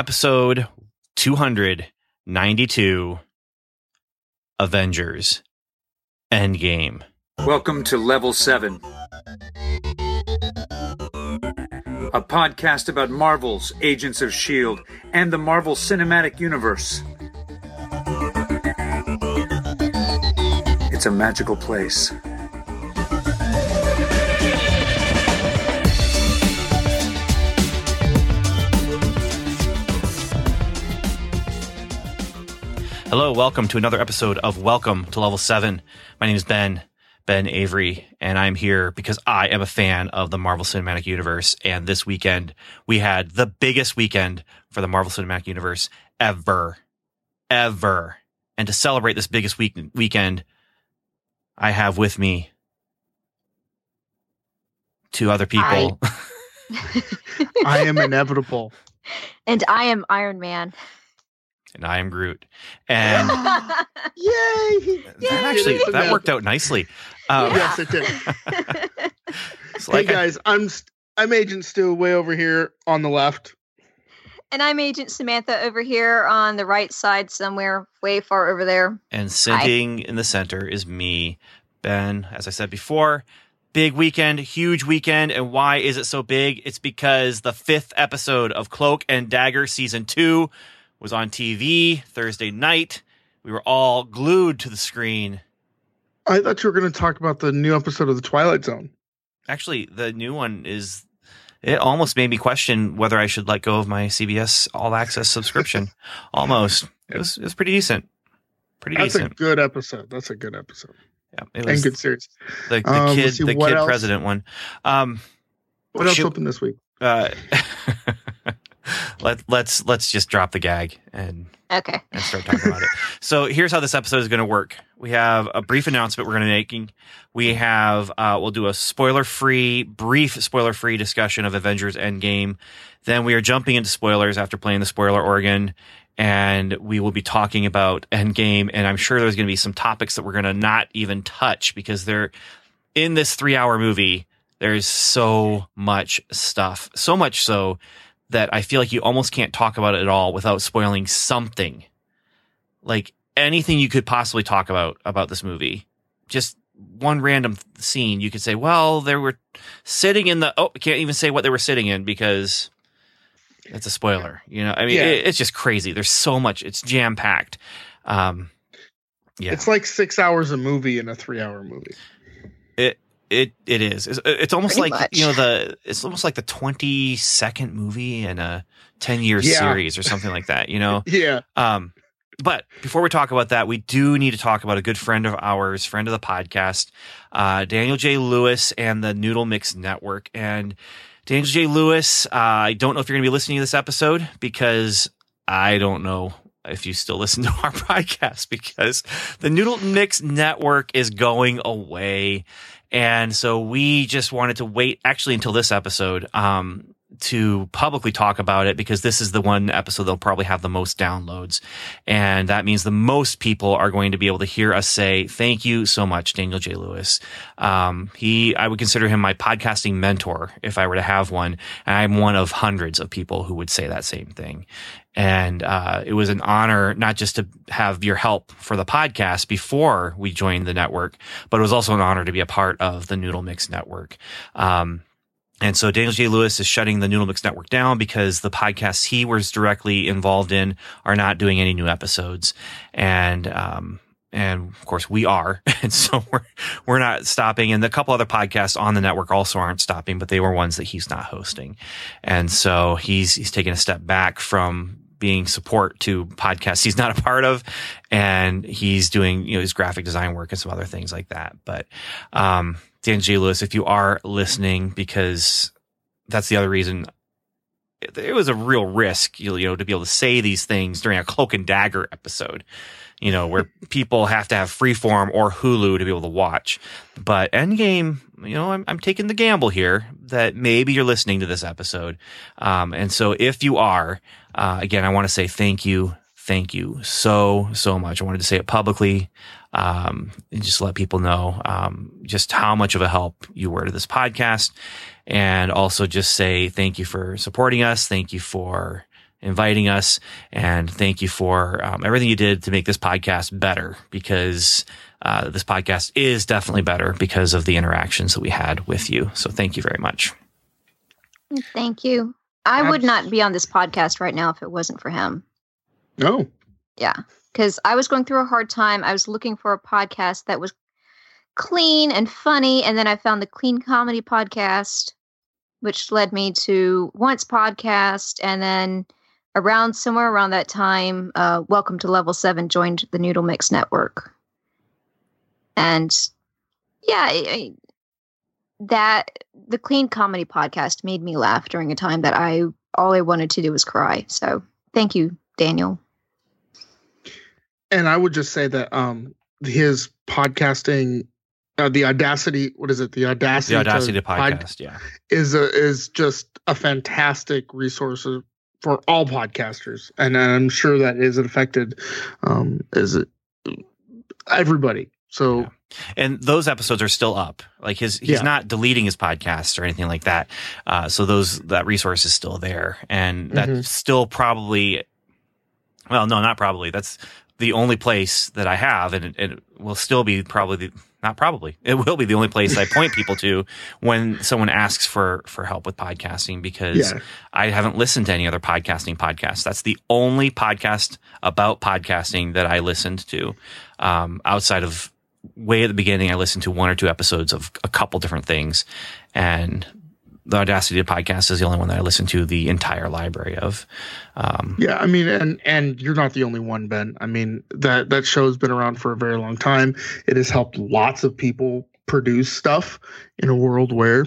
episode 292 Avengers Endgame. Welcome to Level 7, a podcast about Marvel's Agents of S.H.I.E.L.D. and the Marvel Cinematic Universe. It's a magical place. Hello, welcome to another episode of Welcome to Level 7. My name is Ben, Ben Avery, and I'm here because I am a fan of the Marvel Cinematic Universe. And this weekend, we had the biggest weekend for the Marvel Cinematic Universe ever, ever. And to celebrate this biggest week, weekend, I have with me two other people. I am inevitable. And I am Iron Man. And I am Groot. And Yay! that actually, that worked out nicely. Um, Yes, it did. so hey like I- guys, I'm I'm Agent Stu way over here on the left. and I'm Agent Samantha over here on the right side, somewhere way far over there. And sitting in the center is me, Ben. As I said before, big weekend, huge weekend. And why is it so big? It's because the fifth episode of Cloak and Dagger season two was on TV Thursday night. We were all glued to the screen. I thought you were going to talk about the new episode of the Twilight Zone. Actually, the new one is. It almost made me question whether I should let go of my CBS All Access subscription. almost. It was. It was pretty decent. Pretty That's decent. a good episode. That's a good episode yeah, it and was good series. the, the Um, kid, see, the kid else? president one. Um, What else should- opened this week? uh, let let's let's just drop the gag and Okay. and start talking about it. So here's how this episode is going to work. We have a brief announcement we're going to be making. We have uh, we'll do a spoiler free, brief spoiler free discussion of Avengers Endgame. Then we are jumping into spoilers after playing the spoiler organ, and we will be talking about Endgame. And I'm sure there's going to be some topics that we're going to not even touch because they're in this three hour movie. There's so much stuff, so much so that I feel like you almost can't talk about it at all without spoiling something. Like anything you could possibly talk about about this movie. Just one random scene you could say, well, they were sitting in the oh, I can't even say what they were sitting in because it's a spoiler. You know, I mean, Yeah. it, it's just crazy. There's so much. It's jam packed. Um, yeah, It's like six hours a movie in a three-hour movie. It it is. It's, it's almost Pretty like much. you know the. It's almost like the twenty second movie in a ten year Yeah. series or something like that. You know. Yeah, Um, but before we talk about that, we do need to talk about a good friend of ours, friend of the podcast, uh, Daniel J. Lewis and the Noodle Mix Network. And Daniel J. Lewis, uh, I don't know if you're going to be listening to this episode because I don't know if you still listen to our podcast because the Noodle Mix Network is going away. And so we just wanted to wait actually until this episode um, to publicly talk about it because this is the one episode that'll probably have the most downloads. And that means the most people are going to be able to hear us say, thank you so much, Daniel J. Lewis. Um, he, I would consider him my podcasting mentor if I were to have one. And I'm one of hundreds of people who would say that same thing. And uh, it was an honor not just to have your help for the podcast before we joined the network, but it was also an honor to be a part of the Noodle Mix Network. Um, and so Daniel J. Lewis is shutting the Noodle Mix Network down because the podcasts he was directly involved in are not doing any new episodes. And, um, and of course we are. And so we're, we're not stopping. And a couple other podcasts on the network also aren't stopping, but they were ones that he's not hosting. And so he's, he's taking a step back from being support to podcasts he's not a part of. And he's doing, you know, his graphic design work and some other things like that. But, um, Dan J. Lewis, if you are listening, because that's the other reason it, it was a real risk, you know, to be able to say these things during a cloak and dagger episode, you know, where people have to have freeform or Hulu to be able to watch. But Endgame, you know, I'm, I'm taking the gamble here that maybe you're listening to this episode. Um, and so if you are, uh, again, I want to say thank you. Thank you so, so much. I wanted to say it publicly um, and just let people know um, just how much of a help you were to this podcast. And also just say thank you for supporting us. Thank you for inviting us. And thank you for um, everything you did to make this podcast better because uh, this podcast is definitely better because of the interactions that we had with you. So thank you very much. Thank you. I would not be on this podcast right now if it wasn't for him. No. Yeah. Because I was going through a hard time. I was looking for a podcast that was clean and funny. And then I found the Clean Comedy Podcast, which led me to Once Podcast. And then around somewhere around that time, uh, Welcome to Level 7 joined the Noodle Mix Network. And yeah, I, I, that the Clean Comedy Podcast made me laugh during a time that I all I wanted to do was cry. So thank you, Daniel. And I would just say that um his podcasting uh, the audacity what is it the audacity the audacity to, to podcast pod, yeah is a, is just a fantastic resource for all podcasters and i'm sure that is affected um is it everybody so yeah. and those episodes are still up like his he's yeah. not deleting his podcast or anything like that uh so those that resource is still there and that's mm-hmm. still probably well no not probably that's the only place that I have, and it, it will still be probably the, not probably it will be the only place I point people to when someone asks for for help with podcasting because yeah. I haven't listened to any other podcasting podcasts. That's the only podcast about podcasting that I listened to. Um, outside of way at the beginning, I listened to one or two episodes of a couple different things, and the Audacity podcast is the only one that I listen to the entire library of. Um, yeah, I mean, and and you're not the only one, Ben. I mean that that show's been around for a very long time. It has helped lots of people produce stuff in a world where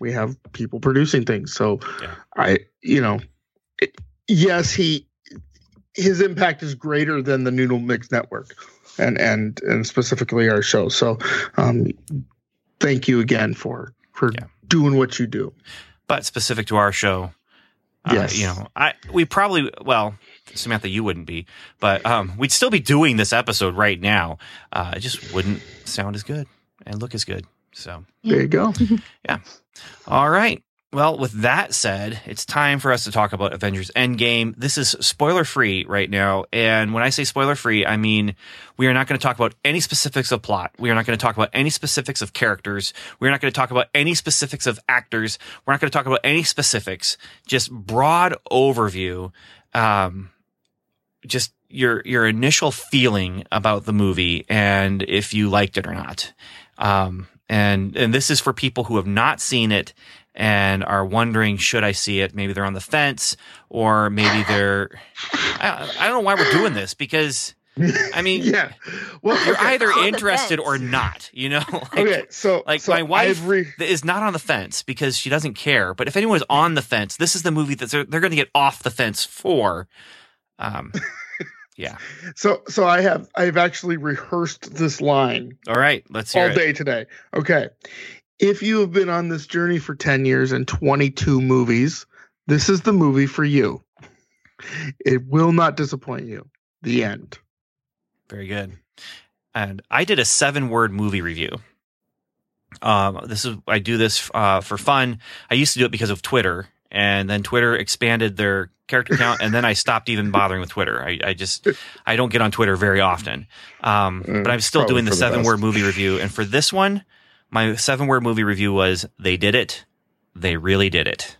we have people producing things. So yeah. I, you know, it, yes, he his impact is greater than the Noodle Mix Network, and and and specifically our show. So, um, thank you again for for yeah. doing what you do. But specific to our show, uh, yes. Uh, you know, I we probably well, Samantha, you wouldn't be, but um, we'd still be doing this episode right now. Uh, it just wouldn't sound as good and look as good. So there you go. yeah. All right. Well, with that said, it's time for us to talk about Avengers Endgame. This is spoiler free right now. And when I say spoiler free, I mean we are not going to talk about any specifics of plot. We are not going to talk about any specifics of characters. We're not going to talk about any specifics of actors. We're not going to talk about any specifics. Just broad overview. Um, just your, your initial feeling about the movie and if you liked it or not. Um, and, and this is for people who have not seen it and are wondering should I see it? Maybe they're on the fence, or maybe they're. I, I don't know why we're doing this because. I mean, yeah. Well, you're okay. either interested or not. You know. like, okay, so like so my wife re- is not on the fence because she doesn't care. But if anyone is on the fence, this is the movie that they're, they're going to get off the fence for. Um, yeah. So so I have I've actually rehearsed this line. All right, let's hear all it. day today. Okay if you have been on this journey for 10 years and 22 movies, this is the movie for you. It will not disappoint you. The end. Very good. And I did a seven word movie review. Um, this is I do this uh, for fun. I used to do it because of Twitter, and then Twitter expanded their character count, and then I stopped even bothering with Twitter. I, I just I don't get on Twitter very often, um, mm, but I'm still doing the, the seven best. word movie review. And for this one, my seven word movie review was they did it. They really did it.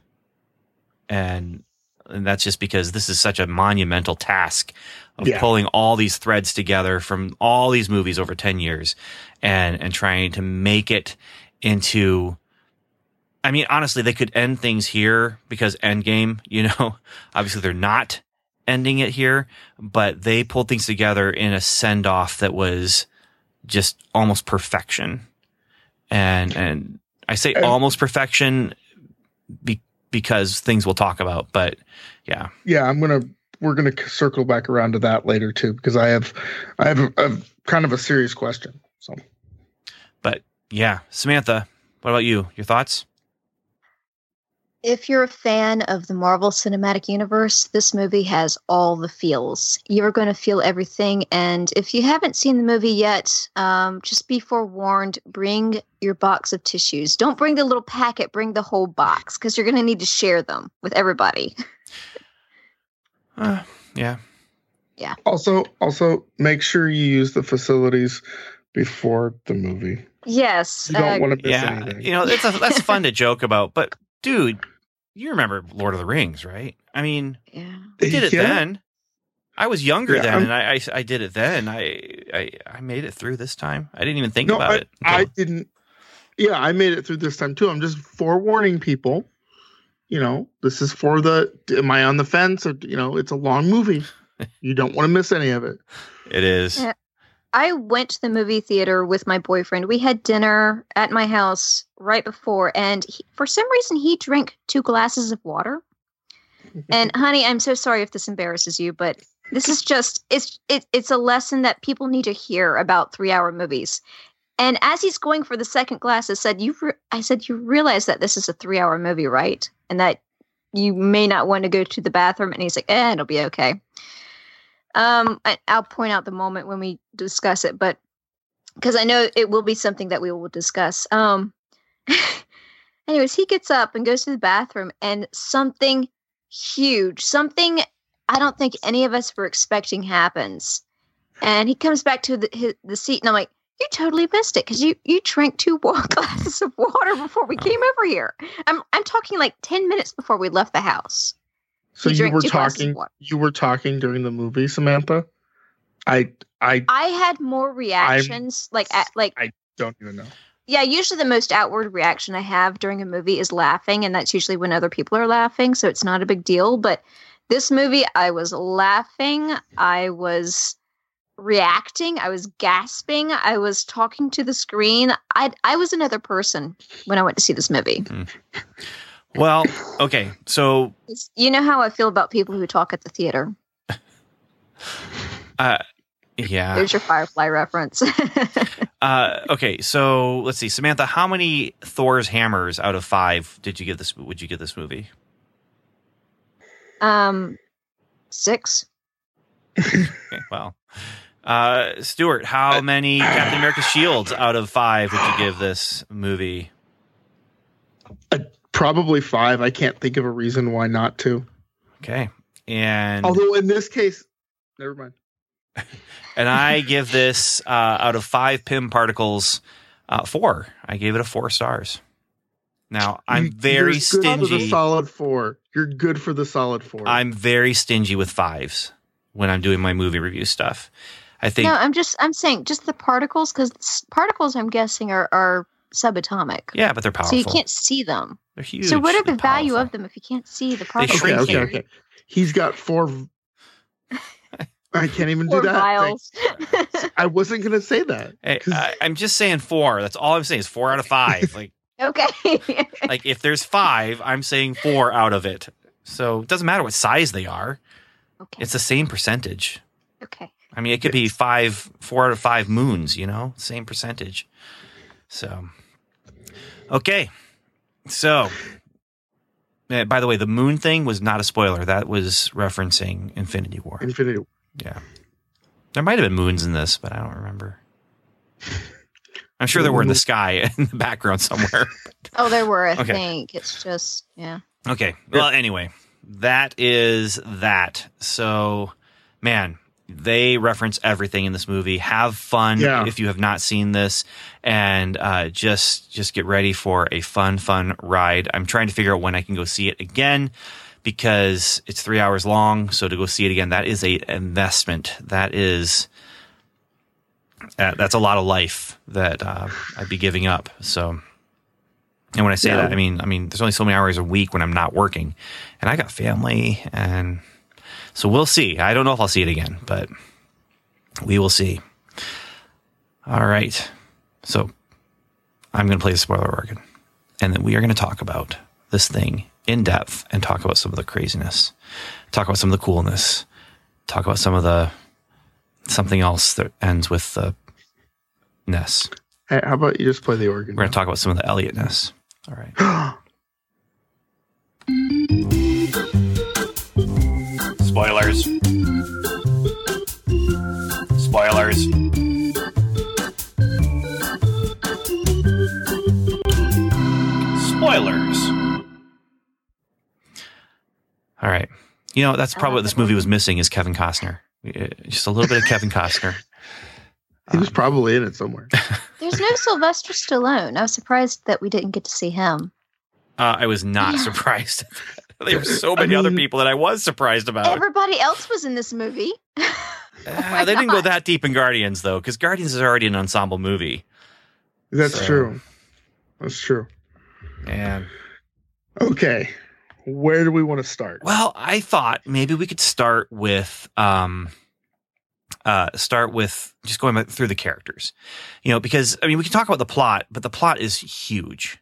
And, and that's just because this is such a monumental task of yeah. pulling all these threads together from all these movies over 10 years and, and trying to make it into, I mean, honestly, they could end things here because Endgame, you know, obviously they're not ending it here, but they pulled things together in a send off that was just almost perfection and and I say almost perfection be, because things we'll talk about, but yeah, yeah, I'm gonna we're gonna circle back around to that later too because I have I have a, a kind of a serious question. So, but yeah, Samantha, what about you? Your thoughts? If you're a fan of the Marvel Cinematic Universe, this movie has all the feels. You're going to feel everything. And if you haven't seen the movie yet, um, just be forewarned bring your box of tissues. Don't bring the little packet, bring the whole box because you're going to need to share them with everybody. Uh, yeah. Also, also make sure you use the facilities before the movie. Yes. You don't uh, want to miss Yeah. anything. You know, it's a, that's fun to joke about, but dude, you remember Lord of the Rings, right? I mean, yeah. we did it Yeah. then. I was younger Yeah, then, I'm- and I, I I did it then. I, I I made it through this time. I didn't even think No, about I, it. I didn't. Yeah, I made it through this time too. I'm just forewarning people. You know, this is for the. Am I on the fence? Or, you know, it's a long movie. You don't want to miss any of it. it is. I went to the movie theater with my boyfriend. We had dinner at my house right before, and he, for some reason, he drank two glasses of water. And honey, I'm so sorry if this embarrasses you, but this is just it's it, it's a lesson that people need to hear about three hour movies. And as he's going for the second glass, I said, "You," I said, "You realize that this is a three hour movie, right? And that you may not want to go to the bathroom." And he's like, "Eh, it'll be okay." Um, I, I'll point out the moment when we discuss it, but because I know it will be something that we will discuss. Um, anyways, he gets up and goes to the bathroom, and something huge, something I don't think any of us were expecting happens. And he comes back to the, his, the seat, and I'm like, "You totally missed it because you you drank two glasses of water before we came over here. I'm I'm talking like ten minutes before we left the house. So He you were two glasses of talking. You were talking during the movie, Samantha. I I I had more reactions, like at, like I don't even know. yeah. Usually, the most outward reaction I have during a movie is laughing, and that's usually when other people are laughing, so it's not a big deal. But this movie, I was laughing, I was reacting, I was gasping, I was talking to the screen. I I was another person when I went to see this movie. Hmm. Well, okay. So, you know how I feel about people who talk at the theater. uh, yeah. There's your Firefly reference. Uh, okay. So let's see, Samantha. How many Thor's hammers out of five did you give this? Would you give this movie? um, six. Okay, well, uh, Stuart, how many Captain America shields out of five would you give this movie? Probably five. I can't think of a reason why not to. Okay, and Although in this case, never mind. and I give this uh, out of five Pym particles uh, four. I gave it a four stars. Now I'm very you're good for the stingy. solid four. You're good for the solid four. I'm very stingy with fives when I'm doing my movie review stuff. I think No, I'm just I'm saying just the particles because particles I'm guessing are are subatomic. yeah, but they're powerful. So you can't see them. they're huge. so what are the value powerful. of them if you can't see the They particles? okay, okay, okay. He's got four. I can't even Four do that. vials. I wasn't gonna say that. Hey, 'Cause- I, I'm just saying four. That's all I'm saying is four out of five. Like, okay. like if there's five, I'm saying four out of it. So it doesn't matter what size they are. okay. It's the same percentage. okay. I mean, it could be five, four out of five moons. You know, same percentage. So, okay. So, uh, by the way, the moon thing was not a spoiler. That was referencing Infinity War. Infinity. War. Yeah. There might have been moons in this, but I don't remember. I'm sure there were in the sky in the background somewhere. Oh, there were. I Okay. think it's just yeah. Okay. Well, anyway, that is that. So, man, they reference everything in this movie. Have fun Yeah. if you have not seen this, and uh, just just get ready for a fun, fun ride. I'm trying to figure out when I can go see it again because it's three hours long. So to go see it again, that is a investment. That is. Uh, that's a lot of life that uh, I'd be giving up. So, and when I say Yeah. that, I mean, I mean, there's only so many hours a week when I'm not working, and I got family, and so we'll see. I don't know if I'll see it again, but we will see. All right, so I'm going to play the spoiler organ, and then we are going to talk about this thing in depth and talk about some of the craziness, talk about some of the coolness, talk about some of the something else that ends with the ness. Hey, how about you just play the organ? We're going to talk about some of the Elliotness. All right. Spoilers. Spoilers. Spoilers. All right. You know, that's probably what this movie was missing is Kevin Costner. Just a little bit of Kevin Costner. He was Um, probably in it somewhere. There's no Sylvester Stallone. I was surprised that we didn't get to see him. uh, I was not Yeah. surprised. there were so I many other people that I was surprised about. Everybody else was in this movie. Uh, they didn't go that deep in Guardians though, because Guardians is already an ensemble movie. That's So- true. That's true. And Okay. Where do we want to start? well, I thought maybe we could start with um, uh, start with just going through the characters, you know, because I mean we can talk about the plot, but the plot is huge,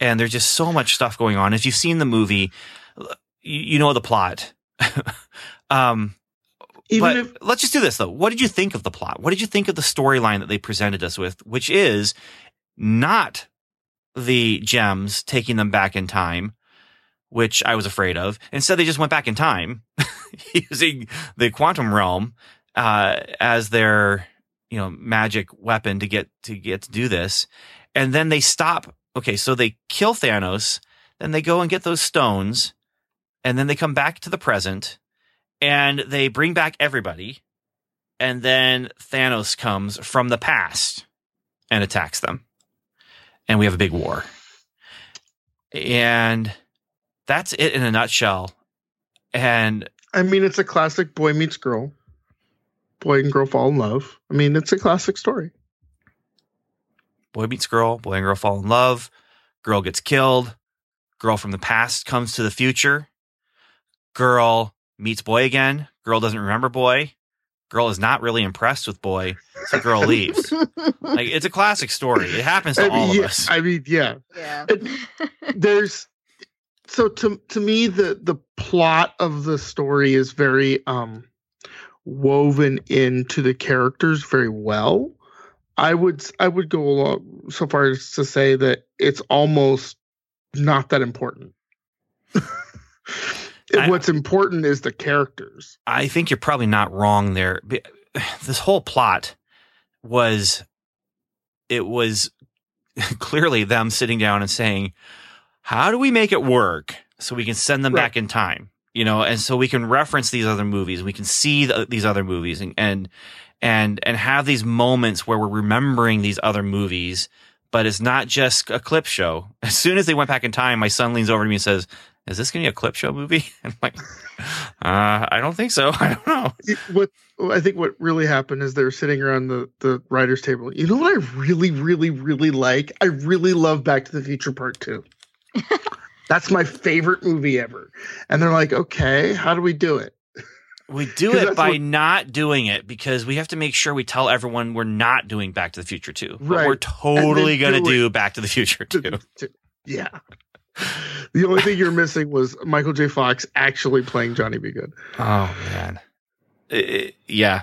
and there's just so much stuff going on. If you've seen the movie, you, you know the plot. um, Even but if let's just do this though. What did you think of the plot? What did you think of the storyline that they presented us with, which is not the gems taking them back in time, which I was afraid of. Instead, they just went back in time using the quantum realm uh, as their you know magic weapon to get to get to do this, and then they stop. Okay, so they kill Thanos, then they go and get those stones, and then they come back to the present and they bring back everybody and then Thanos comes from the past and attacks them and we have a big war and that's it in a nutshell and I mean, it's a classic boy meets girl. Boy and girl fall in love. I mean, it's a classic story. boy meets girl boy and girl fall in love girl gets killed girl from the past comes to the future girl meets boy again girl doesn't remember boy girl is not really impressed with boy so girl leaves like it's a classic story it happens to I all mean, of us I mean, yeah. yeah. There's so to to me the the plot of the story is very um woven into the characters very well. I would I would go along so far as to say that it's almost not that important. I- What's important is the characters. I think you're probably not wrong there. This whole plot was it was clearly them sitting down and saying, "How do we make it work so we can send them Right. back in time?" You know, and so we can reference these other movies, we can see the, these other movies, and and and and have these moments where we're remembering these other movies. But it's not just a clip show. As soon as they went back in time, my son leans over to me and says, "Is this going to be a clip show movie?" And I'm like, uh, "I don't think so. I don't know." It- what I think what really happened is they were sitting around the the writers table. You know what I really, really, really like? I really love Back to the Future Part Two. That's my favorite movie ever. And they're like, okay, how do we do it? We do it by what- not doing it because we have to make sure we tell everyone we're not doing Back to the Future 2. But Right. we're totally going to do do Back to the Future 2. yeah. The only thing you're missing was Michael J. Fox actually playing Johnny B. Goode. Oh, man. Uh, yeah.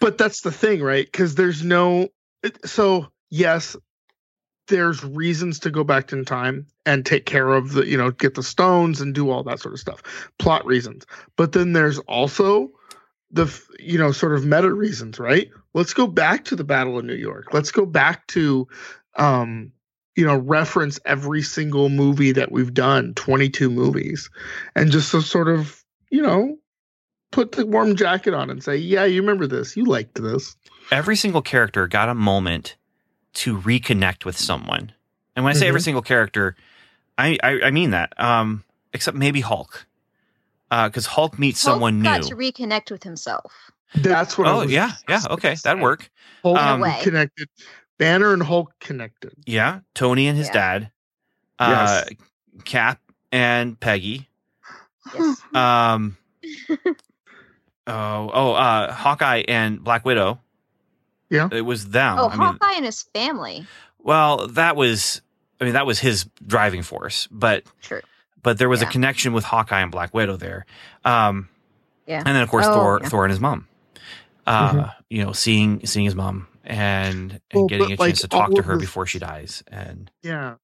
But that's the thing, right? Because there's no. So, yes, there's reasons to go back in time and take care of the, you know, get the stones and do all that sort of stuff. Plot reasons. But then there's also the, you know, sort of meta reasons, right? Let's go back to the Battle of New York. Let's go back to, um, you know, reference every single movie that we've done, 22 movies, and just to sort of, you know, put the warm jacket on and say, yeah, you remember this. You liked this. Every single character got a moment to reconnect with someone. And when I say every Mhm. single character, I, I, I mean that. Um, except maybe Hulk. Because Hulk meets Hulk someone got new. to reconnect with himself. That's what I Oh, was yeah. Yeah. Okay. That'd work. Hulk Um, way. connected. Banner and Hulk connected. Yeah. Tony and his Yeah. dad. Uh, Yes. Cap and Peggy. Yes. Um. oh, oh, uh, Hawkeye and Black Widow. Yeah. it was them. oh, I mean, Hawkeye and his family. well, that was. I mean, that was his driving force, but True. but there was a connection with Hawkeye and Black Widow there. Um, Yeah. and then of course Oh, Thor, yeah. Thor and his mom. Uh, Mhm. you know, seeing seeing his mom and and Well, getting a chance to talk to her the- before she dies, and Yeah.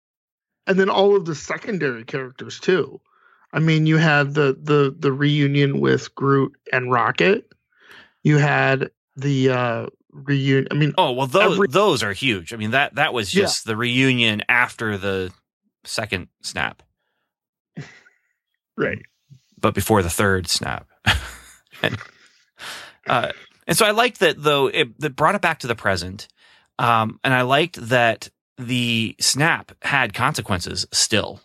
And then all of the secondary characters too. I mean, you had the the the reunion with Groot and Rocket. You had the uh reunion. I mean, Oh well, those Every- those are huge. I mean that that was Yeah. just the reunion after the second snap. right. but before the third snap. and, uh, and so I liked that though it, that brought it back to the present. Um, and I liked that the snap had consequences still.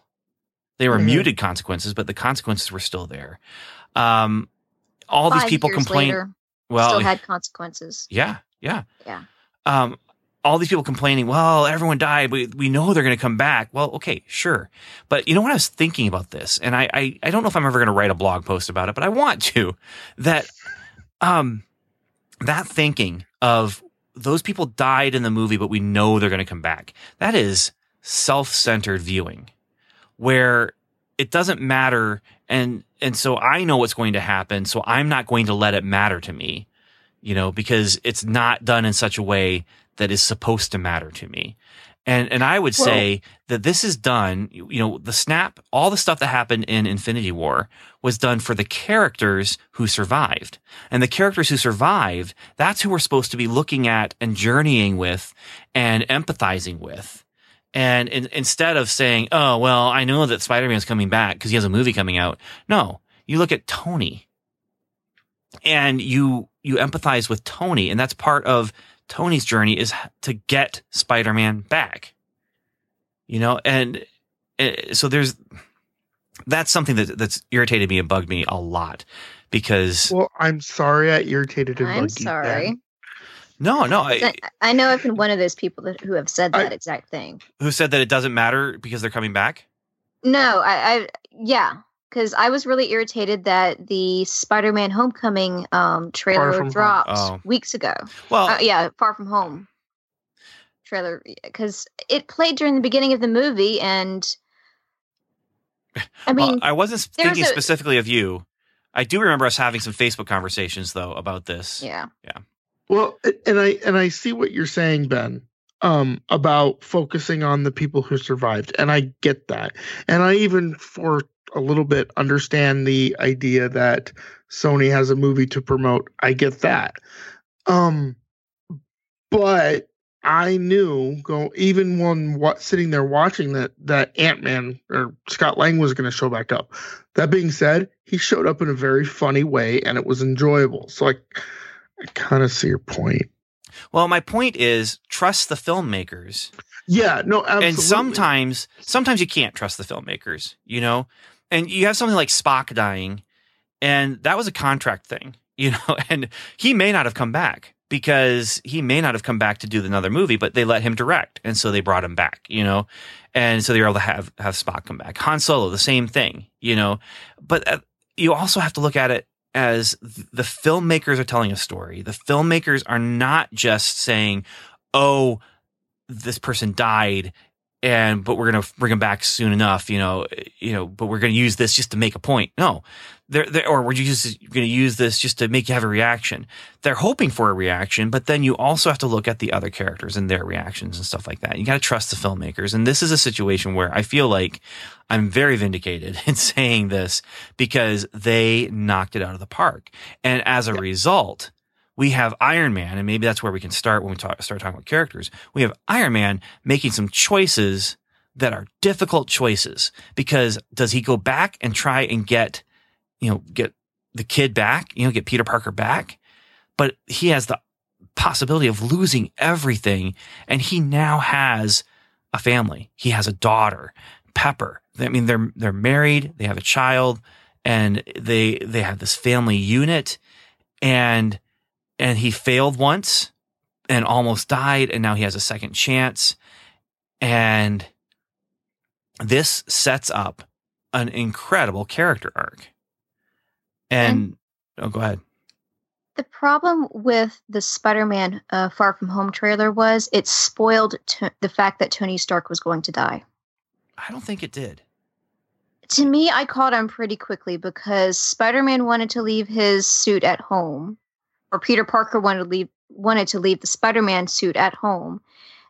They were Mhm. muted consequences, but the consequences were still there. Um, all these people years complain. later, well, still had consequences. yeah, yeah, Yeah. Um, all these people complaining, well, everyone died. We, we know they're going to come back. Well, okay, sure. But you know what I was thinking about this? And I, I, I don't know if I'm ever going to write a blog post about it, but I want to. That, um, that thinking of those people died in the movie, but we know they're going to come back. That is self-centered viewing where it doesn't matter. And, and so I know what's going to happen. So I'm not going to let it matter to me you know, because it's not done in such a way that is supposed to matter to me. And and I would Well- say that this is done, you know, the snap, all the stuff that happened in Infinity War was done for the characters who survived. And the characters who survived, that's who we're supposed to be looking at and journeying with and empathizing with. And in, instead of saying, "Oh, well, I know that Spider-Man's coming back because he has a movie coming out." No, you look at Tony and you you empathize with Tony, and that's part of Tony's journey is to get Spider-Man back. You know, and uh, so there's that's something that that's irritated me and bugged me a lot because Well, I'm sorry I irritated and I'm bugged sorry. Ben. no, no, I, I, I know I've been one of those people that, who have said I- that exact thing. who said that it doesn't matter because they're coming back? No, I, I yeah, because I was really irritated that the Spider-Man Homecoming um, trailer dropped Oh. weeks ago. Well, Uh, yeah, Far From Home trailer because it played during the beginning of the movie, and I well, mean, I wasn't there's thinking a- specifically of you. I do remember us having some Facebook conversations though about this. Yeah, yeah, Well, and I and I see what you're saying, Ben, um, about focusing on the people who survived, and I get that, and I even for a little bit understand the idea that Sony has a movie to promote. I get that, um, but I knew go even when what sitting there watching that that Ant Man or Scott Lang was going to show back up. That being said, he showed up in a very funny way, and it was enjoyable. So I, I kind of see your point. Well, my point is trust the filmmakers. Yeah, no, absolutely. and sometimes sometimes you can't trust the filmmakers you know and you have something like spock dying and that was a contract thing you know and he may not have come back because he may not have come back to do another movie but they let him direct and so they brought him back you know? And so they were able to have have spock come back. Han solo the same thing you know? But uh, you also have to look at it as the filmmakers are telling a story. The filmmakers are not just saying oh this person died and but we're going to bring them back soon enough you know you know but we're going to use this just to make a point. No. They're, they're or we're just going to use this just to make you have a reaction. They're hoping for a reaction but then you also have to look at the other characters and their reactions and stuff like that. You got to trust the filmmakers. And this is a situation where i feel like i'm very vindicated in saying this because they knocked it out of the park. And as a result we have Iron Man, and maybe that's where we can start when we talk, start talking about characters. We have Iron Man making some choices that are difficult choices because does he go back and try and get, you know, get the kid back, you know, get Peter Parker back? But he has the possibility of losing everything, and he now has a family. He has a daughter, Pepper. I mean, they're they're married, they have a child, and they they have this family unit, and and he failed once and almost died and now he has a second chance. And this sets up an incredible character arc. And oh go ahead. The problem with the Spider-Man uh, Far From Home trailer was it spoiled to the fact that Tony Stark was going to die. i don't think it did. To me, I caught on pretty quickly because Spider-Man wanted to leave his suit at home, or Peter Parker wanted to leave wanted to leave the Spider-Man suit at home,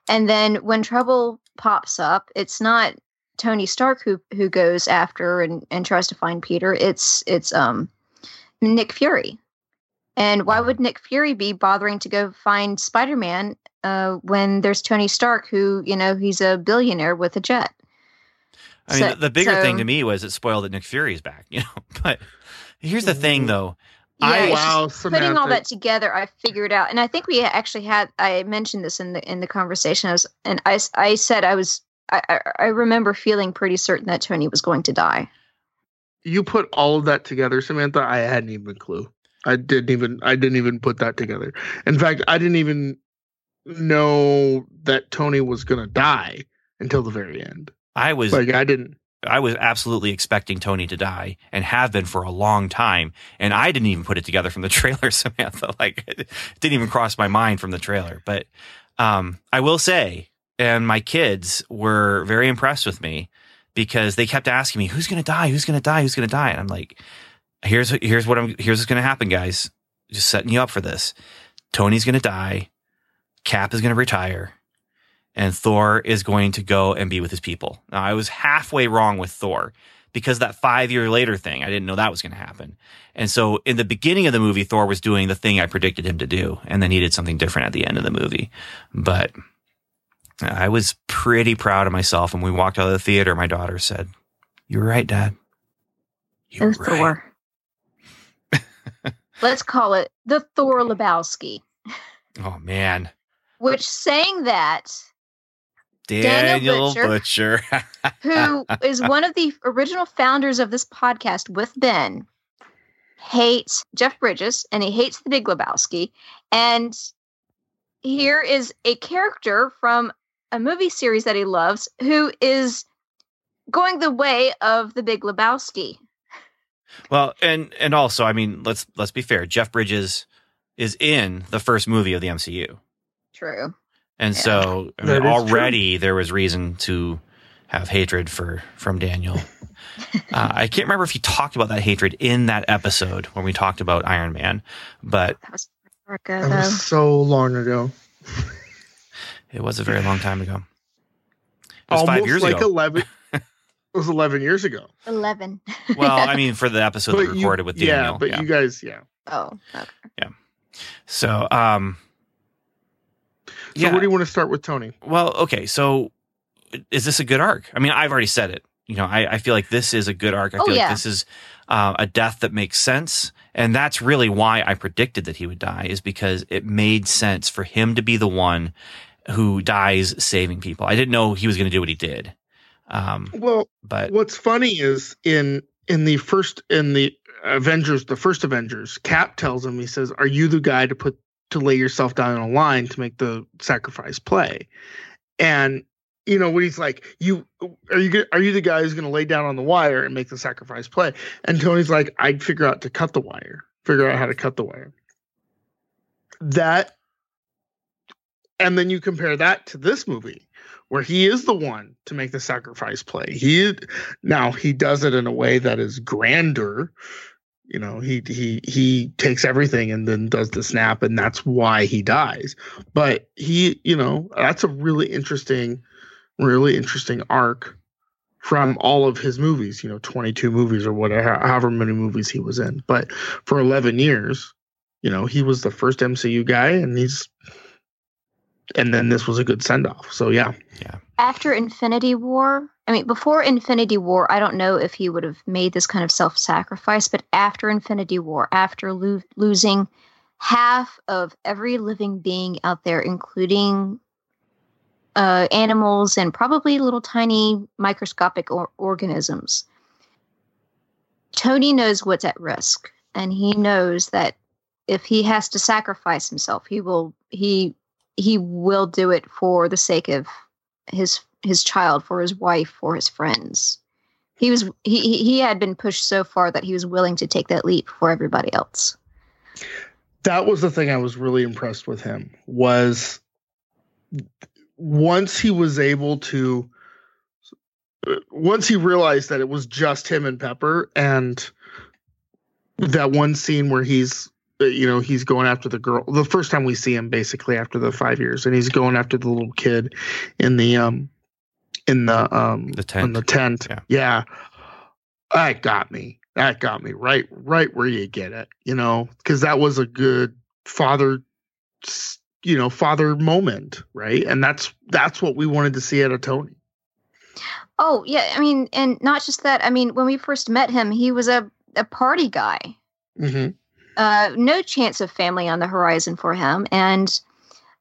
and then when trouble pops up, it's not Tony Stark who who goes after and, and tries to find Peter. It's it's um Nick Fury. And why would Nick Fury be bothering to go find Spider-Man uh, when there's Tony Stark, who you know he's a billionaire with a jet? I mean, So- the, bigger thing to me was it spoiled that Nick Fury's back, you know. But here's the thing, Mhm. though. Yeah, I- it's just wow, putting all that together, I figured out, and I think we actually had. I mentioned this in the in the conversation. I was, and I, I said I was. I, I, I remember feeling pretty certain that Tony was going to die. you put all of that together, Samantha. I hadn't even a clue. I didn't even I didn't even put that together. In fact, I didn't even know that Tony was gonna die until the very end. I was Like I didn't. I was absolutely expecting Tony to die and have been for a long time. And I didn't even put it together from the trailer, Samantha. Like it didn't even cross my mind from the trailer. But um, I will say, and my kids were very impressed with me because they kept asking me, who's going to die? Who's going to die? Who's going to die? And I'm like, here's, here's what I'm, here's what's going to happen, guys. Just setting you up for this. Tony's going to die. Cap is going to retire and Thor is going to go and be with his people. Now, I was halfway wrong with Thor because that five year later thing, I didn't know that was going to happen. And so in the beginning of the movie, Thor was doing the thing I predicted him to do, and then he did something different at the end of the movie. But I was pretty proud of myself. And when we walked out of the theater, my daughter said, You were right, Dad. You were right. Thor. Let's call it the Thor Lebowski. Oh, man. Which saying that, Daniel, Daniel Butcher. who is one of the original founders of this podcast with Ben, hates Jeff Bridges and he hates the Big Lebowski. And here is a character from a movie series that he loves who is going the way of the Big Lebowski. Well, and and also, I mean, let's let's be fair. Jeff Bridges is in the first movie of the MCU, True. And Yeah. so I mean, is already there was reason to have hatred for from Daniel. uh, I can't remember if he talked about that hatred in that episode when we talked about Iron Man, but That was forever That was so long ago. it was a very long time ago. It was Almost five years like ago. eleven. it was eleven years ago. 11. well, I mean, for the episode that we you- recorded with yeah, Daniel. but you guys, yeah. oh, okay. Yeah. So, um, So yeah. where do you want to start with Tony? Well, okay. So is this a good arc? I mean, I've already said it. You know, I, I feel like this is a good arc. I Oh, feel yeah. like this is uh, a death that makes sense. And that's really why I predicted that he would die, is because it made sense for him to be the one who dies saving people. I didn't know he was going to do what he did. Um, Well, but what's funny is in in the first in the Avengers, the first Avengers, Cap tells him he says, "Are you the guy to put to lay yourself down on a line to make the sacrifice play?" And you know when he's like, "You are you are you the guy who's going to lay down on the wire and make the sacrifice play?" And Tony's like, "I'd figure out to cut the wire, figure out how to cut the wire." That, and then you compare that to this movie where he is the one to make the sacrifice play. He now he does it in a way that is grander. You know, he he he takes everything and then does the snap, and that's why he dies. But he, you know, that's a really interesting, really interesting arc from all of his movies. You know, twenty two movies or whatever, however many movies he was in. But for eleven years, you know, he was the first MCU guy, and he's. And then this was a good send off. So yeah. yeah, after Infinity War, I mean, before Infinity War, I don't know if he would have made this kind of self sacrifice, but after Infinity War, after lo- losing half of every living being out there, including uh, animals and probably little tiny microscopic or- organisms, Tony knows what's at risk. And he knows that if he has to sacrifice himself, he will, he, he will do it for the sake of his his child, for his wife, for his friends. He was he he- had been pushed so far that he was willing to take that leap for everybody else. that was the thing I was really impressed with him was once he was able to once he realized that it was just him and Pepper and that one scene where he's you know he's going after the girl the first time we see him basically after the 5 years and he's going after the little kid in the um in the um The tent. in the tent Yeah. yeah that got me that got me right right where you get it you know because that was a good father you know father moment right and that's that's what we wanted to see out of tony Oh yeah, I mean, and not just that. I mean, when we first met him, he was a a party guy. hmm Uh, no chance of family on the horizon for him, and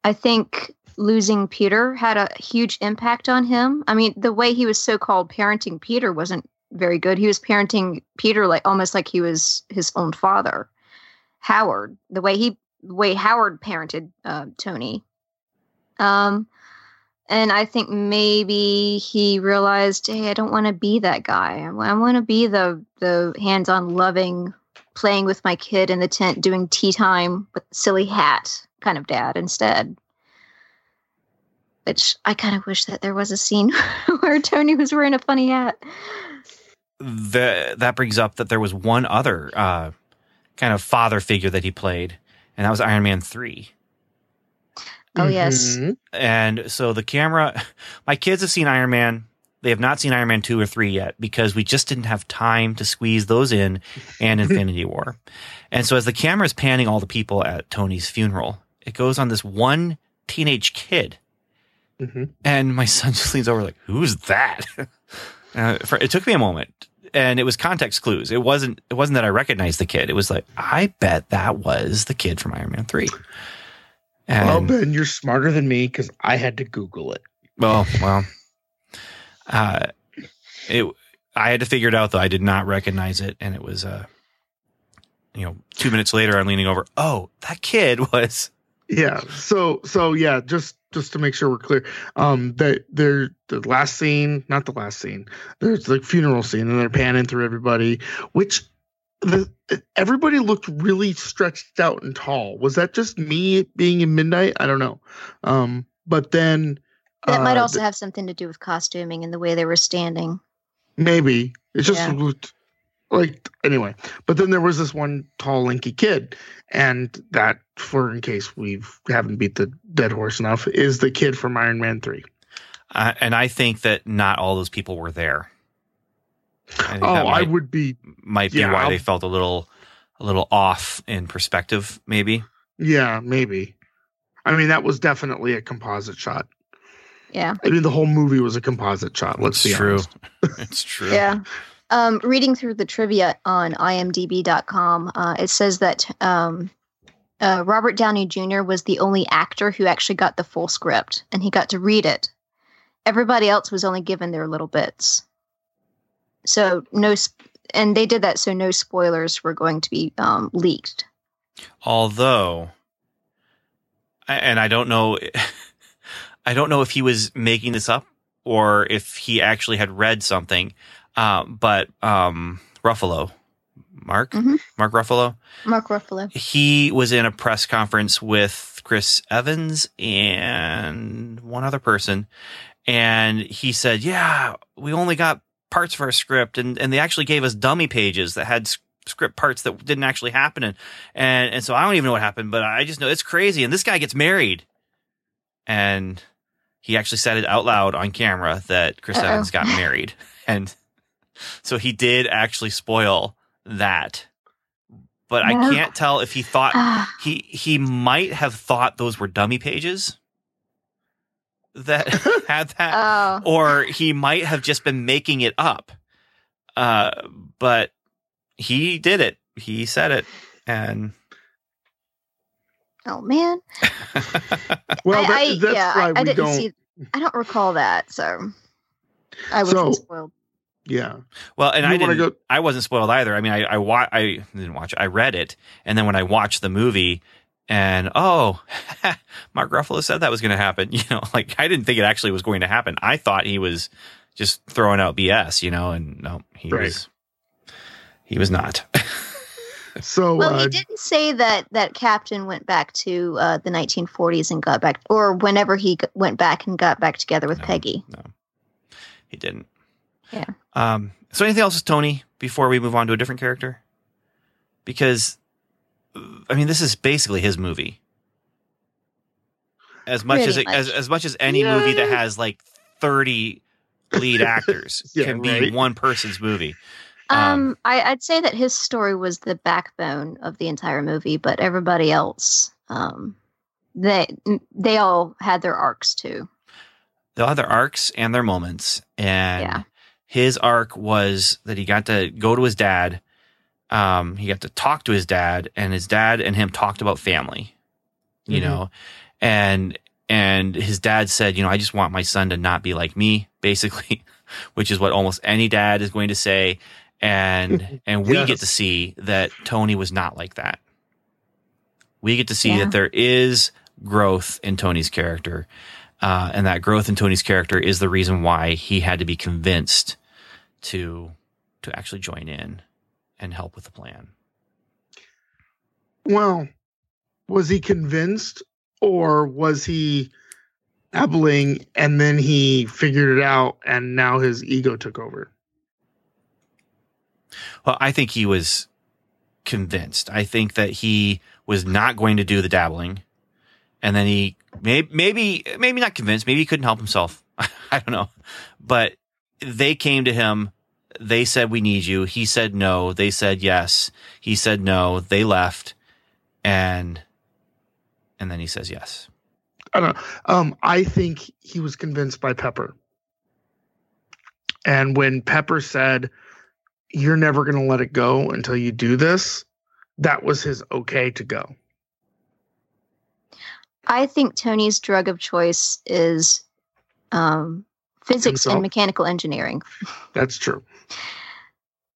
I think losing Peter had a huge impact on him. I mean, the way he was so-called parenting Peter wasn't very good. He was parenting Peter like almost like he was his own father. Howard, the way he way Howard parented uh, Tony. Um, and I think maybe he realized, hey, I don't want to be that guy. I, want to be the the hands-on, loving, playing with my kid in the tent, doing tea time with silly hat kind of dad instead. Which I kind of wish that there was a scene where Tony was wearing a funny hat. The, that brings up that there was one other uh, kind of father figure that he played, and that was Iron Man 3. Oh yes, Mhm. And so the camera, my kids have seen Iron Man. They have not seen Iron Man 2 or 3 yet because we just didn't have time to squeeze those in and Infinity War. And so as the camera is panning all the people at Tony's funeral, it goes on this one teenage kid. Mhm. And my son just leans over like, who's that? uh, for, it took me a moment. And it was context clues. It wasn't. It wasn't that I recognized the kid. It was like I bet that was the kid from Iron Man three. And, Well, Ben, you're smarter than me because I had to Google it. well, well, uh, it. I had to figure it out though. I did not recognize it, and it was uh, you know, two minutes later, I'm leaning over. Oh, that kid was. Yeah. So so yeah, just just to make sure we're clear, um, that they're the last scene, not the last scene. There's the funeral scene, and they're panning through everybody, which the everybody looked really stretched out and tall. Was that just me being in midnight? I don't know. Um, but then that might uh, also have something to do with costuming and the way they were standing. Maybe it just Yeah. looked like anyway. But then there was this one tall, lanky kid, and that, for in case we haven't beat the dead horse enough, is the kid from Iron Man Three. Uh, and I think that not all those people were there. I think Oh, that I would be. might be yeah, why I'll- they felt a little, a little off in perspective. Maybe. Yeah, maybe. I mean, that was definitely a composite shot. Yeah. I mean, the whole movie was a composite shot. Let's it's be true. honest. it's true. Yeah. Um, reading through the trivia on imdb.com, uh, it says that um, uh, Robert Downey Jr. was the only actor who actually got the full script and he got to read it. Everybody else was only given their little bits. So, no, sp- and they did that so no spoilers were going to be um, leaked. Although, and I don't know, I don't know if he was making this up or if he actually had read something. Um, but um, Ruffalo, Mark, Mhm. Mark Ruffalo, Mark Ruffalo. he was in a press conference with Chris Evans and one other person, and he said, "Yeah, we only got parts of our script, and and they actually gave us dummy pages that had." script parts that didn't actually happen and, and and so I don't even know what happened but I just know it's crazy and this guy gets married and he actually said it out loud on camera that Chris Uh-oh. Evans got married and so he did actually spoil that but I can't tell if he thought he he might have thought those were dummy pages that had that oh, or he might have just been making it up uh but he did it he said it and oh man. Well, I, that, I- that's yeah, why I, I we didn't don't. see. I don't recall that, so I wasn't So- spoiled. Yeah, well and you i didn't go? i wasn't spoiled either i mean i i, wa- I didn't watch it i read it and then when i watched the movie and oh mark ruffalo said that was going to happen you know like i didn't think it actually was going to happen i thought he was just throwing out bs you know and no he Right. was he was not So Well, uh, he didn't say that that Captain went back to uh, the 1940s and got back, or whenever he g- went back and got back together with No. Peggy. No, he didn't. Yeah. Um. So anything else with Tony before we move on to a different character? Because, uh, I mean, this is basically his movie. As much as Pretty it, as much. as much as any movie that has like thirty lead actors Yeah, can be right. one person's movie. Um, Um, I, I'd say that his story was the backbone of the entire movie, but everybody else, um, they they all had their arcs too. they'll have their arcs and their moments. And Yeah. His arc was that he got to go to his dad. Um, he got to talk to his dad, and his dad and him talked about family. You Mhm. know, and and his dad said, you know, I just want my son to not be like me, basically, which is what almost any dad is going to say. And and we get to see that Tony was not like that. We get to see Yeah. that there is growth in Tony's character. Uh, and that growth in Tony's character is the reason why he had to be convinced to to actually join in and help with the plan. Well, was he convinced or was he dabbling and then he figured it out and now his ego took over? Well, I think he was convinced. I think that he was not going to do the dabbling, and then he maybe maybe maybe not convinced. Maybe he couldn't help himself. I don't know, but they came to him. They said, "We need you." He said no. They said yes. He said no. They left, and and then he says yes. I don't know. Um, I think he was convinced by Pepper. And when Pepper said, You're never going to let it go until you do this, that was his okay to go. I think Tony's drug of choice is um, physics Himself? and mechanical engineering. That's true.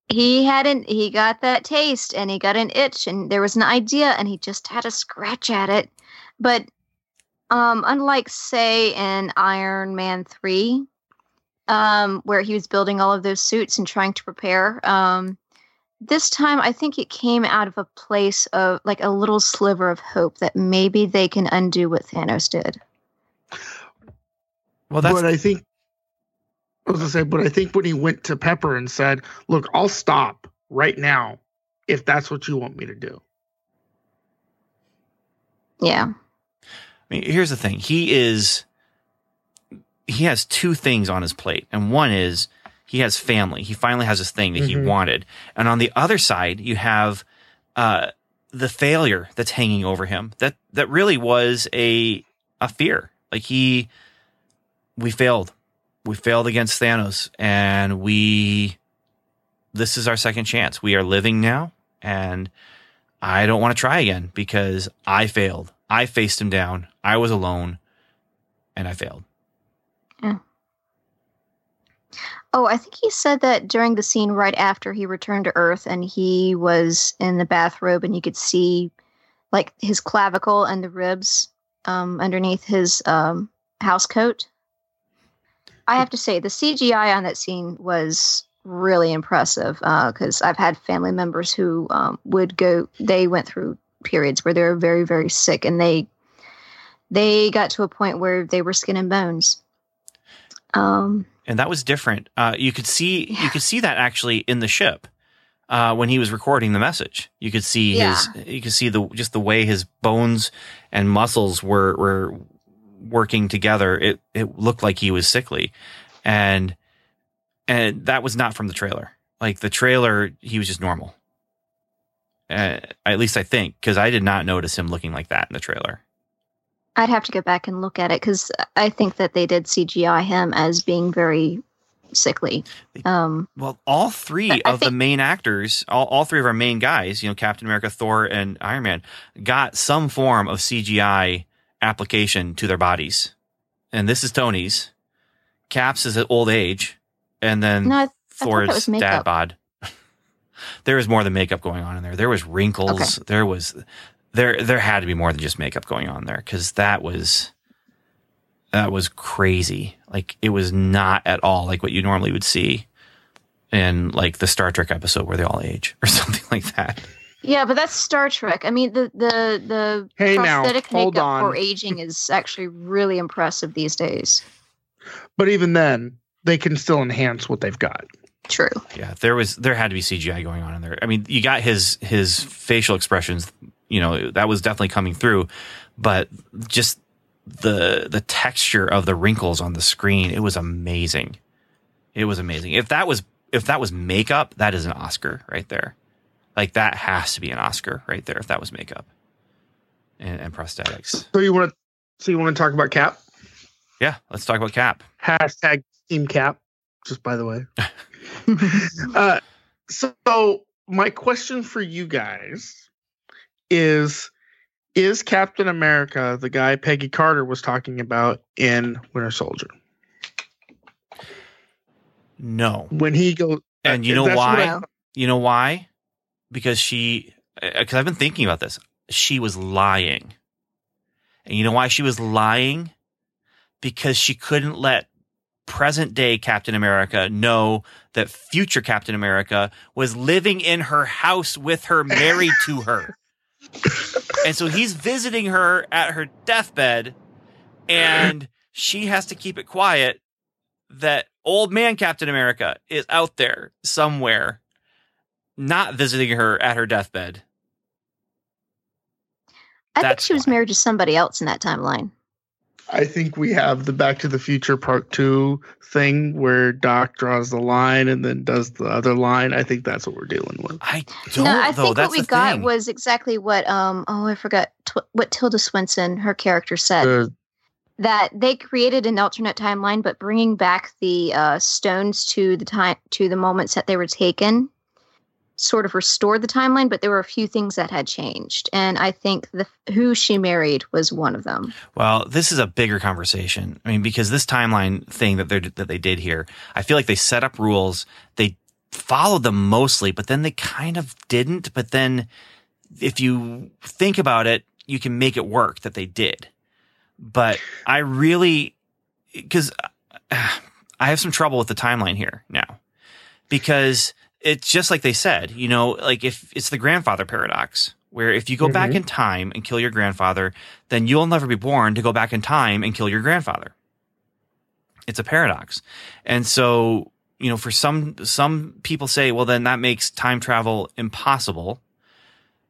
He hadn't. He got that taste, and he got an itch, and there was an idea, and he just had a scratch at it. But um, unlike, say, in Iron Man three, um, where he was building all of those suits and trying to prepare, um, this time I think it came out of a place of like a little sliver of hope that maybe they can undo what Thanos did. Well, that's but I think, I was going to say, but I think when he went to Pepper and said, Look, I'll stop right now if that's what you want me to do. Yeah. I mean, here's the thing. He is he has two things on his plate. And one is he has family. He finally has this thing that he Mhm. wanted. And on the other side, you have uh the failure that's hanging over him. That that really was a a fear. Like he we failed. We failed against Thanos and we this is our second chance. We are living now and I don't want to try again because I failed. I faced him down. I was alone and I failed. Oh, I think he said that during the scene right after he returned to Earth and he was in the bathrobe and you could see like his clavicle and the ribs um, underneath his um, house coat. I have to say, the CGI on that scene was really impressive because I've had family members who um, would go, they went through periods where they were very, very sick and they they got to a point where they were skin and bones. Um, and that was different. Uh, you could see you could see that actually in the ship uh, when he was recording the message. You could see his you could see the just the way his bones and muscles were were working together. It it looked like he was sickly, and and that was not from the trailer. Like the trailer, he was just normal. Uh, at least I think because I did not notice him looking like that in the trailer. I'd have to go back and look at it because I think that they did CGI him as being very sickly. Um, Well, all three of the main actors, all, all three of our main guys, you know, Captain America, Thor, and Iron Man, got some form of CGI application to their bodies. And this is Tony's. Cap's is at old age. And then no, I, dad bod. there was more than makeup going on in there. There was wrinkles. There was there there had to be more than just makeup going on there because that was that was crazy. Like it was not at all like what you normally would see in like the Star Trek episode where they all age or something like that. Yeah, but that's Star Trek. I mean, the the the Hey, prosthetic hold makeup on. for aging is actually really impressive these days. But even then, they can still enhance what they've got. True. Yeah, there was there had to be CGI going on in there. I mean, you got his his facial expressions, you know, that was definitely coming through, but just the the texture of the wrinkles on the screen, it was amazing. It was amazing. If that was if that was makeup, that is an Oscar right there. Like that has to be an Oscar right there if that was makeup and, and prosthetics. So you want to, so you want to talk about Cap? Yeah, let's talk about Cap. Hashtag Team Cap. Just by the way. uh, so my question for you guys is: Is Captain America the guy Peggy Carter was talking about in Winter Soldier? No. When he goes, And you know why? You know why? Because she, uh, because I've been thinking about this. She was lying. And you know why she was lying? Because she couldn't let present day Captain America know that future Captain America was living in her house with her, married to her. And so he's visiting her at her deathbed, and she has to keep it quiet that old man Captain America is out there somewhere, not visiting her at her deathbed. I think she was why. married to somebody else in that timeline. I think we have the Back to the Future Part Two thing where Doc draws the line and then does the other line. I think that's what we're dealing with. I don't no, I though. think That's what we got thing. was exactly what um oh I forgot tw- what Tilda Swinton her character said The- that they created an alternate timeline, but bringing back the uh, stones to the time to the moments that they were taken sort of restored the timeline, but there were a few things that had changed, and I think the who she married was one of them. Well, this is a bigger conversation. I mean, because this timeline thing that they that they did here, I feel like they set up rules. They followed them mostly, but then they kind of didn't. But then, if you think about it, you can make it work that they did. But I really, because I have some trouble with the timeline here now, because it's just like they said, you know, like if it's the grandfather paradox, where if you go back Mhm. in time and kill your grandfather, then you'll never be born to go back in time and kill your grandfather. It's a paradox. And so, you know, for some some people say, well then that makes time travel impossible.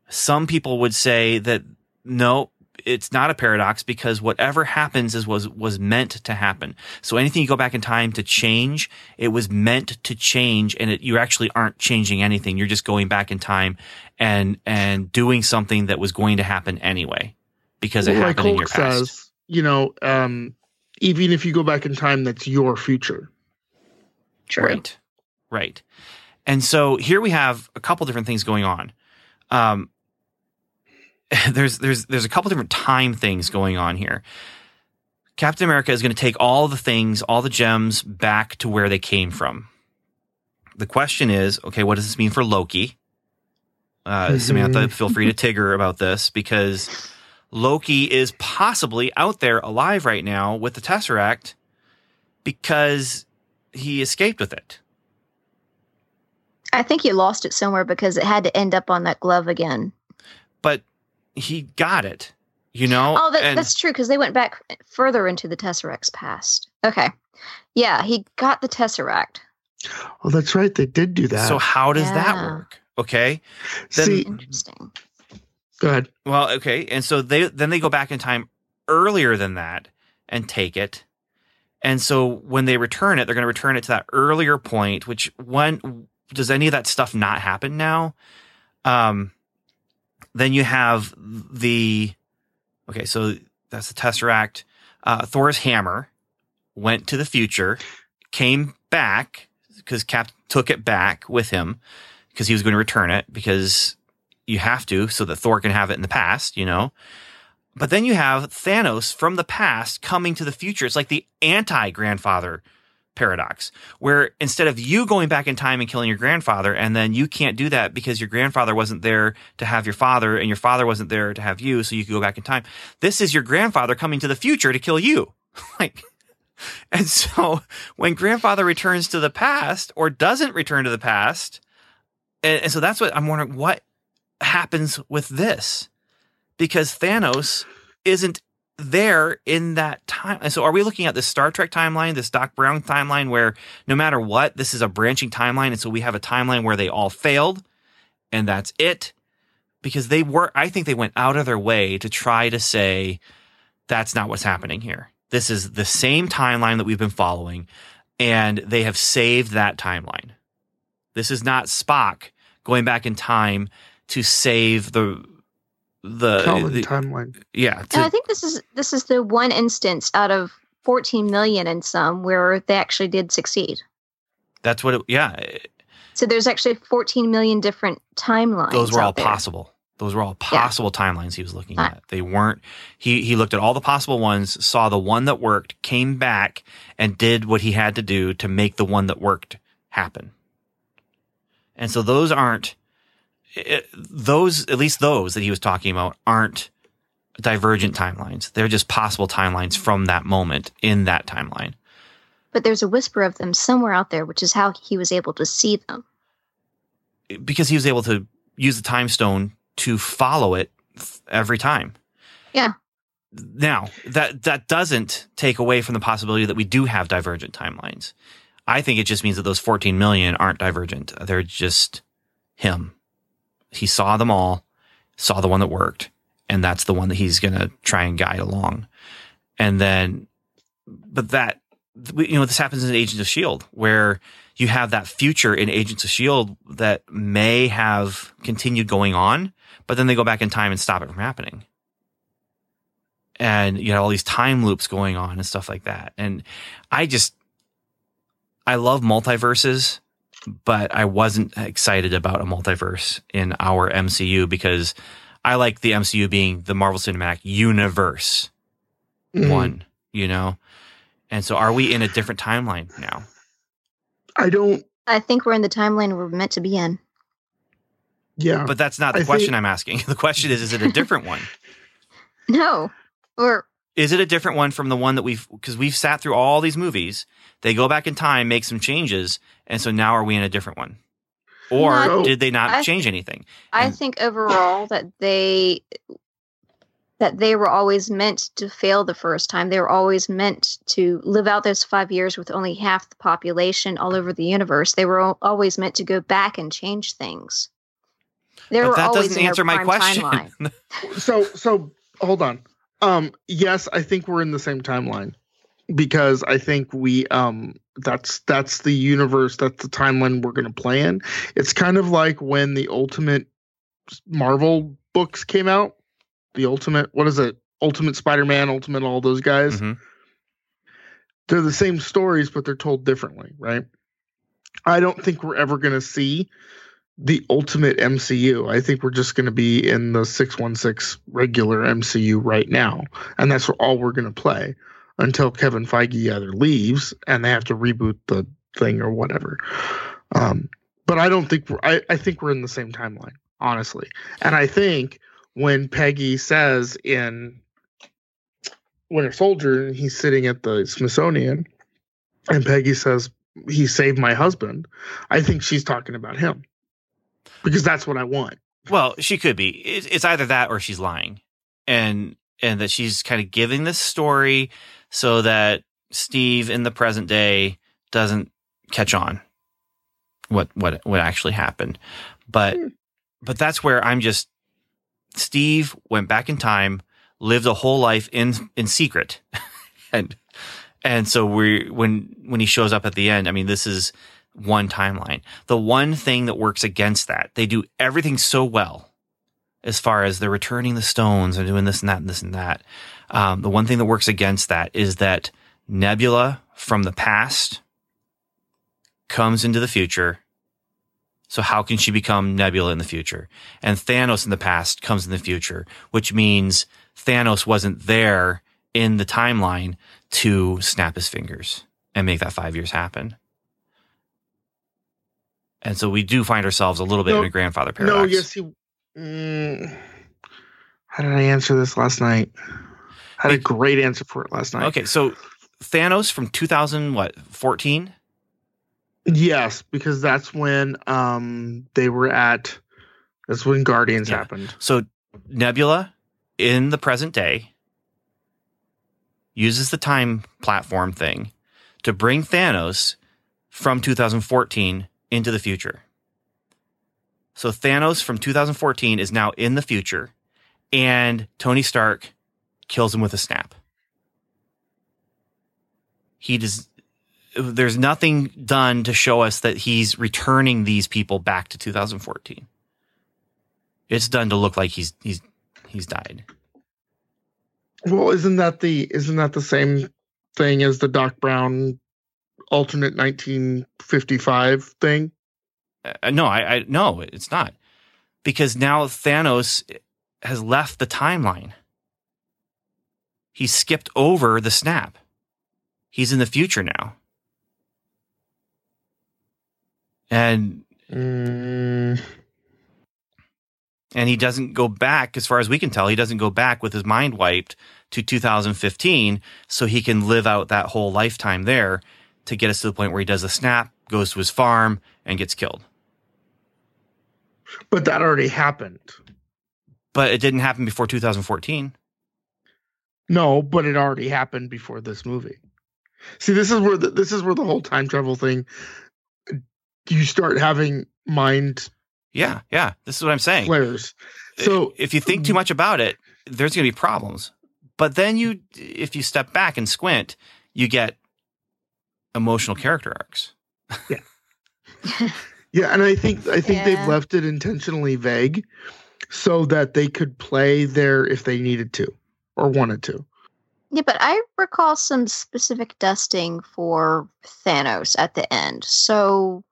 Some people would say that no, it's not a paradox because whatever happens is was was meant to happen. So anything you go back in time to change, it was meant to change and it, you actually aren't changing anything. You're just going back in time and and doing something that was going to happen anyway because it like happened in your past. says, you know, um, even if you go back in time, that's your future. Right. Right. And so here we have a couple different things going on. Um, there's there's there's a couple different time things going on here. Captain America is going to take all the things, all the gems back to where they came from. The question is, okay, what does this mean for Loki? Uh, Mhm. Samantha, feel free to tigger about this because Loki is possibly out there alive right now with the Tesseract because he escaped with it. I think he lost it somewhere because it had to end up on that glove again. But he got it, you know? Oh, that, And- that's true because they went back further into the Tesseract's past. Okay. Yeah, he got the Tesseract. Oh, that's right. They did do that. so how does that work? Okay. then- See, Interesting. go ahead. Well, okay. And so they then they go back in time earlier than that and take it. And so when they return it, they're going to return it to that earlier point, which when does any of that stuff not happen now? Um, then you have the, okay, so that's the Tesseract. Uh, Thor's hammer went to the future, came back because Cap took it back with him because he was going to return it because you have to so that Thor can have it in the past, you know. But then you have Thanos from the past coming to the future. It's like the anti grandfather paradox, where instead of you going back in time and killing your grandfather, and then you can't do that because your grandfather wasn't there to have your father, and your father wasn't there to have you, so you could go back in time. This is your grandfather coming to the future to kill you. like, and so when grandfather returns to the past or doesn't return to the past, and, and so that's what I'm wondering what happens with this because Thanos isn't there in that time. And so are we looking at this Star Trek timeline, this Doc Brown timeline where no matter what, this is a branching timeline and so we have a timeline where they all failed and that's it? Because they were I think they went out of their way to try to say that's not what's happening here. This is the same timeline that we've been following and they have saved that timeline. This is not Spock going back in time to save the the, the- timeline. yeah And I think this is this is the one instance out of 14 million in some where they actually did succeed. That's what it, yeah. So there's actually 14 million different timelines. Those were all there. possible. Those were all possible timelines he was looking Ah. at. They weren't, he, he looked at all the possible ones, saw the one that worked, came back and did what he had to do to make the one that worked happen. And so those aren't, it, those, at least those that he was talking about aren't divergent timelines. They're just possible timelines from that moment in that timeline. But there's a whisper of them somewhere out there, which is how he was able to see them. because he was able to use the time stone to follow it every time. Yeah. Now that that doesn't take away from the possibility that we do have divergent timelines. I think it just means that those 14 million aren't divergent. They're just him. He saw them all, saw the one that worked, and that's the one that he's going to try and guide along. And then, but that, you know, this happens in Agents of S.H.I.E.L.D., where you have that future in Agents of S.H.I.E.L.D. That may have continued going on, but then they go back in time and stop it from happening. And you have all these time loops going on and stuff like that. And I just, I love multiverses, but I wasn't excited about a multiverse in our MCU because I like the MCU being the Marvel Cinematic Universe Mhm. one, you know? And so are we in a different timeline now? I don't. I think we're in the timeline we're meant to be in. Yeah. But that's not the I question think- I'm asking. The question is, is it a different one? No. Or Is it a different one from the one that we've, because we've sat through all these movies. They go back in time, make some changes. And so now are we in a different one? Or No. did they not I- change anything? I And- think overall that they that they were always meant to fail the first time. They were always meant to live out those five years with only half the population all over the universe. They were al- always meant to go back and change things. They But were that always doesn't in answer my question. so so hold on. Um yes, I think we're in the same timeline because I think we um that's that's the universe, that's the timeline we're going to play in. It's kind of like when the Ultimate Marvel books came out. The Ultimate, what is it? Ultimate Spider-Man, Ultimate all those guys. Mhm. They're the same stories but they're told differently, right? I don't think we're ever going to see the ultimate MCU. I think we're just going to be in the 616 regular MCU right now. And that's all we're going to play until Kevin Feige either leaves and they have to reboot the thing or whatever. Um, but I don't think we're, I, I think we're in the same timeline, honestly. And I think when Peggy says in Winter Soldier, he's sitting at the Smithsonian and Peggy says, he saved my husband. I think she's talking about him because that's what I want. Well, she could be. It's either that or she's lying, and and that she's kind of giving this story so that Steve in the present day doesn't catch on what what what actually happened. But Hmm. but that's where I'm just Steve went back in time, lived a whole life in in secret, and and so we when when he shows up at the end, I mean, this is one timeline. The one thing that works against that, they do everything so well as far as they're returning the stones and doing this and that and this and that. Um, the one thing that works against that is that Nebula from the past comes into the future. So how can she become Nebula in the future? And Thanos in the past comes in the future, which means Thanos wasn't there in the timeline to snap his fingers and make that five years happen. And so we do find ourselves a little bit No, in a grandfather paradox. No, yes, he. Mm, how did I answer this last night? I had a great answer for it last night. Okay, so Thanos from 2000 what 14? Yes, because that's when um they were at. That's when Guardians Yeah. happened. So Nebula in the present day uses the time platform thing to bring Thanos from 2014 into the future. So Thanos from 2014 is now in the future and Tony Stark kills him with a snap. He does there's nothing done to show us that he's returning these people back to 2014. It's done to look like he's he's he's died. Well, isn't that the isn't that the same thing as the Doc Brown alternate 1955 thing? Uh, no, I, I no, it's not because now Thanos has left the timeline. He skipped over the snap. He's in the future now. And Mm, and he doesn't go back as far as we can tell he doesn't go back with his mind wiped to 2015 so he can live out that whole lifetime there to get us to the point where he does a snap goes to his farm and gets killed but that already happened. but it didn't happen before 2014 No, but it already happened before this movie. See, this is where the, this is where the whole time travel thing. You start having mind yeah yeah this is what i'm saying Players. So if you think too mm-hmm. much about it there's going to be problems but then you if you step back and squint you get emotional character arcs yeah. Yeah, and I think I think Yeah. they've left it intentionally vague so that they could play there if they needed to or wanted to. Yeah, but I recall some specific dusting for Thanos at the end. So,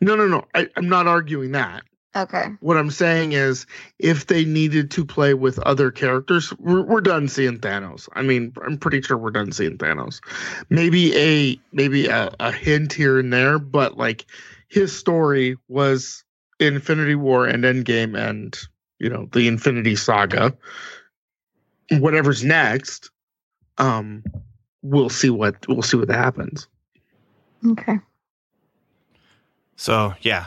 No, no, no. I, I'm not arguing that. okay. What I'm saying is, if they needed to play with other characters, we're, we're done seeing Thanos. I mean, I'm pretty sure we're done seeing Thanos. Maybe a maybe a, a hint here and there, but like his story was Infinity War and Endgame, and you know the Infinity Saga. Whatever's next, um, we'll see what we'll see what happens. Okay. so yeah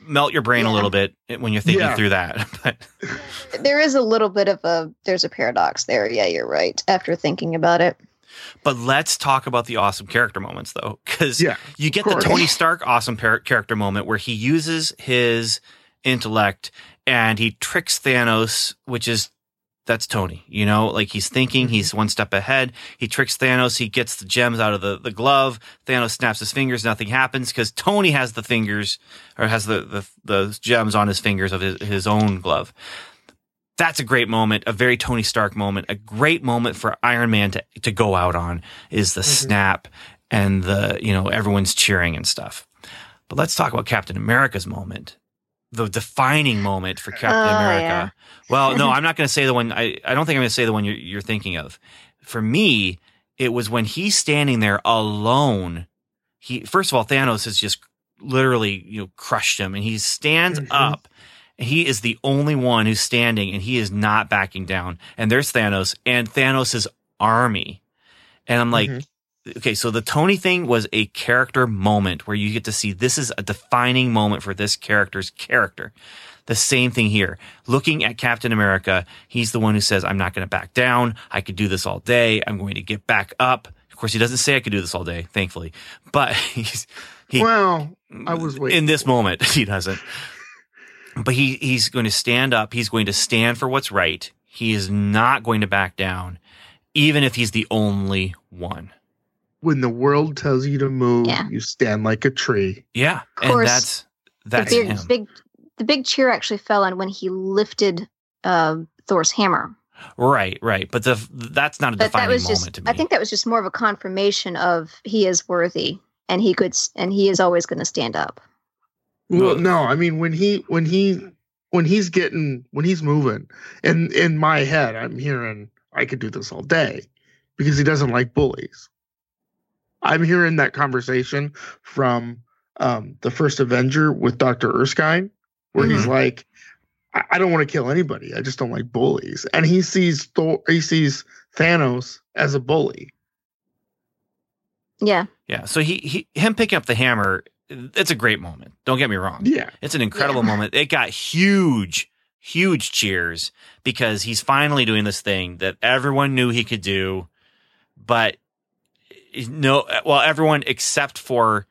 melt your brain a little bit when you're thinking Yeah. through that but There is a little bit of a there's a paradox there. Yeah, you're right. After thinking about it. but let's talk about the awesome character moments though because Yeah, you get the. Tony Stark awesome par- character moment where he uses his intellect and he tricks Thanos, which is that's Tony, you know, like he's thinking, he's mm-hmm. one step ahead. He tricks Thanos, he gets the gems out of the, the glove. Thanos snaps his fingers, nothing happens because Tony has the fingers or has the, the, the gems on his fingers of his, his own glove. That's a great moment, a very Tony Stark moment, a great moment for Iron Man to, to go out on is the mm-hmm. snap and the, you know, everyone's cheering and stuff. But let's talk about Captain America's moment. The defining moment for Captain Oh, America. yeah. Well, no, I'm not going to say the one. I, I don't think I'm going to say the one you're, you're thinking of. For me, it was when he's standing there alone. He first of all, Thanos has just literally you know crushed him, and he stands Mhm. up. He is the only one who's standing, and he is not backing down. And there's Thanos and Thanos' army, and I'm like, Mhm. Okay, so the Tony thing was a character moment where you get to see this is a defining moment for this character's character. The same thing here. Looking at Captain America, he's the one who says, I'm not going to back down. I could do this all day. I'm going to get back up. Of course, he doesn't say I could do this all day, thankfully, but he's, he, well, I was waiting in this moment, he doesn't. But he, he's going to stand up. He's going to stand for what's right. He is not going to back down, even if he's the only one. When the world tells you to move, Yeah. you stand like a tree. Yeah, Of and that's that's the big, him. big the big cheer actually fell on when he lifted uh, Thor's hammer. right, right. But the that's not a But that defining was moment just to me. I think that was just more of a confirmation of he is worthy and he could and he is always going to stand up. Well, No. no, I mean when he when he when he's getting when he's moving, and in my head, I'm hearing I could do this all day because he doesn't like bullies. I'm hearing that conversation from um, the first Avenger with Doctor Erskine, where he's like, I, "I don't want to kill anybody. I just don't like bullies." And he sees Thor, he sees Thanos as a bully. Yeah. yeah. So he, he him picking up the hammer, it's a great moment. Don't get me wrong. Yeah, It's an incredible Yeah. moment. It got huge, huge cheers because he's finally doing this thing that everyone knew he could do, but no, well, everyone except for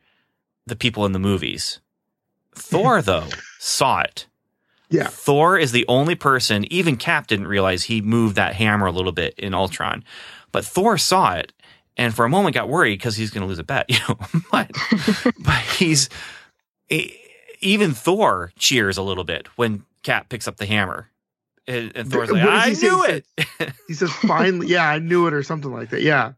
the people in the movies. Thor, though, saw it. yeah. Thor is the only person, even Cap didn't realize he moved that hammer a little bit in Ultron, but Thor saw it and for a moment got worried because he's going to lose a bet, you know. but, but he's even Thor cheers a little bit when Cap picks up the hammer. And, and Thor's like, I knew it. He says, "Finally, yeah, I knew it," or something like that. Yeah.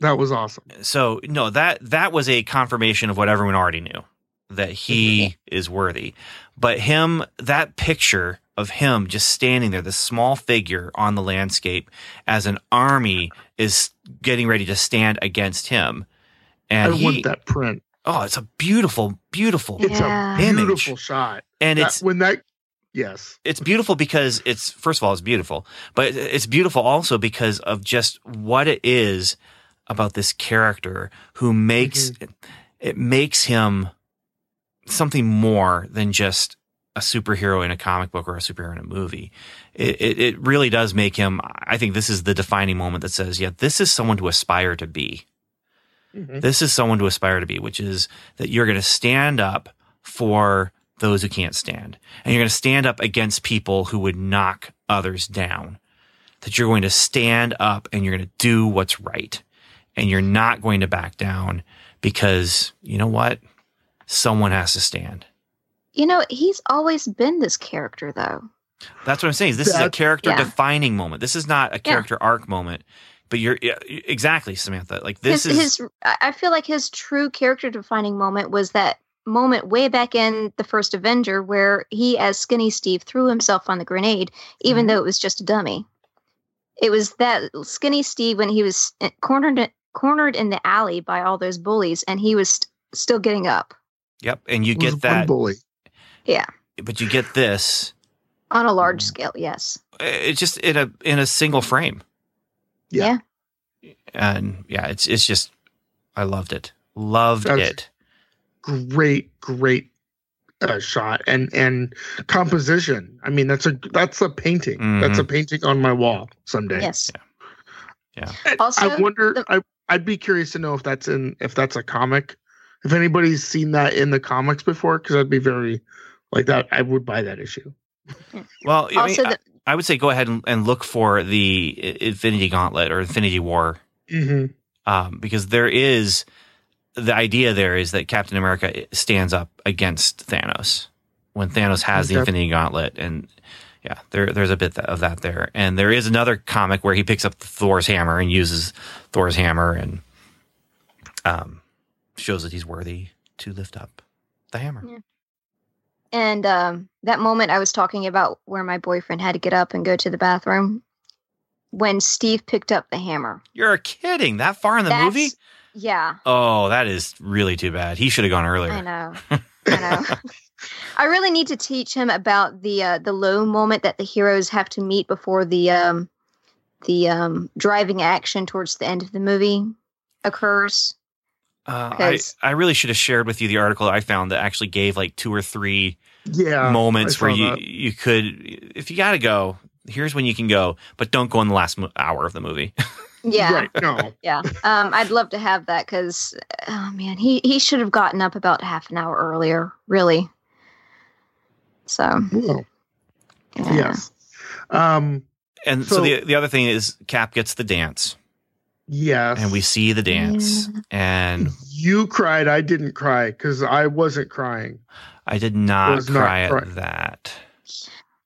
That was awesome. so no that that was a confirmation of what everyone already knew that he is worthy but him that picture of him just standing there this small figure on the landscape as an army is getting ready to stand against him and I he, want that print. oh it's a beautiful beautiful It's Yeah. a Image. beautiful shot. and That- it's when that yes. it's beautiful because it's first of all it's beautiful but it's beautiful also because of just what it is about this character who makes it makes him something more than just a superhero in a comic book or a superhero in a movie it, it, it really does make him i think this is the defining moment that says yeah this is someone to aspire to be Mhm. this is someone to aspire to be, which is that you're going to stand up for those who can't stand. And you're going to stand up against people who would knock others down. That you're going to stand up and you're going to do what's right. And you're not going to back down because you know what? Someone has to stand. You know, he's always been this character, though. That's what I'm saying. This is a character yeah. defining moment. This is not a character arc moment. But you're yeah, exactly, Samantha. Like this his, is his, I I feel like his true character defining moment was that moment way back in the first Avenger where he, as Skinny Steve, threw himself on the grenade, even Mhm. though it was just a dummy. It was that Skinny Steve when he was eh, cornered cornered in the alley by all those bullies, and he was st- still getting up Yep. And you It was get one that bully. Yeah, but you get this on a large Mm. scale. Yes. it's just in a in a single frame Yeah. and yeah it's it's just i loved it loved That's- it Great, great uh, shot and and composition. I mean, that's a that's a painting. That's Mm-hmm. a painting on my wall someday. Yes. Yeah. Also, I wonder. the- I I'd be curious to know if that's in if that's a comic. If anybody's seen that in the comics before, because I'd be very like that. I would buy that issue. well I, mean, Also, I, I would say go ahead and, and look for the infinity gauntlet or infinity war Mm-hmm. um, because there is the idea there is that captain america stands up against thanos when thanos has the infinity gauntlet and yeah there, there's a bit of that there and there is another comic where he picks up thor's hammer and uses thor's hammer and um, shows that he's worthy to lift up the hammer Yeah. And um, that moment I was talking about where my boyfriend had to get up and go to the bathroom when Steve picked up the hammer. You're kidding. That far in the movie? Yeah, Oh, that is really too bad. He should have gone earlier. I know. I know. I really need to teach him about the uh, the low moment that the heroes have to meet before the um, the um, driving action towards the end of the movie occurs. Uh, I, I really should have shared with you the article I found that actually gave like two or three Yeah. moments where you that. you could, if you got to go, here's when you can go, but don't go in the last mo- hour of the movie. Yeah, Right. No. yeah. Um, I'd love to have that because, oh man, he he should have gotten up about half an hour earlier. Really. So Well, yeah. yes. Um. and so, So- the the other thing is Cap gets the dance, Yes. and we see the dance, and You cried. I didn't cry because I wasn't crying. I did not Was not cry cry- at that.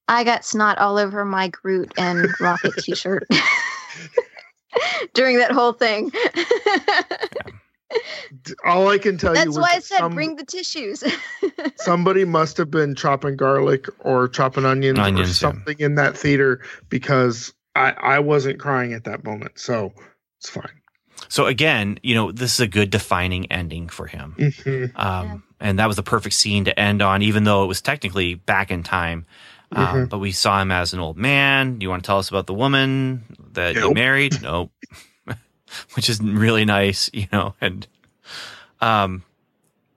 I got snot all over my Groot and Rocket T-shirt during that whole thing. D- All I can tell you That's was why I that said some- bring the tissues. somebody must have been chopping garlic or chopping onions, Onions, or yeah. something in that theater because I I wasn't crying at that moment. So it's fine. So again, you know, this is a good defining ending for him. Mhm. Um, And that was the perfect scene to end on, even though it was technically back in time. Um, Mhm. But we saw him as an old man. You want to tell us about the woman that you married? Nope. Which is really nice, you know. And um,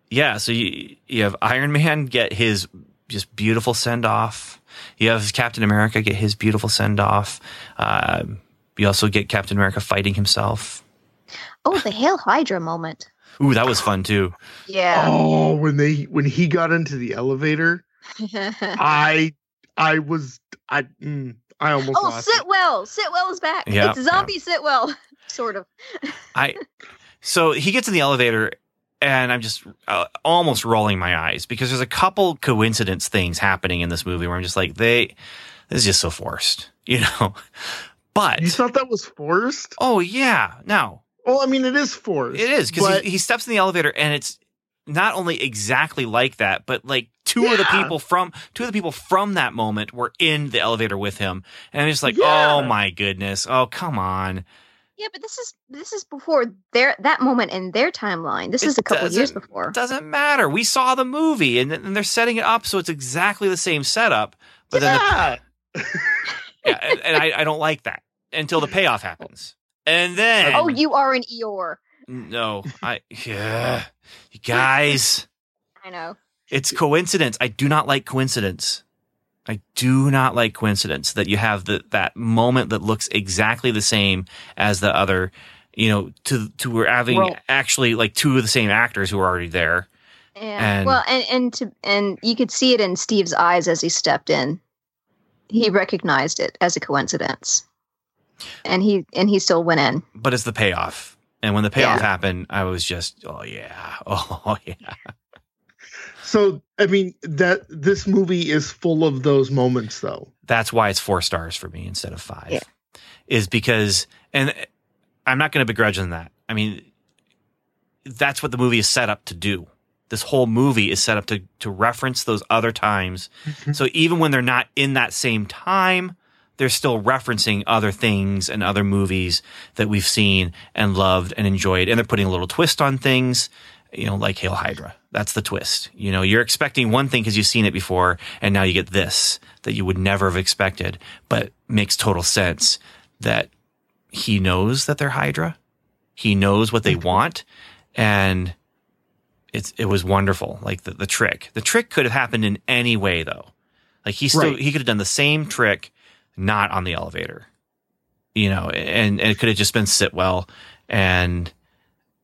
yeah, so you, you have Iron Man get his just beautiful send off. You have Captain America get his beautiful send off. Um, you also get Captain America fighting himself. oh, the Hail Hydra moment. Ooh, that was fun too. Yeah. Oh, when they when he got into the elevator, I I was I mm, I almost oh, lost it. Sitwell. Sitwell is back. Yeah, it's zombie Sitwell, sort of. I so he gets in the elevator and I'm just uh, almost rolling my eyes because there's a couple coincidence things happening in this movie where I'm just like they this is just so forced, you know. But You thought that was forced? oh yeah, no. Well, I mean, it is forced. It is because but- he, he steps in the elevator and it's not only exactly like that, but like two of the people from two of the people from that moment were in the elevator with him, and it's like, Yeah. oh my goodness, oh come on, Yeah, but this is this is before their that moment in their timeline. This It is a couple years before. it doesn't matter. We saw the movie, and, and they're setting it up so it's exactly the same setup, but then the yeah. Yeah, and, and I, I don't like that until the payoff happens. And oh, then Oh, you are an Eeyore. no, I yeah, you guys, I know. it's coincidence. I do not like coincidence. I do not like coincidence that you have the that moment that looks exactly the same as the other. You know, to to we're having Well- actually like two of the same actors who are already there. Yeah. And- well, and and to and you could see it in Steve's eyes as he stepped in. He recognized it as a coincidence, and he and he still went in. But it's the payoff, and when the payoff Yeah. happened, I was just, oh yeah, oh yeah. So, I mean, that this movie is full of those moments, though. that's why it's four stars for me instead of five. Yeah. is because and i'm not going to begrudge them that. I mean that's what the movie is set up to do. This whole movie is set up to to reference those other times. Mm-hmm. So even when they're not in that same time they're still referencing other things and other movies that we've seen and loved and enjoyed. And they're putting a little twist on things you know like hail hydra that's the twist. You know you're expecting one thing because you've seen it before and now you get this that you would never have expected. But makes total sense that he knows that they're hydra. He knows what they want and it's it was wonderful. Like the, the trick. The trick could have happened in any way though. Like he still Right. he could have done the same trick not on the elevator. You know and, and it could have just been sit well and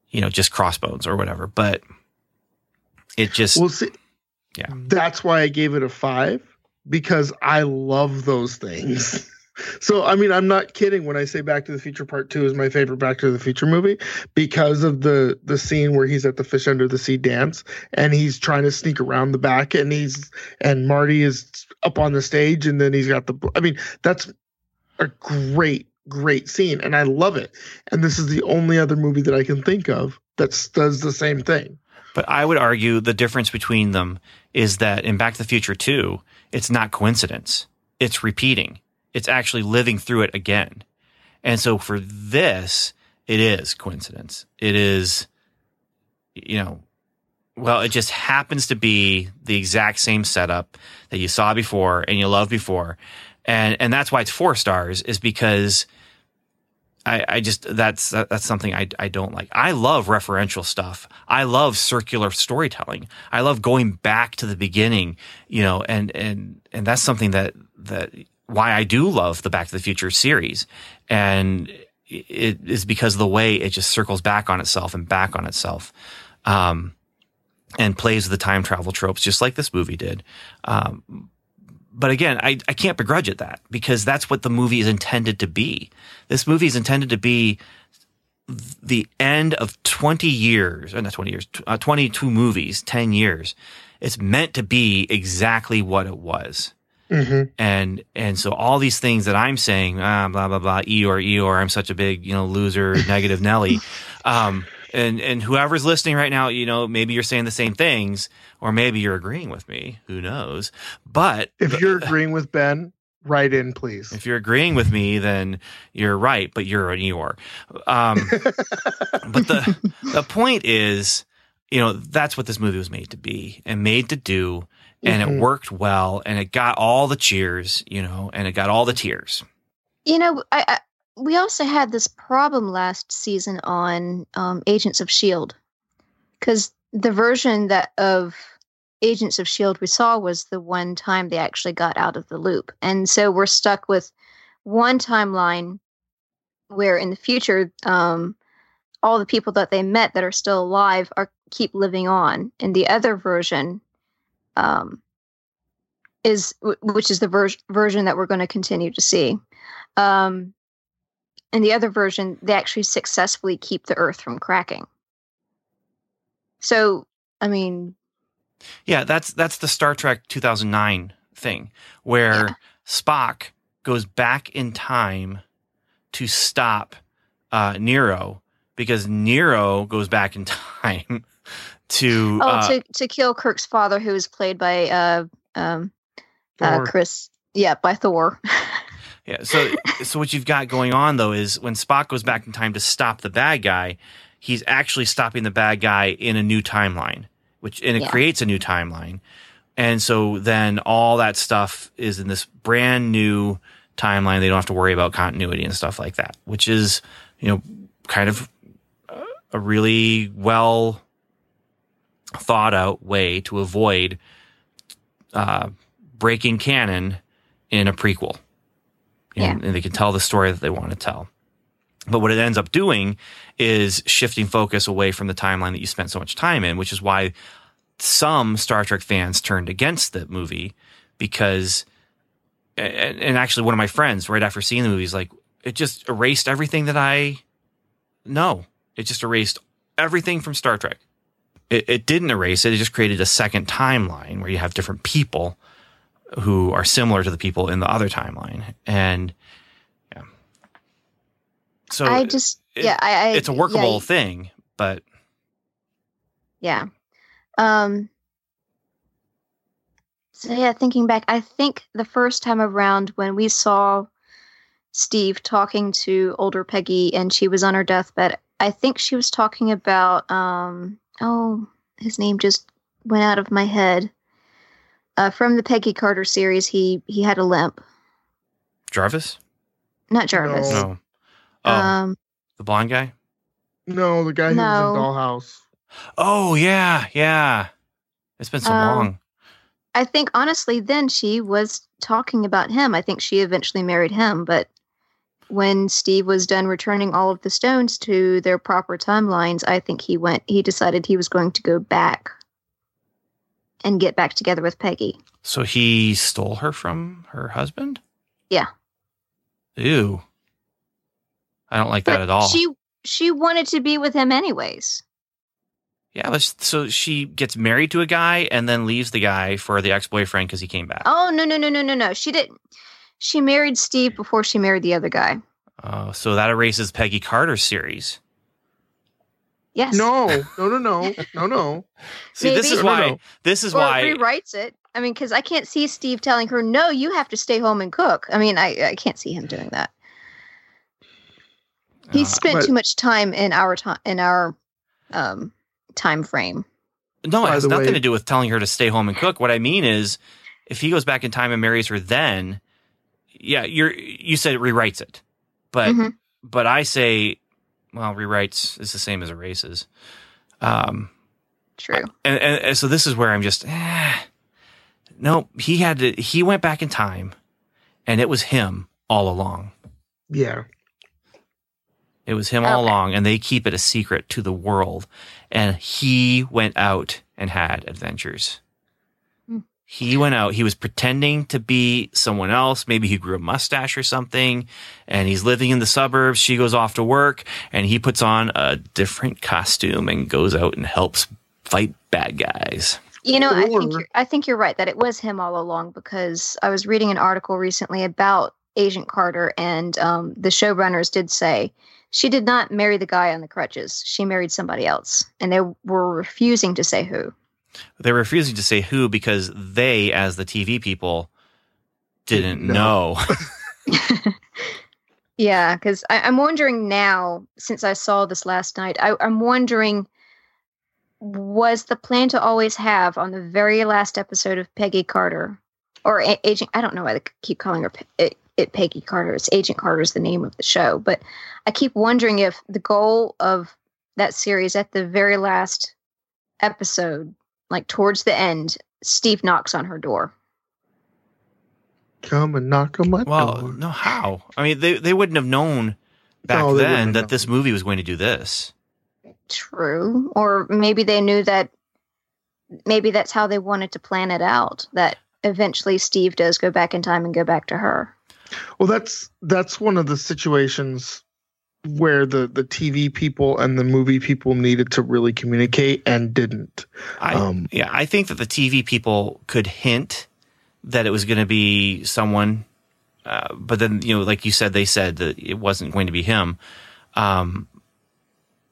you know just crossbones or whatever. But it just Well, see, Yeah. that's why I gave it a five because I love those things. So, I mean, I'm not kidding when I say Back to the Future Part Two is my favorite Back to the Future movie because of the the scene where he's at the fish under the sea dance and he's trying to sneak around the back and he's and Marty is up on the stage and then he's got the. I mean, that's a great great scene and I love it. And this is the only other movie that I can think of that does the same thing. But I would argue the difference between them is that in Back to the Future 2, it's not coincidence. It's repeating. It's actually living through it again. And so for this, it is coincidence. It is, you know, well, it just happens to be the exact same setup that you saw before and you loved before. And, and that's why it's four stars is because I, I just that's that's something I, I don't like. I love referential stuff. I love circular storytelling. I love going back to the beginning, you know, and and and that's something that that why I do love the Back to the Future series, and it is because of the way it just circles back on itself and back on itself, um, and plays the time travel tropes just like this movie did. Um, but again, I, I can't begrudge it that because that's what the movie is intended to be. This movie is intended to be the end of 20 years, or not 20 years, uh, 22 movies, 10 years. It's meant to be exactly what it was. Mm-hmm. And, and so all these things that I'm saying, ah, blah, blah, blah, Eeyore, Eeyore, I'm such a big, you know, loser, negative Nelly. Um, and, and whoever's listening right now, you know, maybe you're saying the same things, or maybe you're agreeing with me. Who knows? But If you're agreeing with Ben, write in, please. if you're agreeing with me, then you're right, but you're an Eeyore. Um, but the the point is, you know, that's what this movie was made to be and made to do, and it Mhm. worked well, and it got all the cheers, you know, and it got all the tears. You know, I, I we also had this problem last season on um, Agents of Shield because the version that of Agents of Shield we saw was the one time they actually got out of the loop, and so we're stuck with one timeline where in the future, um, all the people that they met that are still alive are keep living on, and the other version. Um, is which is the ver- version that we're going to continue to see. Um, in the other version, they actually successfully keep the Earth from cracking. So, I mean, Yeah, that's that's the Star Trek 2009 thing where Yeah. Spock goes back in time to stop uh, Nero because Nero goes back in time to Oh, uh, to to kill Kirk's father, who was played by uh um uh, Chris. Yeah, by Thor. Yeah. So, so what you've got going on though is when Spock goes back in time to stop the bad guy, he's actually stopping the bad guy in a new timeline, which and it Yeah. creates a new timeline. And so then all that stuff is in this brand new timeline. They don't have to worry about continuity and stuff like that, which is, you know, kind of a really well thought out way to avoid uh, breaking canon in a prequel and, and they can tell the story that they want to tell. But what it ends up doing is shifting focus away from the timeline that you spent so much time in, which is why some Star Trek fans turned against the movie because, and, and actually one of my friends right after seeing the movie is like, it just erased everything that I know. It just erased everything from Star Trek. It, it didn't erase it. It just created a second timeline where you have different people who are similar to the people in the other timeline. And yeah. So I just it- yeah, I, I it's a workable yeah, thing, but Yeah. Um so yeah, thinking back, I think the first time around when we saw Steve talking to older Peggy and she was on her deathbed, I think she was talking about um oh, his name just went out of my head. Uh, from the Peggy Carter series, he he had a limp. Jarvis? Not Jarvis. No. No. Oh, Um, the blonde guy? No, the guy who No. was in Dollhouse. Oh yeah, yeah. It's been so Um, long. I think honestly, then she was talking about him. I think she eventually married him, but when Steve was done returning all of the stones to their proper timelines, I think he went. He decided he was going to go back and get back together with Peggy. So he stole her from her husband? Yeah. Ew. I don't like that at all. She she wanted to be with him anyways. yeah, but so she gets married to a guy and then leaves the guy for the ex-boyfriend because he came back. Oh no no no no no no! She didn't. She married Steve before she married the other guy. Oh, so that erases Peggy Carter's series. Yes. No, no, no, no, no, no. See, this is No, no, why. no. This is or why. rewrites it. I mean, because I can't see Steve telling her, "No, you have to stay home and cook." I mean, I I can't see him doing that. He Uh, spent but- too much time in our time in our um time frame. No, it has nothing way- to do with telling her to stay home and cook. What I mean is, if he goes back in time and marries her, then yeah, you're you said it rewrites it, but Mhm. but I say, well, rewrites is the same as erases. Um, True. and, and, and so this is where I'm just, eh, no, he had to. He went back in time, and it was him all along. Yeah. It was him all along, and they keep it a secret to the world. And he went out and had adventures. He went out. He was pretending to be someone else. Maybe he grew a mustache or something, and he's living in the suburbs. She goes off to work, and he puts on a different costume and goes out and helps fight bad guys. You know, I think you're, I think you're right that it was him all along because I was reading an article recently about Agent Carter, and um, the showrunners did say she did not marry the guy on the crutches. She married somebody else, and they were refusing to say who. They're refusing to say who because they, as the TV people, didn't Didn't know. Yeah, because I'm wondering now, since I saw this last night, I, I'm wondering was the plan to always have on the very last episode of Peggy Carter or A- Agent, I don't know why they keep calling her Pe- it, it Peggy Carter. It's Agent Carter is the name of the show, but I keep wondering if the goal of that series at the very last episode, like towards the end, Steve knocks on her door. Come and knock on my well, door. no, how? I mean, they they wouldn't have known back No, then have that this movie was going to do this. True. Or maybe they knew that maybe that's how they wanted to plan it out. That eventually Steve does go back in time and go back to her. Well, that's that's one of the situations where the the TV people and the movie people needed to really communicate and didn't. I, Um, yeah, I think that the TV people could hint that it was going to be someone, uh, but then you know, like you said, they said that it wasn't going to be him. Um,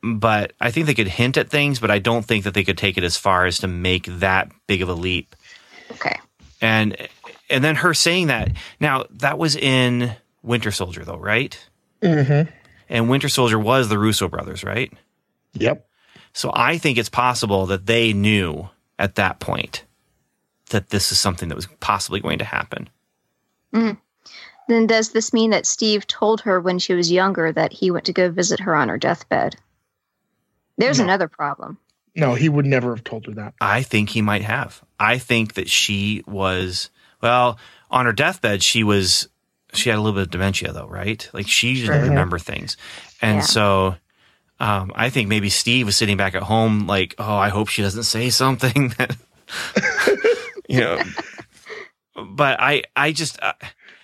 but I think they could hint at things, but I don't think that they could take it as far as to make that big of a leap. Okay. And and then her saying that now that was in Winter Soldier though, right? Mm-hmm. And Winter Soldier was the Russo brothers, right? Yep. So I think it's possible that they knew at that point that this is something that was possibly going to happen. Mm-hmm. Then does this mean that Steve told her when she was younger that he went to go visit her on her deathbed? There's No. another problem. No, he would never have told her that. I think he might have. I think that she was well on her deathbed. She was she had a little bit of dementia though, right? Like she didn't Mhm. remember things, and Yeah. so um, I think maybe Steve was sitting back at home, like, oh, I hope she doesn't say something that you know. But I I just uh,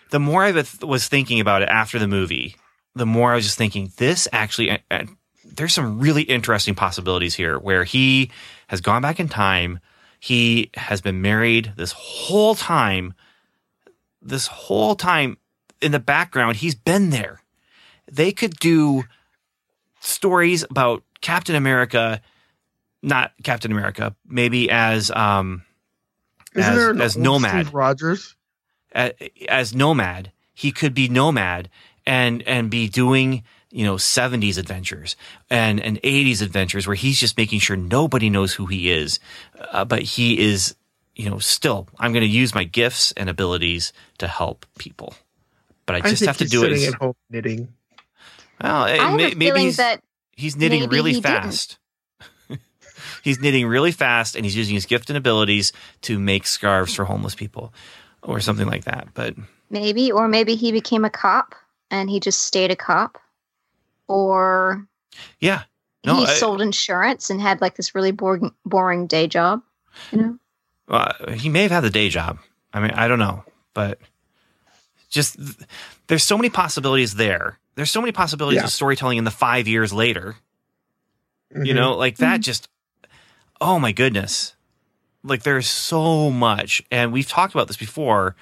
the more I was- was thinking about it after the movie, the more I was just thinking this actually. Uh, there's some really interesting possibilities here where he has gone back in time. He has been married this whole time. This whole time in the background, he's been there. They could do stories about Captain America, not Captain America, maybe as um Isn't as, as Nomad Steve Rogers? a- as nomad he could be nomad and and be doing you know 70s adventures and and 80s adventures where he's just making sure nobody knows who he is uh, but he is you know still i'm going to use my gifts and abilities to help people but i I just think have to do it sitting as, at home knitting. well I have may- a maybe he's, that he's knitting maybe really he didn't. fast he's knitting really fast and he's using his gift and abilities to make scarves for homeless people or something like that but maybe, or maybe he became a cop and he just stayed a cop, or yeah no he I- sold insurance and had like this really boring, boring day job. You know, Uh, he may have had the day job. I mean, I don't know, but just there's so many possibilities there. There's so many possibilities Yeah. of storytelling in the five years later. You Mhm. know, like that. Just oh my goodness, like there's so much, and we've talked about this before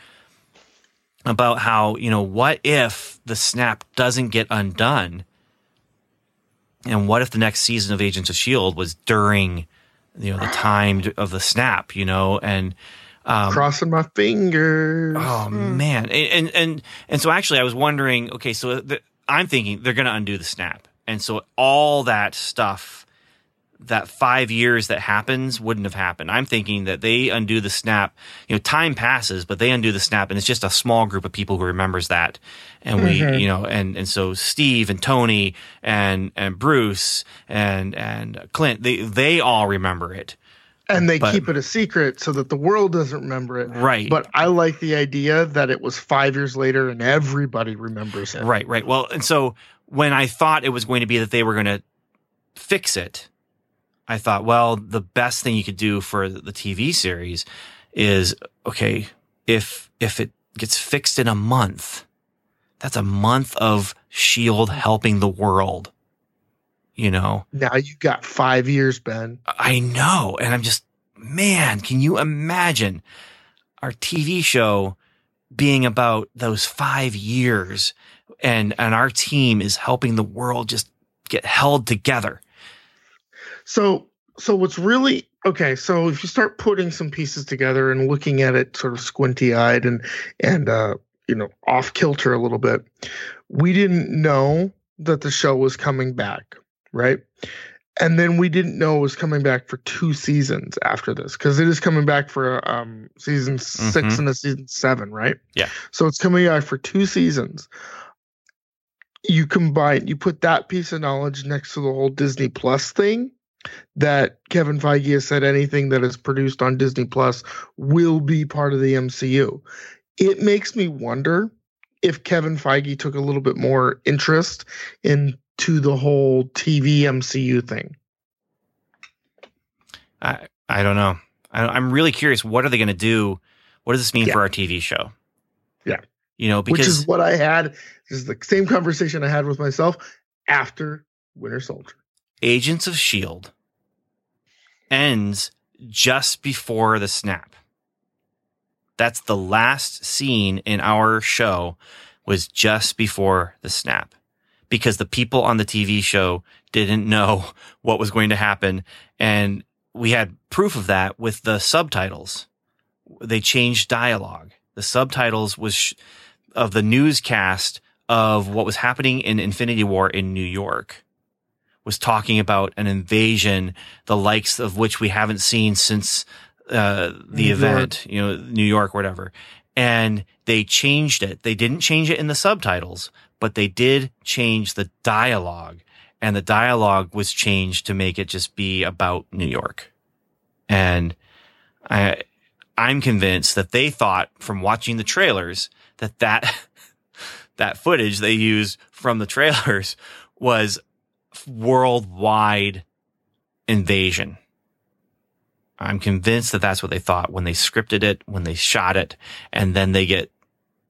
about how you know what if the snap doesn't get undone, and what if the next season of Agents of Shield was during you know the time of the snap, you know, and um, crossing my fingers. Oh Mm. man, and, and and and so actually, I was wondering. Okay, so the, I'm thinking they're going to undo the snap, and so all that stuff, that five years that happens, wouldn't have happened. I'm thinking that they undo the snap. You know, time passes, but they undo the snap, and it's just a small group of people who remembers that, and we, Mhm. you know, and and so Steve and Tony and and Bruce and and Clint, they they all remember it, and they but- keep it a secret so that the world doesn't remember it. right? But I like the idea that it was five years later and everybody remembers it. Right, right. Well, and so when I thought it was going to be that they were going to fix it, I thought, well, the best thing you could do for the TV series is okay, if if it gets fixed in a month, that's a month of Shield helping the world. You know, Now you got five years, Ben. I know. And I'm just, man, can you imagine our TV show being about those five years and, and our team is helping the world just get held together. So, so what's really okay? So if you start putting some pieces together and looking at it sort of squinty eyed and and uh, you know off kilter a little bit, we didn't know that the show was coming back, right? And then we didn't know it was coming back for two seasons after this because it is coming back for um season 6 Mhm. and a season seven, right? Yeah. So it's coming back for two seasons. You combine, you put that piece of knowledge next to the whole Disney Plus thing that Kevin Feige has said anything that is produced on Disney Plus will be part of the MCU. It makes me wonder if Kevin Feige took a little bit more interest into the whole TV MCU thing. I, I don't know. I, I'm really curious. What are they going to do? What does this mean Yeah. for our TV show? Yeah. You know, which because is what I had. This is the same conversation I had with myself after Winter Soldier. Agents of S.H.I.E.L.D. Ends just before the snap. That's the last scene in our show was just before the snap. Because the people on the TV show didn't know what was going to happen. And we had proof of that with the subtitles. They changed dialogue. The subtitles was sh- of the newscast of what was happening in Infinity War in New York was talking about an invasion, the likes of which we haven't seen since uh, the New event, you know, New York, whatever. And they changed it. They didn't change it in the subtitles, but they did change the dialogue. And the dialogue was changed to make it just be about New York. And I, I'm convinced that they thought from watching the trailers that that, that footage they used from the trailers was worldwide invasion. I'm convinced that that's what they thought when they scripted it, when they shot it, and then they get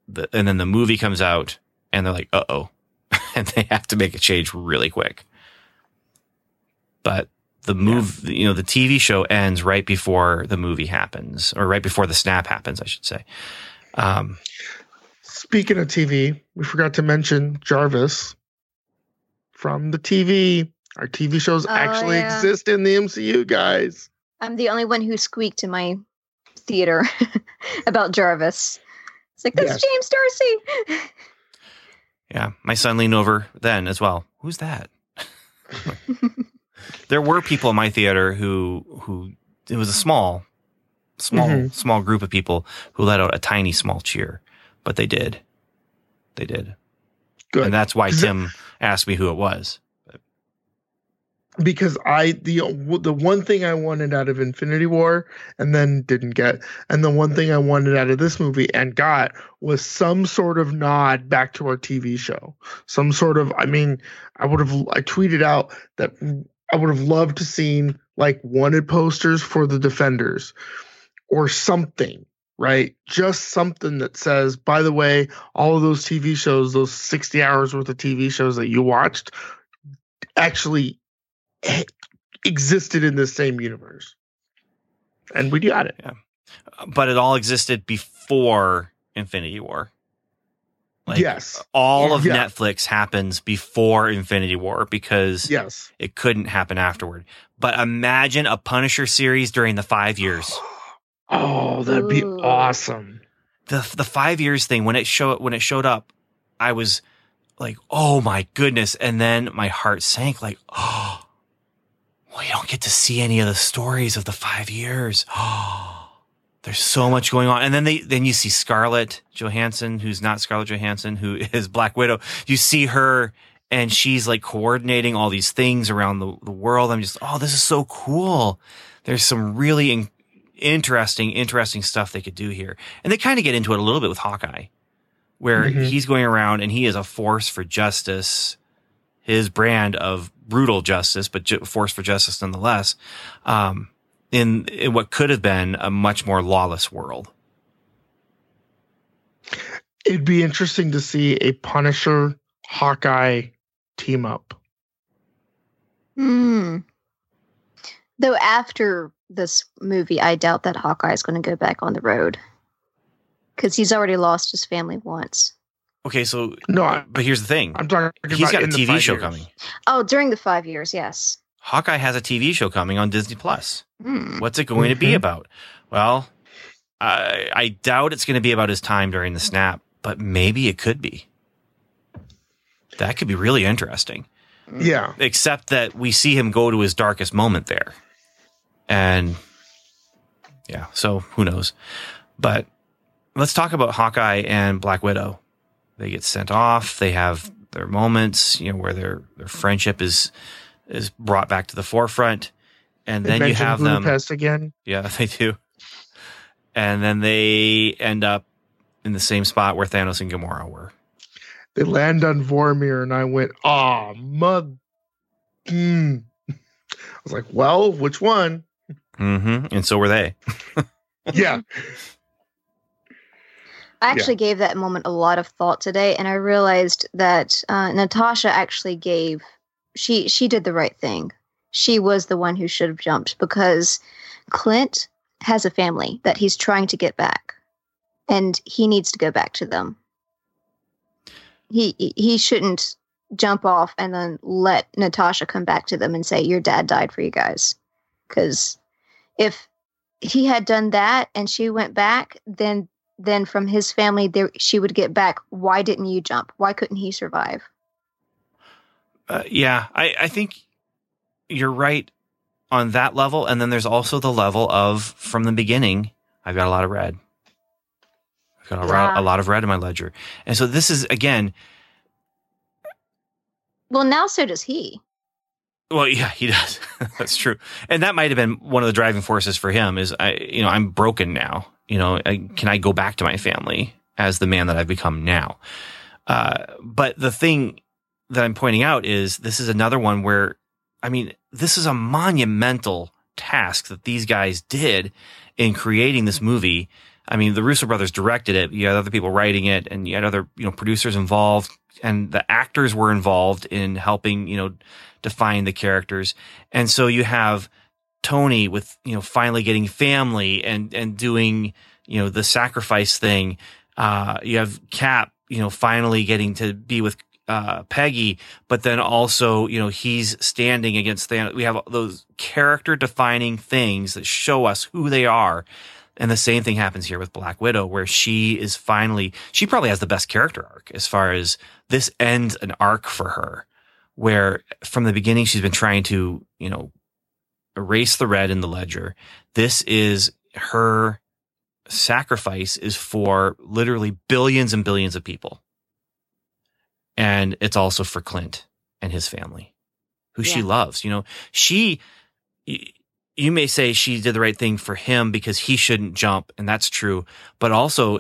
the, and then the movie comes out and they're like, uh oh. and they have to make a change really quick. But the move, you know, the TV show ends right before the movie happens or right before the snap happens, I should say. Um, Speaking of TV, we forgot to mention Jarvis from the TV. Our TV shows Oh, actually yeah. exist in the MCU, guys. I'm the only one who squeaked in my theater about Jarvis. It's like, that's Yes. James D'Arcy. yeah. My son leaned over then as well. Who's that? there were people in my theater who who it was a small small Mhm. small group of people who let out a tiny small cheer but they did they did Good. and that's why tim asked me who it was because I the the one thing I wanted out of Infinity War and then didn't get, and the one thing I wanted out of this movie and got was some sort of nod back to our TV show. Some sort of, I mean, I would have I tweeted out that I would have loved to seen like wanted posters for the Defenders or something. Right, just something that says, by the way, all of those TV shows, those 60 hours worth of TV shows that you watched, actually existed in the same universe. And we got it. Yeah. but it all existed before infinity war like yes. all of Yeah. netflix happens before infinity war because Yes. it couldn't happen afterward but imagine a punisher series during the five years Oh, that'd be Ooh. awesome. the the five years thing when it show when it showed up, I was like, oh my goodness, and then my heart sank. Like, oh, well, you don't get to see any of the stories of the five years. Oh, there's so much going on, and then they then you see Scarlett Johansson, who's not Scarlett Johansson, who is Black Widow. You see her. And she's like coordinating all these things around the, the world. I'm just, oh, this is so cool. There's some really in- interesting, interesting stuff they could do here. And they kind of get into it a little bit with Hawkeye, where Mhm. he's going around and he is a force for justice, his brand of brutal justice, but ju- force for justice nonetheless, um, in, in what could have been a much more lawless world. It'd be interesting to see a Punisher Hawkeye team up. Hmm. Though after this movie, I doubt that Hawkeye is going to go back on the road because he's already lost his family once. Okay, so, No, I, but here's the thing. I'm talking He's about got a in the TV show years. coming. Oh, during the five years, yes. Hawkeye has a TV show coming on Disney Plus. Hmm. What's it going to be Mhm. about? Well, I, I doubt it's going to be about his time during the snap, but maybe it could be. That could be really interesting. Yeah. Except that we see him go to his darkest moment there. And yeah, so who knows? But let's talk about Hawkeye and Black Widow. They get sent off. They have their moments, you know, where their their friendship is is brought back to the forefront. And They then you have them Budapest again. yeah, they do. And then they end up in the same spot where Thanos and Gamora were. They land on Vormir, and I went, "Ah, mud." Mm. I was like, "Well, which one?" hmm And so were they. Yeah. I actually gave that moment a lot of thought today, and I realized that uh, Natasha actually gave she she did the right thing. She was the one who should have jumped because Clint has a family that he's trying to get back, and he needs to go back to them. He he shouldn't jump off and then let Natasha come back to them and say, Your dad died for you guys. Because if he had done that and she went back, then then from his family there she would get back, why didn't you jump? Why couldn't he survive? Uh, yeah, I, I think you're right on that level. And then there's also the level of from the beginning, I've got a lot of red. I've got a, Yeah. a lot of red in my ledger. And so this is, again, Well, now so does he. well, yeah, he does. That's true. And that might have been one of the driving forces for him is I, you know, I'm broken now. You know, I, can I go back to my family as the man that I've become now? Uh, but the thing that I'm pointing out is this is another one where, I mean, this is a monumental task that these guys did in creating this movie. I mean, the Russo brothers directed it. You had other people writing it and you had other, you know, producers involved and the actors were involved in helping, you know, define the characters. And so you have Tony with, you know, finally getting family and, and doing, you know, the sacrifice thing. Uh, you have Cap, you know, finally getting to be with, uh, Peggy, but then also, you know, he's standing against Thanos. We have those character defining things that show us who they are. And the same thing happens here with Black Widow, where she is finally, she probably has the best character arc as far as this ends an arc for her where from the beginning she's been trying to, you know, erase the red in the ledger. This is her sacrifice is for literally billions and billions of people. And it's also for Clint and his family, who she loves. You know, she, you may say she did the right thing for him because he shouldn't jump, and that's true. But also,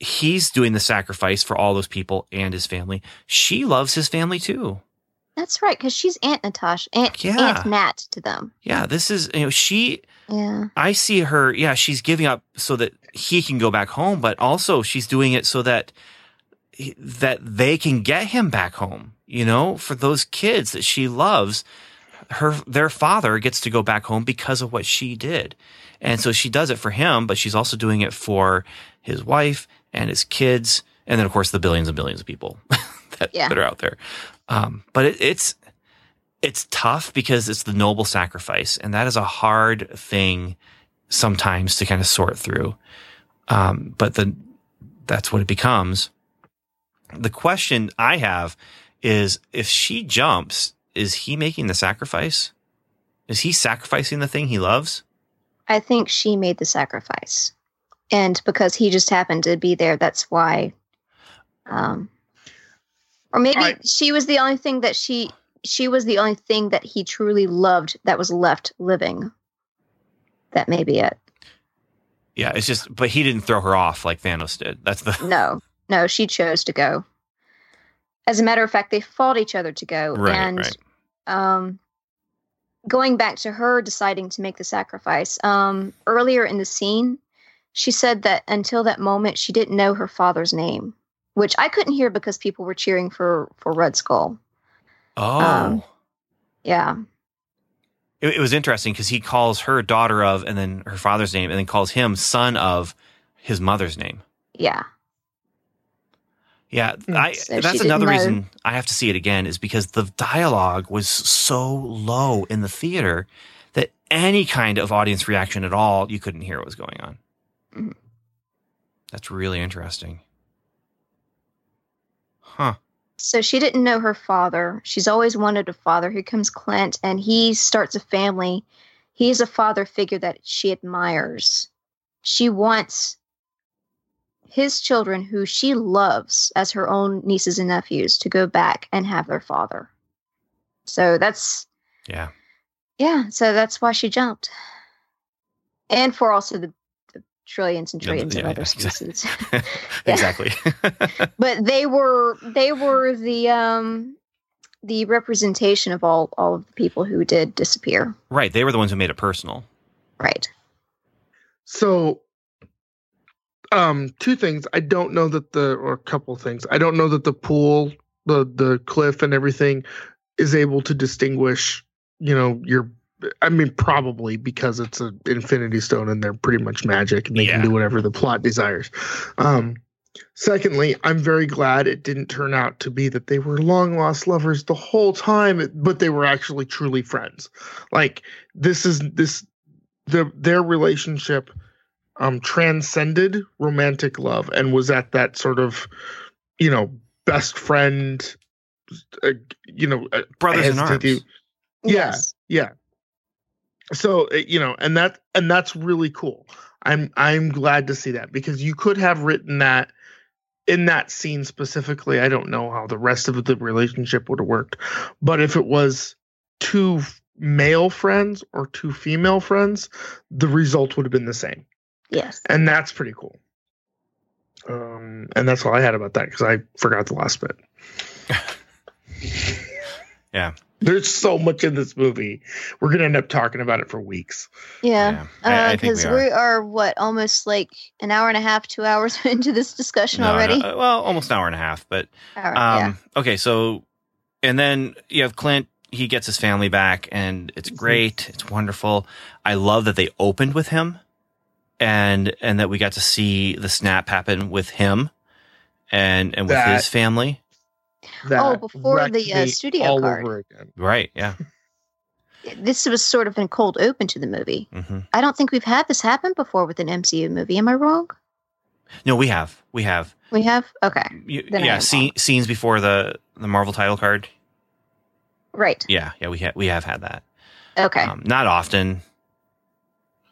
he's doing the sacrifice for all those people and his family. She loves his family too. That's right, because she's Aunt Natasha, Aunt, Yeah. Aunt Nat to them. Yeah, this is, you know, she, Yeah. I see her, yeah, she's giving up so that he can go back home, but also she's doing it so that that they can get him back home, you know, for those kids that she loves. Her their father gets to go back home because of what she did. And so she does it for him, but she's also doing it for his wife and his kids and then of course the billions and billions of people that, Yeah. that are out there. Um, but it, it's it's tough because it's the noble sacrifice, and that is a hard thing sometimes to kind of sort through. Um, but the that's what it becomes. The question I have is if she jumps, is he making the sacrifice? Is he sacrificing the thing he loves? I think she made the sacrifice. And because he just happened to be there, that's why. Um, or maybe I- she was the only thing that she she was the only thing that he truly loved that was left living. That may be it. Yeah, it's just, but he didn't throw her off like Thanos did. That's the No, no, she chose to go. As a matter of fact, they fought each other to go. Right, and right. um, going back to her deciding to make the sacrifice, um, earlier in the scene, she said that until that moment, she didn't know her father's name, which I couldn't hear because people were cheering for for Red Skull. oh. Um, Yeah, it, it was interesting because he calls her daughter of, and then her father's name, and then calls him son of his mother's name. yeah, Yeah, Hmm. I, So that's another know. reason I have to see it again is because the dialogue was so low in the theater that any kind of audience reaction at all, you couldn't hear what was going on. Mhm. That's really interesting. Huh. So she didn't know her father. She's always wanted a father. Here comes Clint, and he starts a family. He's a father figure that she admires. She wants his children, who she loves as her own nieces and nephews, to go back and have their father. So that's, Yeah. yeah, so that's why she jumped. And for also the, the trillions and trillions yeah, of other yeah, species. exactly. but they were they were the um the representation of all all of the people who did disappear right. They were the ones who made it personal. right So, um, two things. I don't know that the, or a couple things. I don't know that the pool, the the cliff, and everything is able to distinguish. You know, your. I mean, probably because it's an Infinity Stone and they're pretty much magic and they Yeah. can do whatever the plot desires. Um, Secondly, I'm very glad it didn't turn out to be that they were long lost lovers the whole time, but they were actually truly friends. Like this is this the their relationship um transcended romantic love and was at that sort of you know best friend uh, you know uh, Brothers in arms. hesitate to- yeah yeah so uh, you know and that and that's really cool. I'm i'm glad to see that because you could have written that in that scene specifically. I don't know how the rest of the relationship would have worked but if it was two male friends or two female friends the result would have been the same. Yes. and that's pretty cool. Um and that's all i had about that because i forgot the last bit. Yeah. There's so much in this movie we're gonna end up talking about it for weeks Yeah. I, I think Because we are. we are what almost like an hour and a half, two hours into this discussion No, no, already. uh, well, almost an hour and a half, but All right, Um, Okay, so and then you have Clint. He gets his family back, and it's Mhm. great. It's wonderful. I love that they opened with him, and and that we got to see the snap happen with him, and and with That- his family. That Oh, before the, uh, studio all card. over again Right? Yeah. yeah. This was sort of a cold open to the movie. hmm I don't think we've had this happen before with an MCU movie. Am I wrong? No, we have. We have. We have. Okay. You, yeah, am scene, scenes before the the Marvel title card. Right. Yeah, yeah, we ha- we have had that. Okay. Um, not often.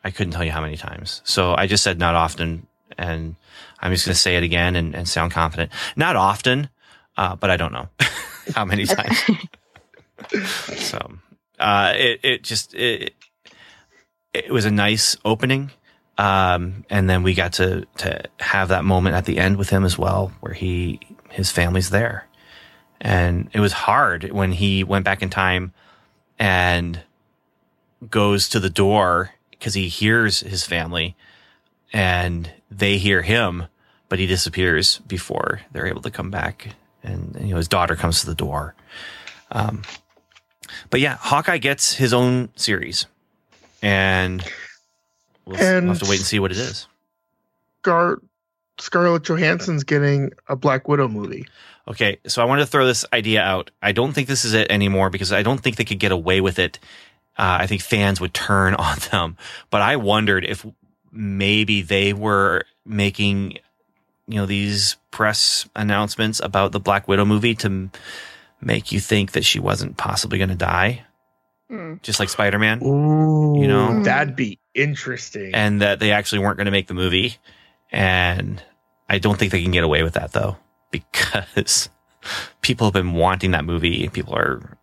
I couldn't tell you how many times. So I just said not often, and I'm just going to say it again and, and sound confident. Not often, uh, but I don't know how many times. so uh, it it just it it was a nice opening, um, and then we got to to have that moment at the end with him as well, where he his family's there, and it was hard when he went back in time and goes to the door because he hears his family and they hear him, but he disappears before they're able to come back. And, you know, his daughter comes to the door. Um, but yeah, Hawkeye gets his own series and we'll, we'll And- have to wait and see what it is. Scar- Scarlett Johansson's getting a Black Widow movie. Okay, so I wanted to throw this idea out. I don't think this is it anymore because I don't think they could get away with it. Uh, I think fans would turn on them. But I wondered if maybe they were making, you know, these press announcements about the Black Widow movie to m- make you think that she wasn't possibly going to die, Hmm. just like Spider Man, You know? that'd be interesting. and that they actually weren't going to make the movie. And I don't think they can get away with that though, because people have been wanting that movie. People are,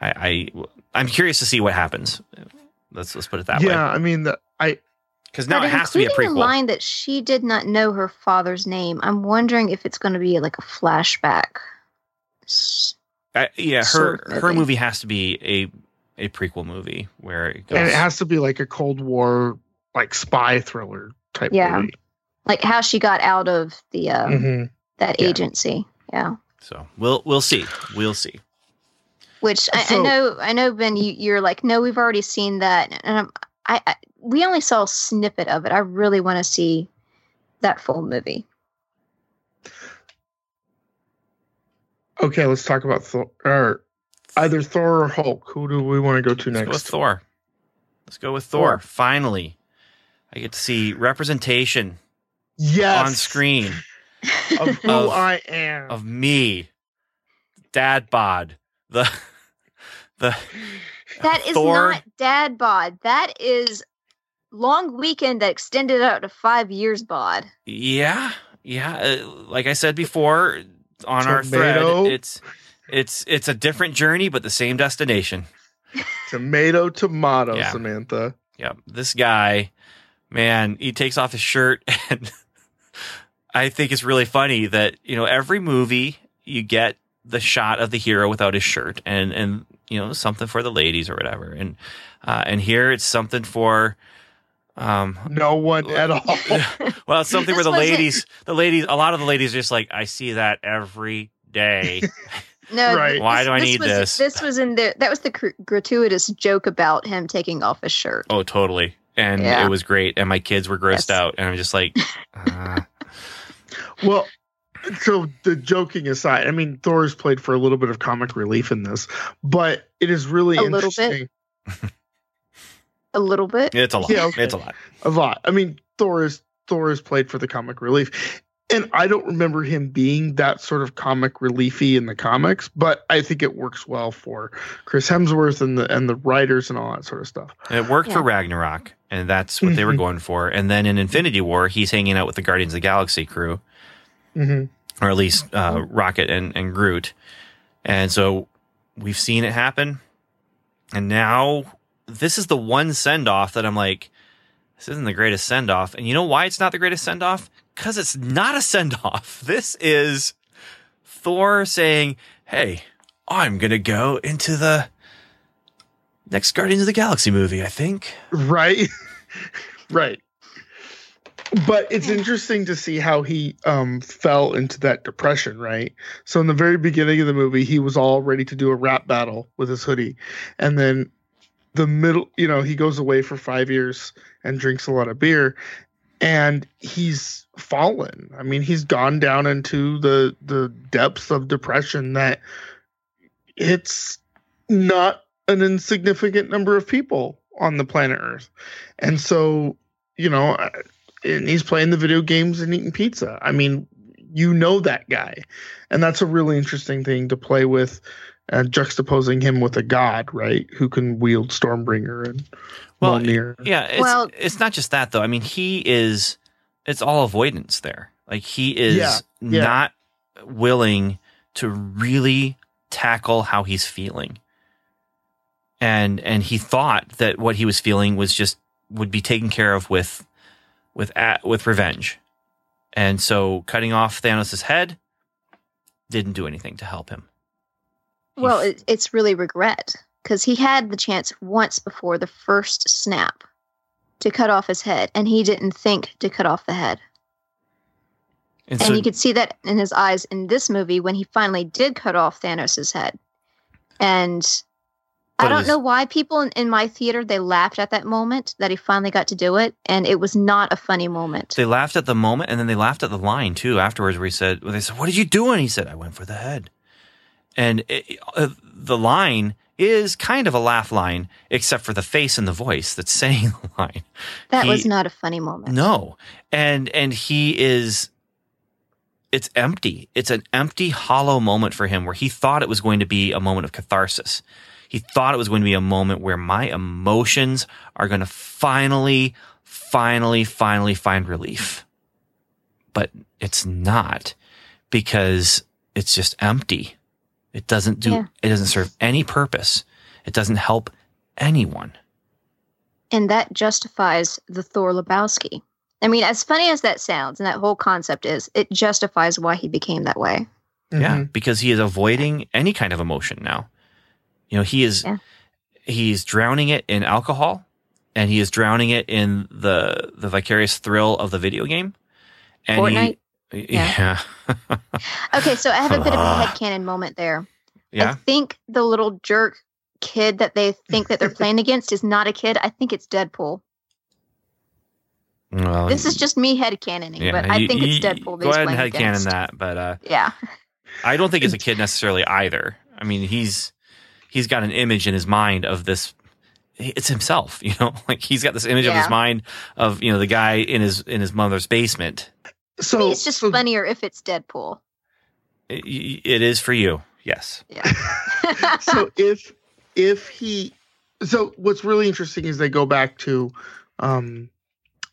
I, I I'm curious to see what happens. Let's let's put it that yeah, way, Yeah, I mean, the, I because now But it has to be a including prequel. The line that she did not know her father's name. I'm wondering if it's going to be like a flashback. S- I, yeah, her sort of her movie. movie has to be a a prequel movie where it goes. and it has to be like a Cold War like spy thriller type Yeah. movie. Like how she got out of the uh, Mhm. that Yeah. agency. Yeah. so we'll we'll see. We'll see. Which I, I know, I know, Ben. You, you're like, no, we've already seen that, and I'm, I, I, we only saw a snippet of it. I really want to see that full movie. Okay, let's talk about Thor. Or either Thor or Hulk. Who do we want to go to next? Let's go with? Thor. Let's go with Thor. Thor. Finally, I get to see representation Yes, on screen of who Of- I am. of me, Dad Bod, the the That is Thor. not dad bod. That is long weekend that extended out to five years bod. Yeah, yeah. Uh, like I said before on our thread, it's it's it's a different journey, but the same destination. tomato, tomato, Yeah. Samantha. Yep. This guy, man, he takes off his shirt and I think it's really funny that, you know, every movie you get the shot of the hero without his shirt and and you know, something for the ladies or whatever. And uh and here it's something for um No one at all. well, it's something where the wasn't- ladies the ladies a lot of the ladies are just like, I see that every day. No, Right. th- Why do I need was, this? This was in there. That was the gr- gratuitous joke about him taking off his shirt. oh, totally. And Yeah. it was great. And my kids were grossed Yes. out. And I'm just like, uh, Well, so the joking aside, I mean, Thor's played for a little bit of comic relief in this, but it is really A little bit? interesting. A little bit. It's a lot. Yeah, okay. It's a lot. A lot. I mean, Thor is Thor is played for the comic relief. And I don't remember him being that sort of comic reliefy in the comics, but I think it works well for Chris Hemsworth and the and the writers and all that sort of stuff. It worked for Ragnarok, and that's what they were Mhm. going for. And then in Infinity War, he's hanging out with the Guardians of the Galaxy crew, hmm or at least uh, Rocket and, and Groot. And so we've seen it happen. And now this is the one send off that I'm like, this isn't the greatest send off. And you know why it's not the greatest send off? Because it's not a send off. This is Thor saying, hey, I'm going to go into the next Guardians of the Galaxy movie, I think. Right. right. But it's interesting to see how he um, fell into that depression, right? So in the very beginning of the movie, he was all ready to do a rap battle with his hoodie, and then the middle, you know, he goes away for five years and drinks a lot of beer, and he's fallen. I mean, he's gone down into the the depths of depression that it's not an insignificant number of people on the planet Earth. And so, you know, and he's playing the video games and eating pizza. I mean, you know that guy. And that's a really interesting thing to play with, uh, juxtaposing him with a god, right? Who can wield Stormbreaker and Well, Mjolnir. Yeah, it's, Well- it's not just that though. I mean, he is it's all avoidance there. Like he is Yeah, yeah. not willing to really tackle how he's feeling. And and he thought that what he was feeling was just would be taken care of with with a with revenge. And so cutting off Thanos' head didn't do anything to help him. Well, it, it's really regret because he had the chance once before the first snap to cut off his head, and he didn't think to cut off the head. and And so you could see that in his eyes in this movie when he finally did cut off Thanos' head. And I don't was- know why people in, in my theater they laughed at that moment that he finally got to do it, and it was not a funny moment. They laughed at the moment, and then they laughed at the line too afterwards, where he said, well, "They said, what did you do?" And he said, "I went for the head." And it, uh, the line is kind of a laugh line, except for the face and the voice that's saying the line. That he- was not a funny moment. No, and and he is. It's empty. It's an empty, hollow moment for him, where he thought it was going to be a moment of catharsis. He thought it was going to be a moment where my emotions are going to finally, finally, finally find relief. But it's not because it's just empty. It doesn't do, Yeah. it doesn't serve any purpose. It doesn't help anyone. And that justifies the Thor Lebowski. I mean, as funny as that sounds and that whole concept is, it justifies why he became that way. Yeah, Mhm. because he is avoiding any kind of emotion now. You know, he is Yeah. he's drowning it in alcohol and he is drowning it in the the vicarious thrill of the video game. And Fortnite? He, Yeah. yeah. Okay, so I have a bit of a Ah. headcanon moment there. Yeah. I think the little jerk kid that they think that they're playing against is not a kid. I think it's Deadpool. Well, This is just me headcanoning, yeah, but I you- think it's Deadpool. Go ahead and headcanon against. that, but uh, Yeah. I don't think it's a kid necessarily either. I mean, he's he's got an image in his mind of this. It's himself, you know. Like he's got this image of his mind of you know the guy in his in his mother's basement. I So it's just so- funnier if it's Deadpool. It, it is for you, yes. Yeah. so if if he so what's really interesting is they go back to um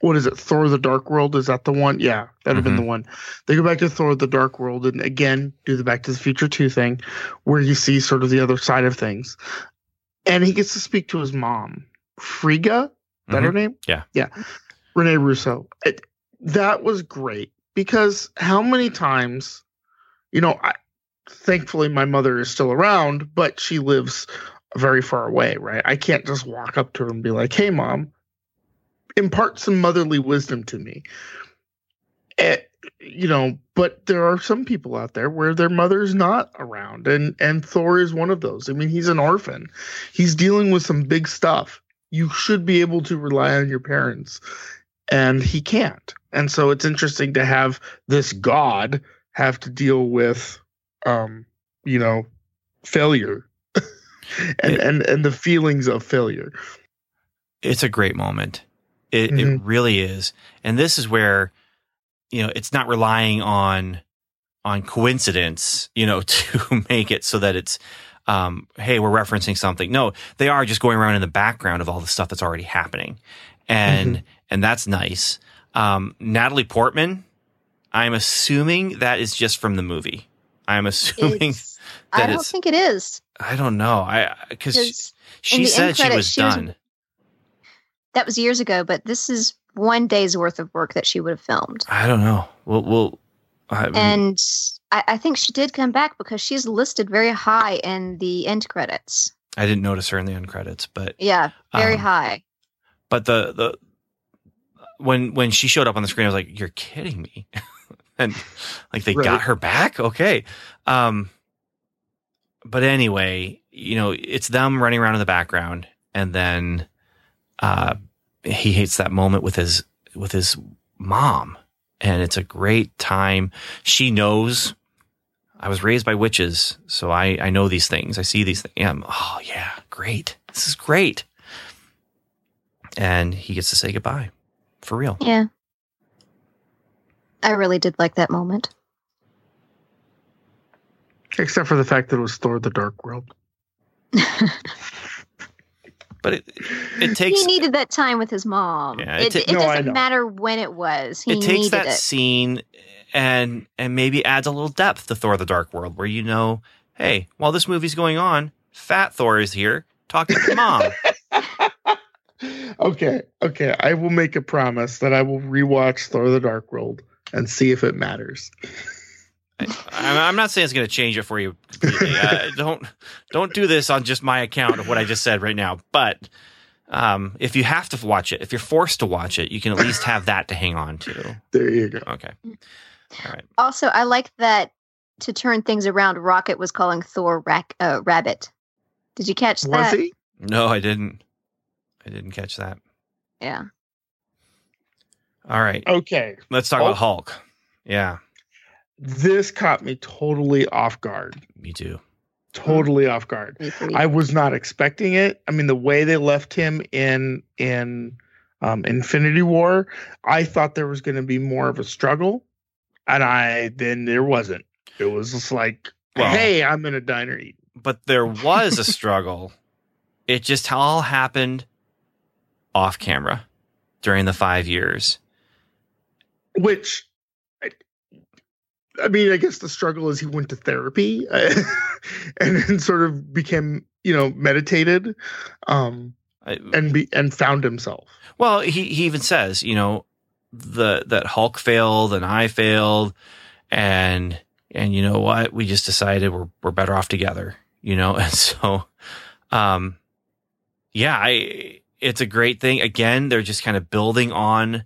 what is it thor the dark world? Is that the one? Yeah that'd have been the one. They go back to thor the dark world and again do the back to the future 2 thing where you see sort of the other side of things. And he gets to speak to his mom frigga? Is that her name? Yeah. yeah. Rene russo. It, that was great because how many times you know I, thankfully my mother is still around but she lives very far away right? I can't just walk up to her and be like hey mom impart some motherly wisdom to me. Eh, you know but there are some people out there where their mother's not around and and thor is one of those. I mean he's an orphan. He's dealing with some big stuff. You should be able to rely on your parents and he can't. And so it's interesting to have this god have to deal with, um, you know, failure and, It- and, and the feelings of failure. it's a great moment. It, it Mhm. really is. And this is where, you know, it's not relying on, on coincidence, you know, to make it so that it's, um, hey, we're referencing something. No, they are just going around in the background of all the stuff that's already happening. And, and that's nice. Um, Natalie Portman, I'm assuming that is just from the movie. I'm assuming, It's- I that don't it's- think it is I don't know. I, cause she, she said end she was she was- done. that was years ago. But this is one day's worth of work that she would have filmed, I don't know. We'll, we'll, I, and I, I think she did come back because she's listed very high in the end credits. I didn't notice her in the end credits, but Yeah, very Um, high. but the the when when she showed up on the screen, I was like, "You're kidding me!" and like they Right. got her back. Okay, um, but anyway, you know, it's them running around in the background, and then uh, he hates that moment with his with his mom, and it's a great time. She knows. I was raised by witches, so I, I know these things. I see these things. Yeah, oh yeah, great. This is great and he gets to say goodbye for real. Yeah, I really did like that moment. Except for the fact that it was Thor: The Dark World. But it it takes he needed that time with his mom. Yeah, it it, ta- it No, doesn't matter when it was. He it takes needed that it. scene and and maybe adds a little depth to Thor: The Dark World, where you know, hey, while this movie's going on, Fat Thor is here talking to mom. okay, okay. I will make a promise that I will rewatch Thor: The Dark World and see if it matters. I, I'm I'm not saying it's going to change it for you. Completely. Uh, don't don't do this on just my account of what I just said right now. But um, if you have to watch it, if you're forced to watch it, you can at least have that to hang on to. There you go. Okay, all right. Also, I like that to turn things around. Rocket was calling Thor rac- uh, Rabbit. Did you catch Was that? he? No, I didn't. I didn't catch that. Yeah. All right. Okay. Let's talk about Hulk. Yeah, This caught me totally off guard. me too. Totally off guard. I was not expecting it. I mean, the way they left him in in um, Infinity War, I thought there was going to be more of a struggle, and I then there wasn't. It was just like, Well- hey, I'm in a diner eating. But there was a struggle. it just all happened off camera during the five years. Which, I, I mean, I guess the struggle is he went to therapy and then sort of became, you know, meditated, um, I, and be and found himself. well, he, he even says, you know, the that Hulk failed and I failed, and and you know what? We just decided we're we're better off together. You know, and so, um, yeah, I it's a great thing. Again, they're just kind of building on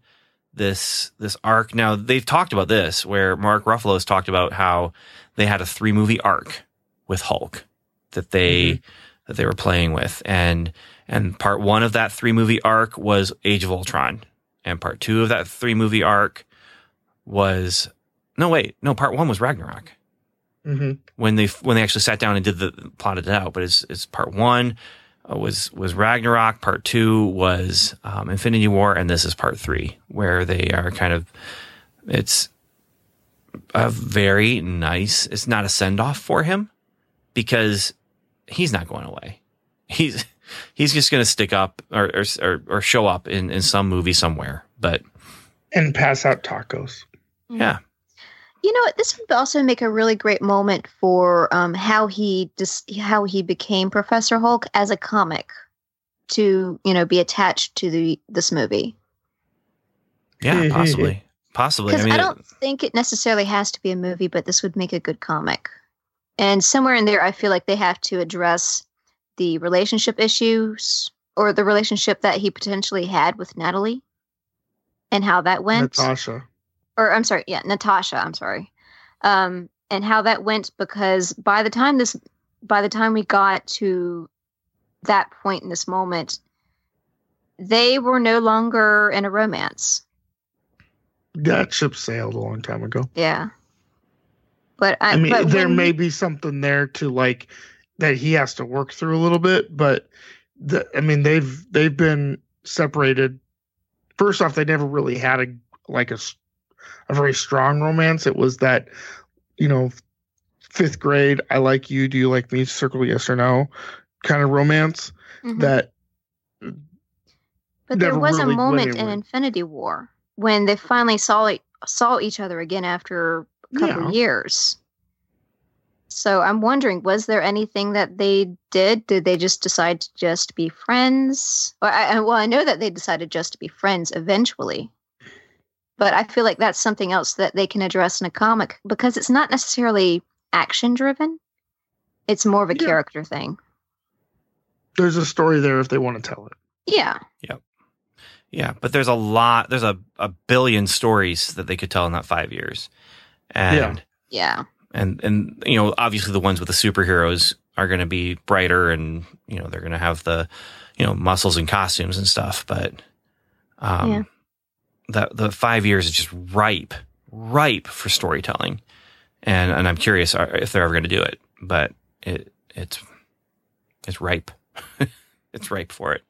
this this arc. Now they've talked about this, where Mark Ruffalo has talked about how they had a three movie arc with Hulk that they that they were playing with, and and part one of that three movie arc was Age of Ultron, and part two of that three movie arc was no wait no part one was Ragnarok hmm when they when they actually sat down and did the plotted it out. But it's it's part one uh, was was Ragnarok, part two was um, Infinity War, and this is part three where they are kind of it's a very nice. It's not a send off for him because he's not going away. He's he's just going to stick up or, or or or show up in in some movie somewhere. But And pass out tacos. yeah, You know? This would also make a really great moment for um, how he dis- how he became Professor Hulk as a comic to you know be attached to the this movie yeah, possibly, possibly. because I I, don't think it necessarily has to be a movie, but this would make a good comic. And somewhere in there, I feel like they have to address the relationship issues or the relationship that he potentially had with Natalie and how that went Natasha. Or I'm sorry, yeah, Natasha, I'm sorry. Um, and how that went because by the time this by the time we got to that point in this moment, they were no longer in a romance. that ship sailed a long time ago. Yeah. But I, I mean, but there when- may be something there to like that he has to work through a little bit, but the, I mean, they've they've been separated. First off, they never really had a like a a very strong romance. It was that you know fifth grade, I like you, do you like me? Circle yes or no kind of romance Mhm. that But there was a really went moment in. Infinity War when they finally saw e- saw each other again after a couple Yeah. years. So I'm wondering, was there anything that they did? Did they just decide to just be friends? Well, I- well, I know that they decided just to be friends eventually, but I feel like that's something else that they can address in a comic because it's not necessarily action driven. It's more of a Yeah. character thing. there's a story there if they want to tell it. Yeah. Yep. Yeah, but there's a lot. There's a, a billion stories that they could tell in that five years, and Yeah. and and you know, obviously the ones with the superheroes are going to be brighter, and you know they're going to have the you know muscles and costumes and stuff. But um, Yeah. The the five years is just ripe, ripe for storytelling, and and I'm curious uh, if they're ever going to do it. But it it's it's ripe. it's ripe for it.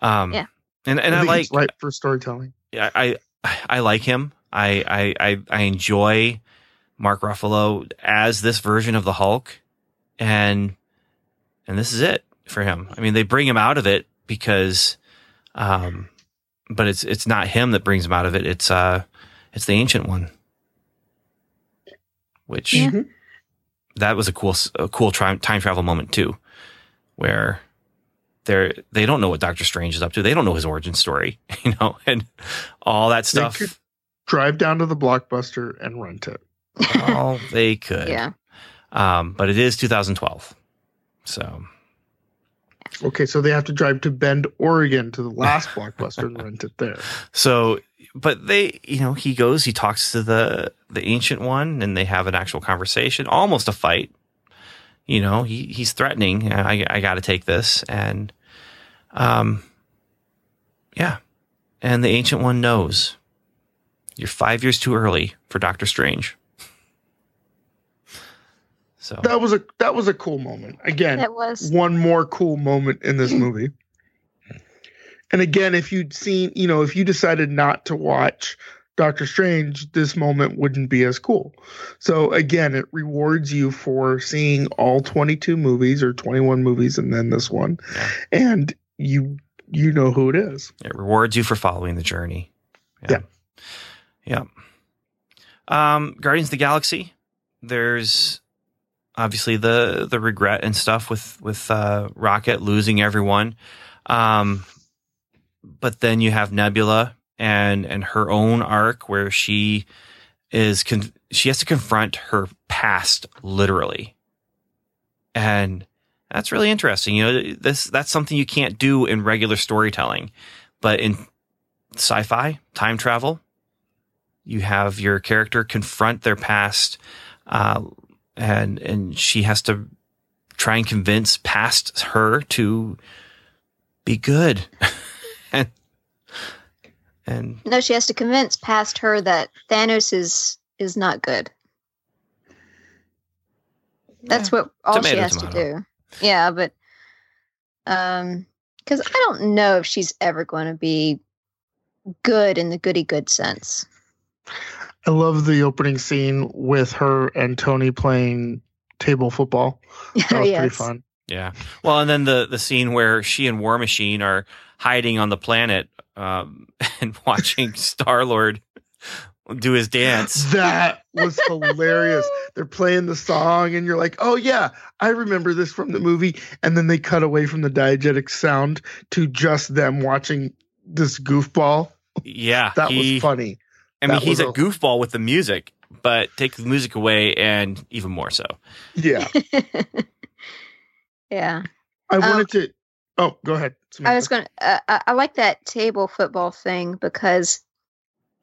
Um, Yeah. and and I, think like it's right for storytelling. yeah, I I like him. I I I, I enjoy Mark Ruffalo as this version of the Hulk, and and this is it for him. I mean, they bring him out of it because, um, but it's it's not him that brings him out of it. It's uh, it's the Ancient One, which Yeah. Mhm. that was a cool s- a cool time time travel moment too, where they're they don't know what Doctor Strange is up to. They don't know his origin story, you know, and all that They stuff. could- Drive down to the blockbuster and rent it. all they could. Yeah. Um, but it is 2012. So Okay, so they have to drive to Bend, Oregon to the last blockbuster and rent it there. so but they you know, he goes, he talks to the the ancient one and they have an actual conversation, almost a fight. You know, he he's threatening, I I gotta take this and um yeah. And the ancient one knows. You're five years too early for Doctor Strange. So That was a that was a cool moment. Again, That was one more cool moment in this movie. And again, if you'd seen, you know, if you decided not to watch Doctor Strange, this moment wouldn't be as cool. So again, it rewards you for seeing all 22 movies or 21 movies and then this one. Yeah. And you you know who it is. It rewards you for following the journey. Yeah. Yeah. Um, Guardians of the Galaxy. There's obviously the the regret and stuff with with uh, Rocket losing everyone. Um, but then you have Nebula and and her own arc where she is con- she has to confront her past literally, and that's really interesting. You know, this that's something you can't do in regular storytelling, but in sci-fi, time travel, you have your character confront their past, uh, and and she has to try and convince past her to be good, and and no. She has to convince past her that Thanos is is not good. That's what all she Tomato, has to do. Yeah, but um, because I don't know if she's ever going to be good in the goody good sense. I love the opening scene with her and Tony playing table football. That was pretty fun. Yeah. Well, and then the the scene where she and War Machine are hiding on the planet um, and watching Star Lord do his dance. That was hilarious. They're playing the song, and you're like, "Oh yeah, I remember this from the movie." And then they cut away from the diegetic sound to just them watching this goofball. Yeah, That he, was funny. I mean, he's was a a- goofball with the music, but take the music away, and even more so. Yeah, yeah. I Um, wanted to. Oh, go ahead. I was going. to Uh, I I like that table football thing because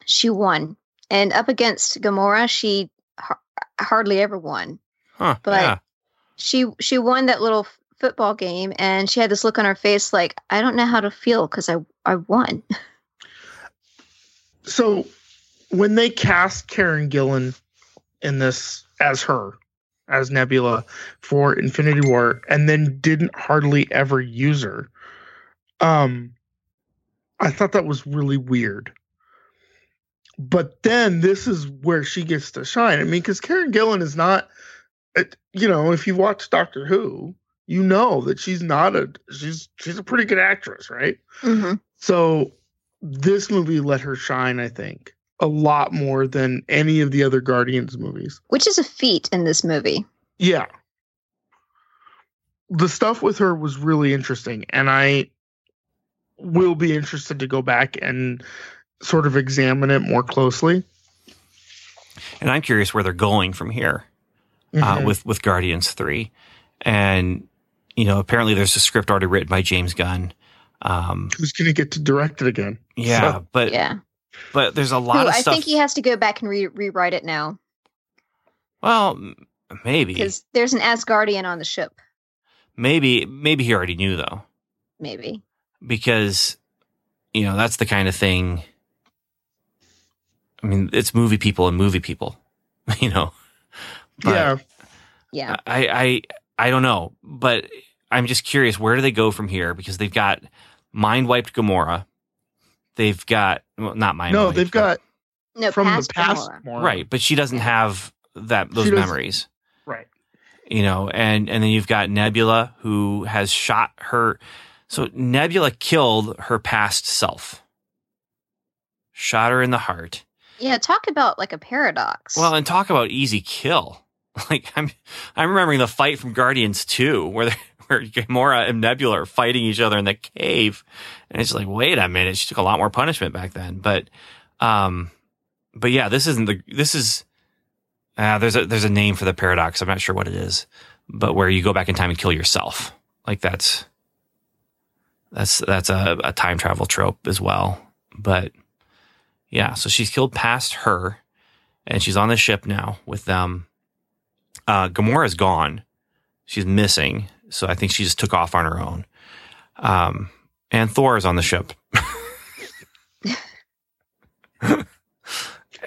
she won, and up against Gamora, she har- hardly ever won. Huh? But- yeah. She she won that little f- football game, and she had this look on her face like I don't know how to feel because I I won. So when they cast Karen Gillan in this as her, as Nebula for Infinity War, and then didn't hardly ever use her. Um, I thought that was really weird. But then this is where she gets to shine. I mean, because Karen Gillan is not, you know, if you watch Doctor Who, you know that she's not a she's she's a pretty good actress, right? hmm So this movie let her shine, I think, a lot more than any of the other Guardians movies. Which is a feat in this movie. Yeah. The stuff with her was really interesting, and I will be interested to go back and sort of examine it more closely. And I'm curious where they're going from here uh, Mhm. with with Guardians Three, and you know apparently there's a script already written by James Gunn. Um, Who's going to get to direct it again? yeah, So- but yeah. But there's a lot Who, of I think he has to go back and re- rewrite it now well, maybe because there's an Asgardian on the ship. maybe maybe he already knew though Maybe. because you know that's the kind of thing. I mean, it's movie people and movie people, you know. But yeah. Yeah. I, I I don't know, but I'm just curious where do they go from here because they've got mind wiped Gamora, they've got well, not my No, wiped, they've got No, from past the past more. right, but she doesn't have that those memories, Right. you know, and and then you've got Nebula who has shot her. So Nebula killed her past self, shot her in the heart. Yeah, talk about like a paradox. Well, and talk about easy kill. Like I'm, I'm remembering the fight from Guardians Two, where they, where Gamora and Nebula are fighting each other in the cave, and it's like, wait a minute, she took a lot more punishment back then. But, um, but yeah, this isn't the. This is, uh, there's a there's a name for the paradox. I'm not sure what it is, but where you go back in time and kill yourself. Like that's, that's that's a, a time travel trope as well. But yeah, so she's killed past her and she's on the ship now with them. Uh, Gamora's gone. She's missing. So I think she just took off on her own. Um, and Thor is on the ship.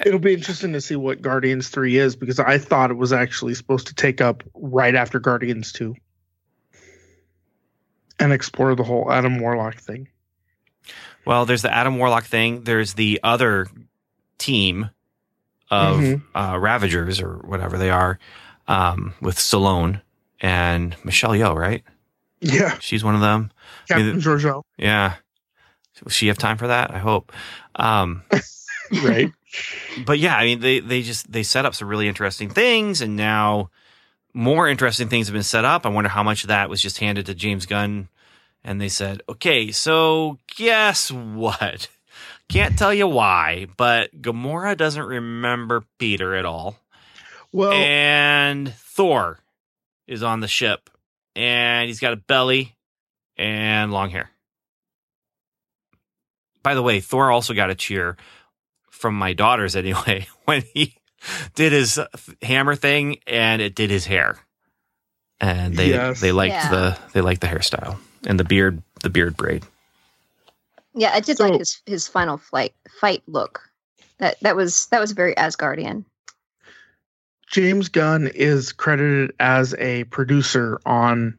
It'll be interesting to see what Guardians 3 is because I thought it was actually supposed to take up right after Guardians 2 and explore the whole Adam Warlock thing. Well, there's the Adam Warlock thing. There's the other team of Mhm. uh, Ravagers or whatever they are um, with Stallone and Michelle Yeoh, right? Yeah. She's one of them. Captain Georgiou. Yeah. Will she have time for that? I hope. Um, Right. but yeah, I mean, they they just they set up some really interesting things, and now more interesting things have been set up. I wonder how much of that was just handed to James Gunn, and they said, "Okay, so guess what? Can't tell you why, but Gamora doesn't remember Peter at all, well, and Thor is on the ship, and he's got a belly and long hair." By the way, Thor also got a cheer from my daughters anyway when he did his hammer thing and it did his hair and they Yes. they liked Yeah. the they liked the hairstyle and the beard the beard braid yeah, I did So- like his his final flight fight look. That that was that was very Asgardian. James Gunn is credited as a producer on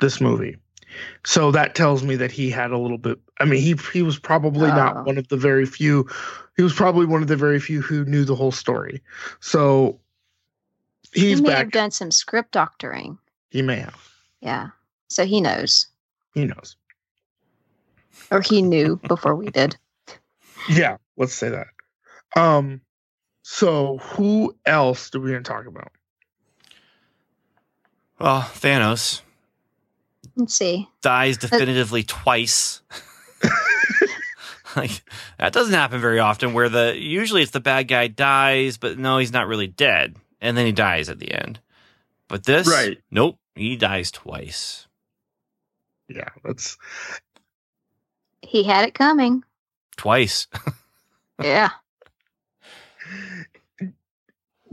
this movie. So that tells me that he had a little bit I mean he he was probably Oh. not one of the very few he was probably one of the very few who knew the whole story. So he's he may back. have done some script doctoring. he may have. Yeah, so he knows, He knows. or he knew before we did. Yeah, let's say that. Um so who else do we going to talk about? well thanos Let's see. dies uh, definitively twice like that doesn't happen very often where the usually it's the bad guy dies but no he's not really dead and then he dies at the end but this Right. nope he dies twice Yeah, that's He had it coming. twice Yeah.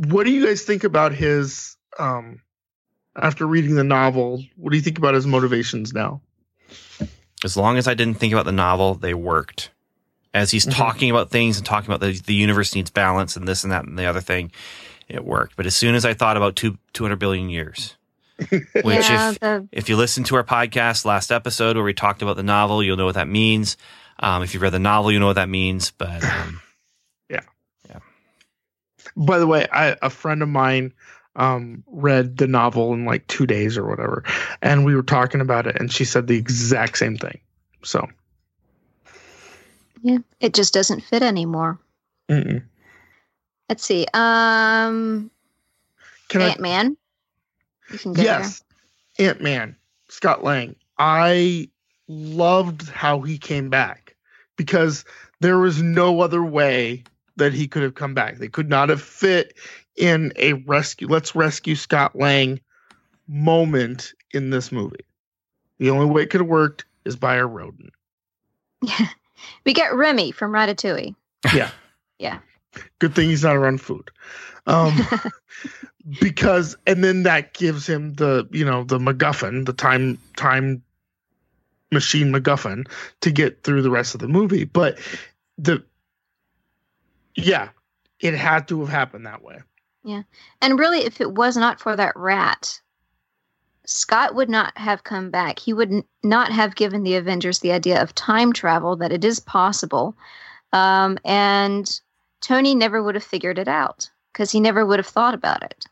What do you guys think about his um after reading the novel what do you think about his motivations now as long as I didn't think about the novel, they worked. as he's Mhm. talking about things and talking about the, the universe needs balance and this and that and the other thing, it worked. But as soon as I thought about two, 200 billion years, which yeah, if, the, if you listen to our podcast last episode where we talked about the novel, you'll know what that means. Um, if you've read the novel, you know what that means. But um, By the way, I, a friend of mine um, read the novel in like two days or whatever, and we were talking about it, and she said the exact same thing. So, yeah, it just doesn't fit anymore. mm-mm. Let's see. Um, can I Ant Man. You can go yes, Ant Man, Scott Lang. I loved how he came back because there was no other way that he could have come back. They could not have fit in a rescue. Let's rescue Scott Lang moment in this movie. The only way it could have worked is by a rodent. there. we get Remy from Ratatouille. Yeah. yeah. Good thing he's not around food. Um, because and then that gives him the you know the MacGuffin, the time time machine MacGuffin to get through the rest of the movie. But the yeah, it had to have happened that way. Yeah. And really, if it was not for that rat, Scott would not have come back. He would n- not have given the Avengers the idea of time travel, that it is possible. Um, and Tony never would have figured it out because he never would have thought about it.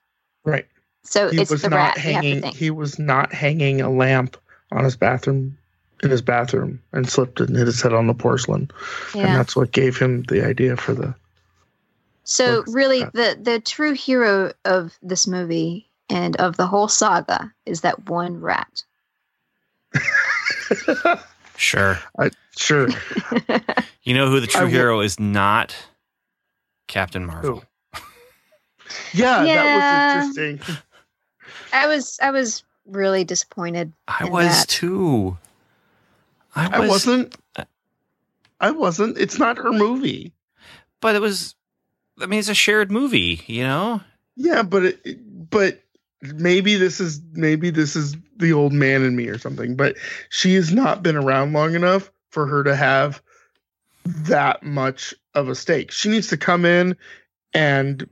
Right. So He it's was the not rat you have to hanging. He was not hanging a lamp on his bathroom in his bathroom and slipped and hit his head on the porcelain, and that's what gave him the idea for the. So Looks really, like the the true hero of this movie and of the whole saga is that one rat. sure. sure. You know who the true will- hero is not? Captain Marvel. Yeah, Yeah. that was interesting. I was I was really disappointed. I in was that. too. I, I wasn't. I wasn't. It's not her movie. but it was. I mean, it's a shared movie, you know. Yeah, but it, but maybe this is maybe this is the old man in me or something. But she has not been around long enough for her to have that much of a stake. She needs to come in and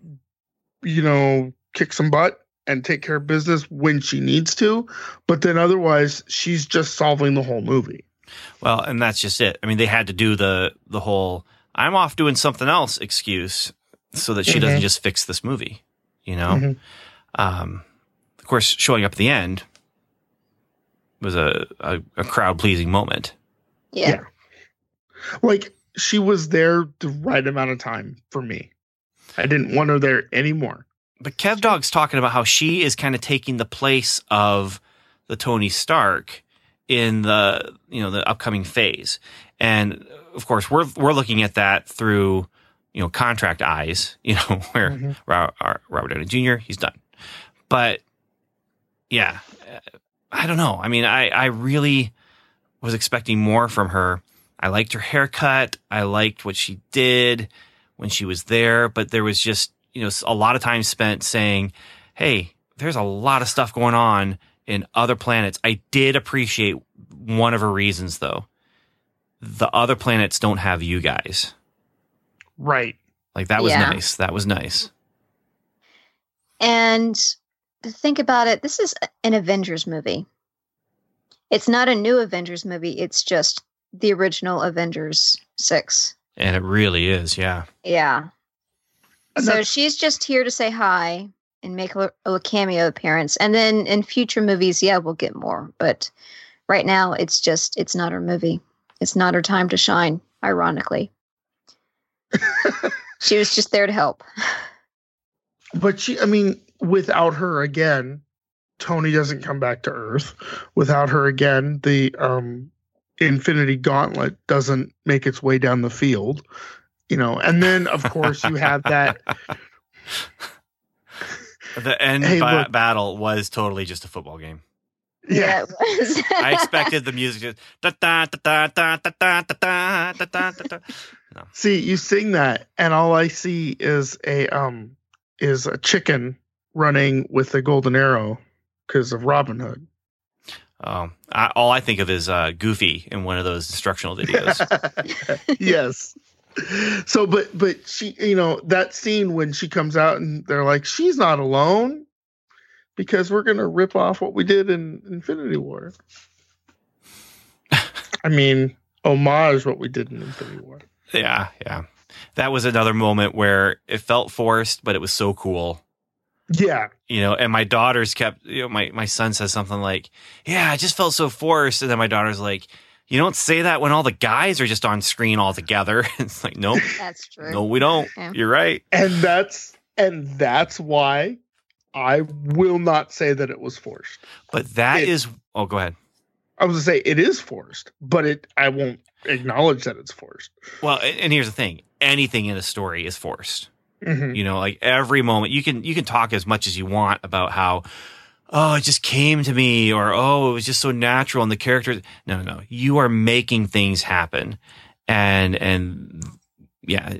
you know kick some butt and take care of business when she needs to. But then otherwise, she's just solving the whole movie. Well, and that's just it. I mean, they had to do the the whole "I'm off doing something else" excuse so that she doesn't Mhm. just fix this movie. You know. Mhm. Um, of course, showing up at the end was a a, a crowd pleasing moment. Yeah. Yeah. Like she was there the right amount of time for me. I didn't want her there anymore. But Kev Dog's talking about how she is kind of taking the place of the Tony Stark in the you know the upcoming phase, and of course we're we're looking at that through you know contract eyes, you know where Mhm. Ro- Ro- Robert Downey Jr. he's done, but yeah, I don't know. I mean, I I really was expecting more from her. I liked her haircut. I liked what she did when she was there, but there was just, you know, a lot of time spent saying, Hey, there's a lot of stuff going on in other planets. I did appreciate one of her reasons though. The other planets don't have you guys. Right. Like that was Yeah. nice. That was nice. And think about it, this is an Avengers movie. It's not a new Avengers movie, it's just the original Avengers 6. And it really is. Yeah. Yeah. And so she's just here to say hi and make a, a cameo appearance. And then in future movies, yeah, we'll get more. But right now, it's just, it's not her movie. It's not her time to shine, ironically. She was just there to help. But she, I mean, without her again, Tony doesn't come back to Earth. Without her again, the um, Infinity Gauntlet doesn't make its way down the field. You know, and then of course you have that. The end Hey, ba- look. battle was totally just a football game. Yeah, it was. I expected the music to da da da da da da da da da da da da. See, you sing that, and all I see is a um is a chicken running with a golden arrow because of Robin Hood. Oh, I, all I think of is uh, Goofy in one of those instructional videos. yes. So, but but she, you know, that scene when she comes out and they're like, she's not alone because we're gonna rip off what we did in Infinity War. I mean, homage what we did in Infinity War. Yeah, yeah. That was another moment where it felt forced, but it was so cool. Yeah, You know, and my daughters kept, you know, my, my son says something like, Yeah, I just felt so forced. And then my daughter's like, You don't say that when all the guys are just on screen all together. it's like, Nope, That's true. no, we don't. Yeah. You're right. and that's and that's why I will not say that it was forced. But that It- is, oh, go ahead. I was gonna say it is forced, but it I won't acknowledge that it's forced. Well, and, here's the thing anything in a story is forced. Mhm. you know like every moment you can you can talk as much as you want about how oh it just came to me or oh it was just so natural and the characters no no no you are making things happen and and yeah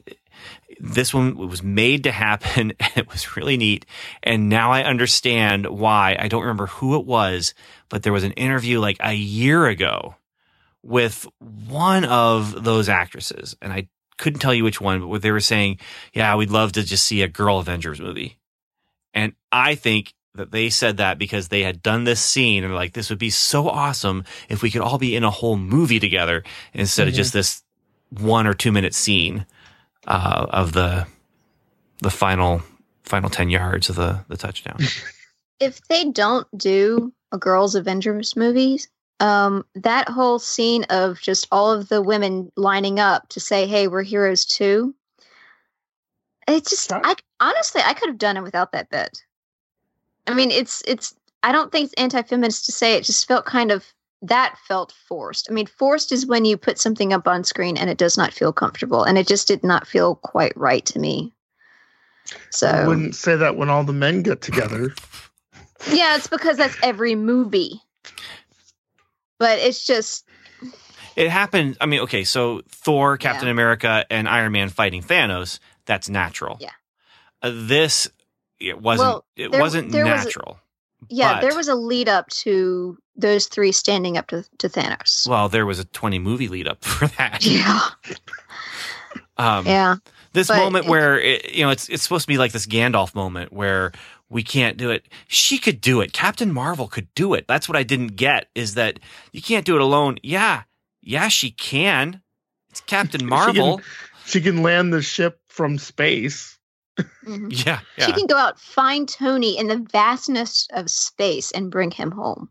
this one was made to happen and it was really neat and now i understand why i don't remember who it was but there was an interview like a year ago with one of those actresses and i couldn't tell you which one but what they were saying yeah, we'd love to just see a girl Avengers movie. And I think that they said that because they had done this scene and like, this would be so awesome if we could all be in a whole movie together instead of Mhm. just this one or two minute scene uh, of the the final final ten yards of the the touchdown. if they don't do a girls Avengers movies, um, that whole scene of just all of the women lining up to say, "Hey, we're heroes too," it just, That- I honestly, I could have done it without that bit. I mean, it's, it's, I don't think it's anti-feminist to say it. Just felt kind of that felt forced. I mean, forced is when you put something up on screen and it does not feel comfortable, and it just did not feel quite right to me. So I wouldn't say that when all the men get together. Yeah, it's because that's every movie. But it's just it happened. I mean, okay, so Thor, Captain Yeah. America, and Iron Man fighting Thanos. That's natural. Yeah. Uh, this it wasn't. Well, it there- wasn't there was a- natural. yeah, But- there was a lead up to those three standing up to, to Thanos. Well, there was a 20 movie lead up for that. Yeah. Um, Yeah. this moment it- where it, you know it's it's supposed to be like this Gandalf moment where we can't do it. She could do it. Captain Marvel could do it. That's what I didn't get is that you can't do it alone. Yeah, yeah, she can. It's Captain Marvel. She can land the ship from space. Mhm. yeah, She can go out, find Tony in the vastness of space, and bring him home.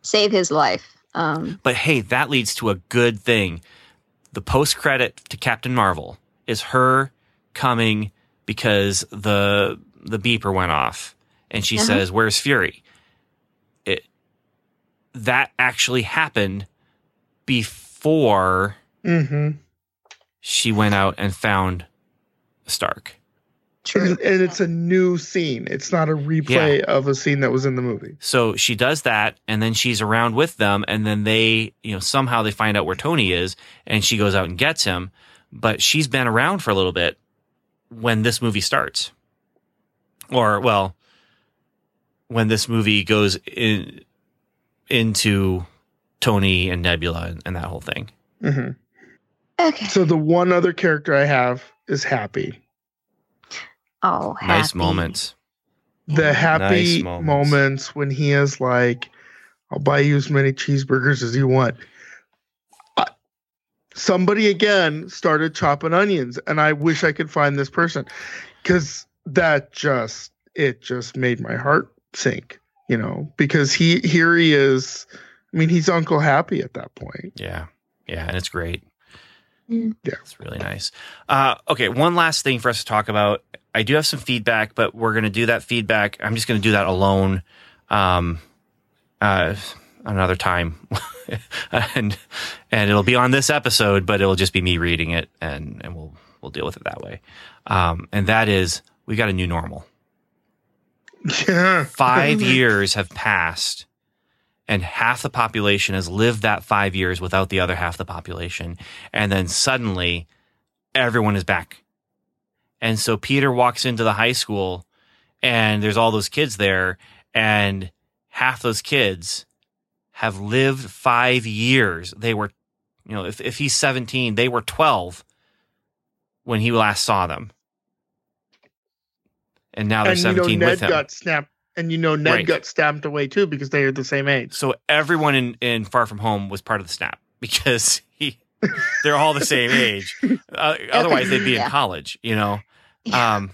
Save his life. Um, But hey, that leads to a good thing. The post credit to Captain Marvel is her coming because the the beeper went off and she Uh-huh. says, "Where's Fury?" It that actually happened before Mm-hmm. she went out and found Stark. And, and it's a new scene. It's not a replay of a scene that was in the movie. So she does that, and then she's around with them, and then they, you know, somehow they find out where Tony is, and she goes out and gets him. But she's been around for a little bit when this movie starts, or well, when this movie goes in into Tony and Nebula and, and that whole thing. hmm okay. So the one other character I have is Happy. Oh, Nice moments. The happy Nice moments. moments. when he is like, "I'll buy you as many cheeseburgers as you want." I, somebody again started chopping onions, and I wish I could find this person because that just it just made my heart sink. You know, because he here he is. I mean, he's Uncle Happy at that point. Yeah. Yeah. And it's great. Yeah. It's really nice. Uh, okay. One last thing for us to talk about. I do have some feedback, but we're going to do that feedback. I'm just going to do that alone. Um, uh, another time and, and it'll be on this episode, but it'll just be me reading it and, and we'll, we'll deal with it that way. Um, and that is we got a new normal. Yeah, five years have passed and half the population has lived that five years without the other half of the population and then suddenly everyone is back and so peter walks into the high school and there's all those kids there and half those kids have lived five years. They were, you know, if, if he's 17, they were 12 when he last saw them. And now they're and you know Ned with him. got snapped, and you know Ned Right. got stabbed away too because they are the same age. so everyone in, in Far From Home was part of the snap because he, they're all the same age. Uh, otherwise, they'd be in college, you know? Yeah. Um,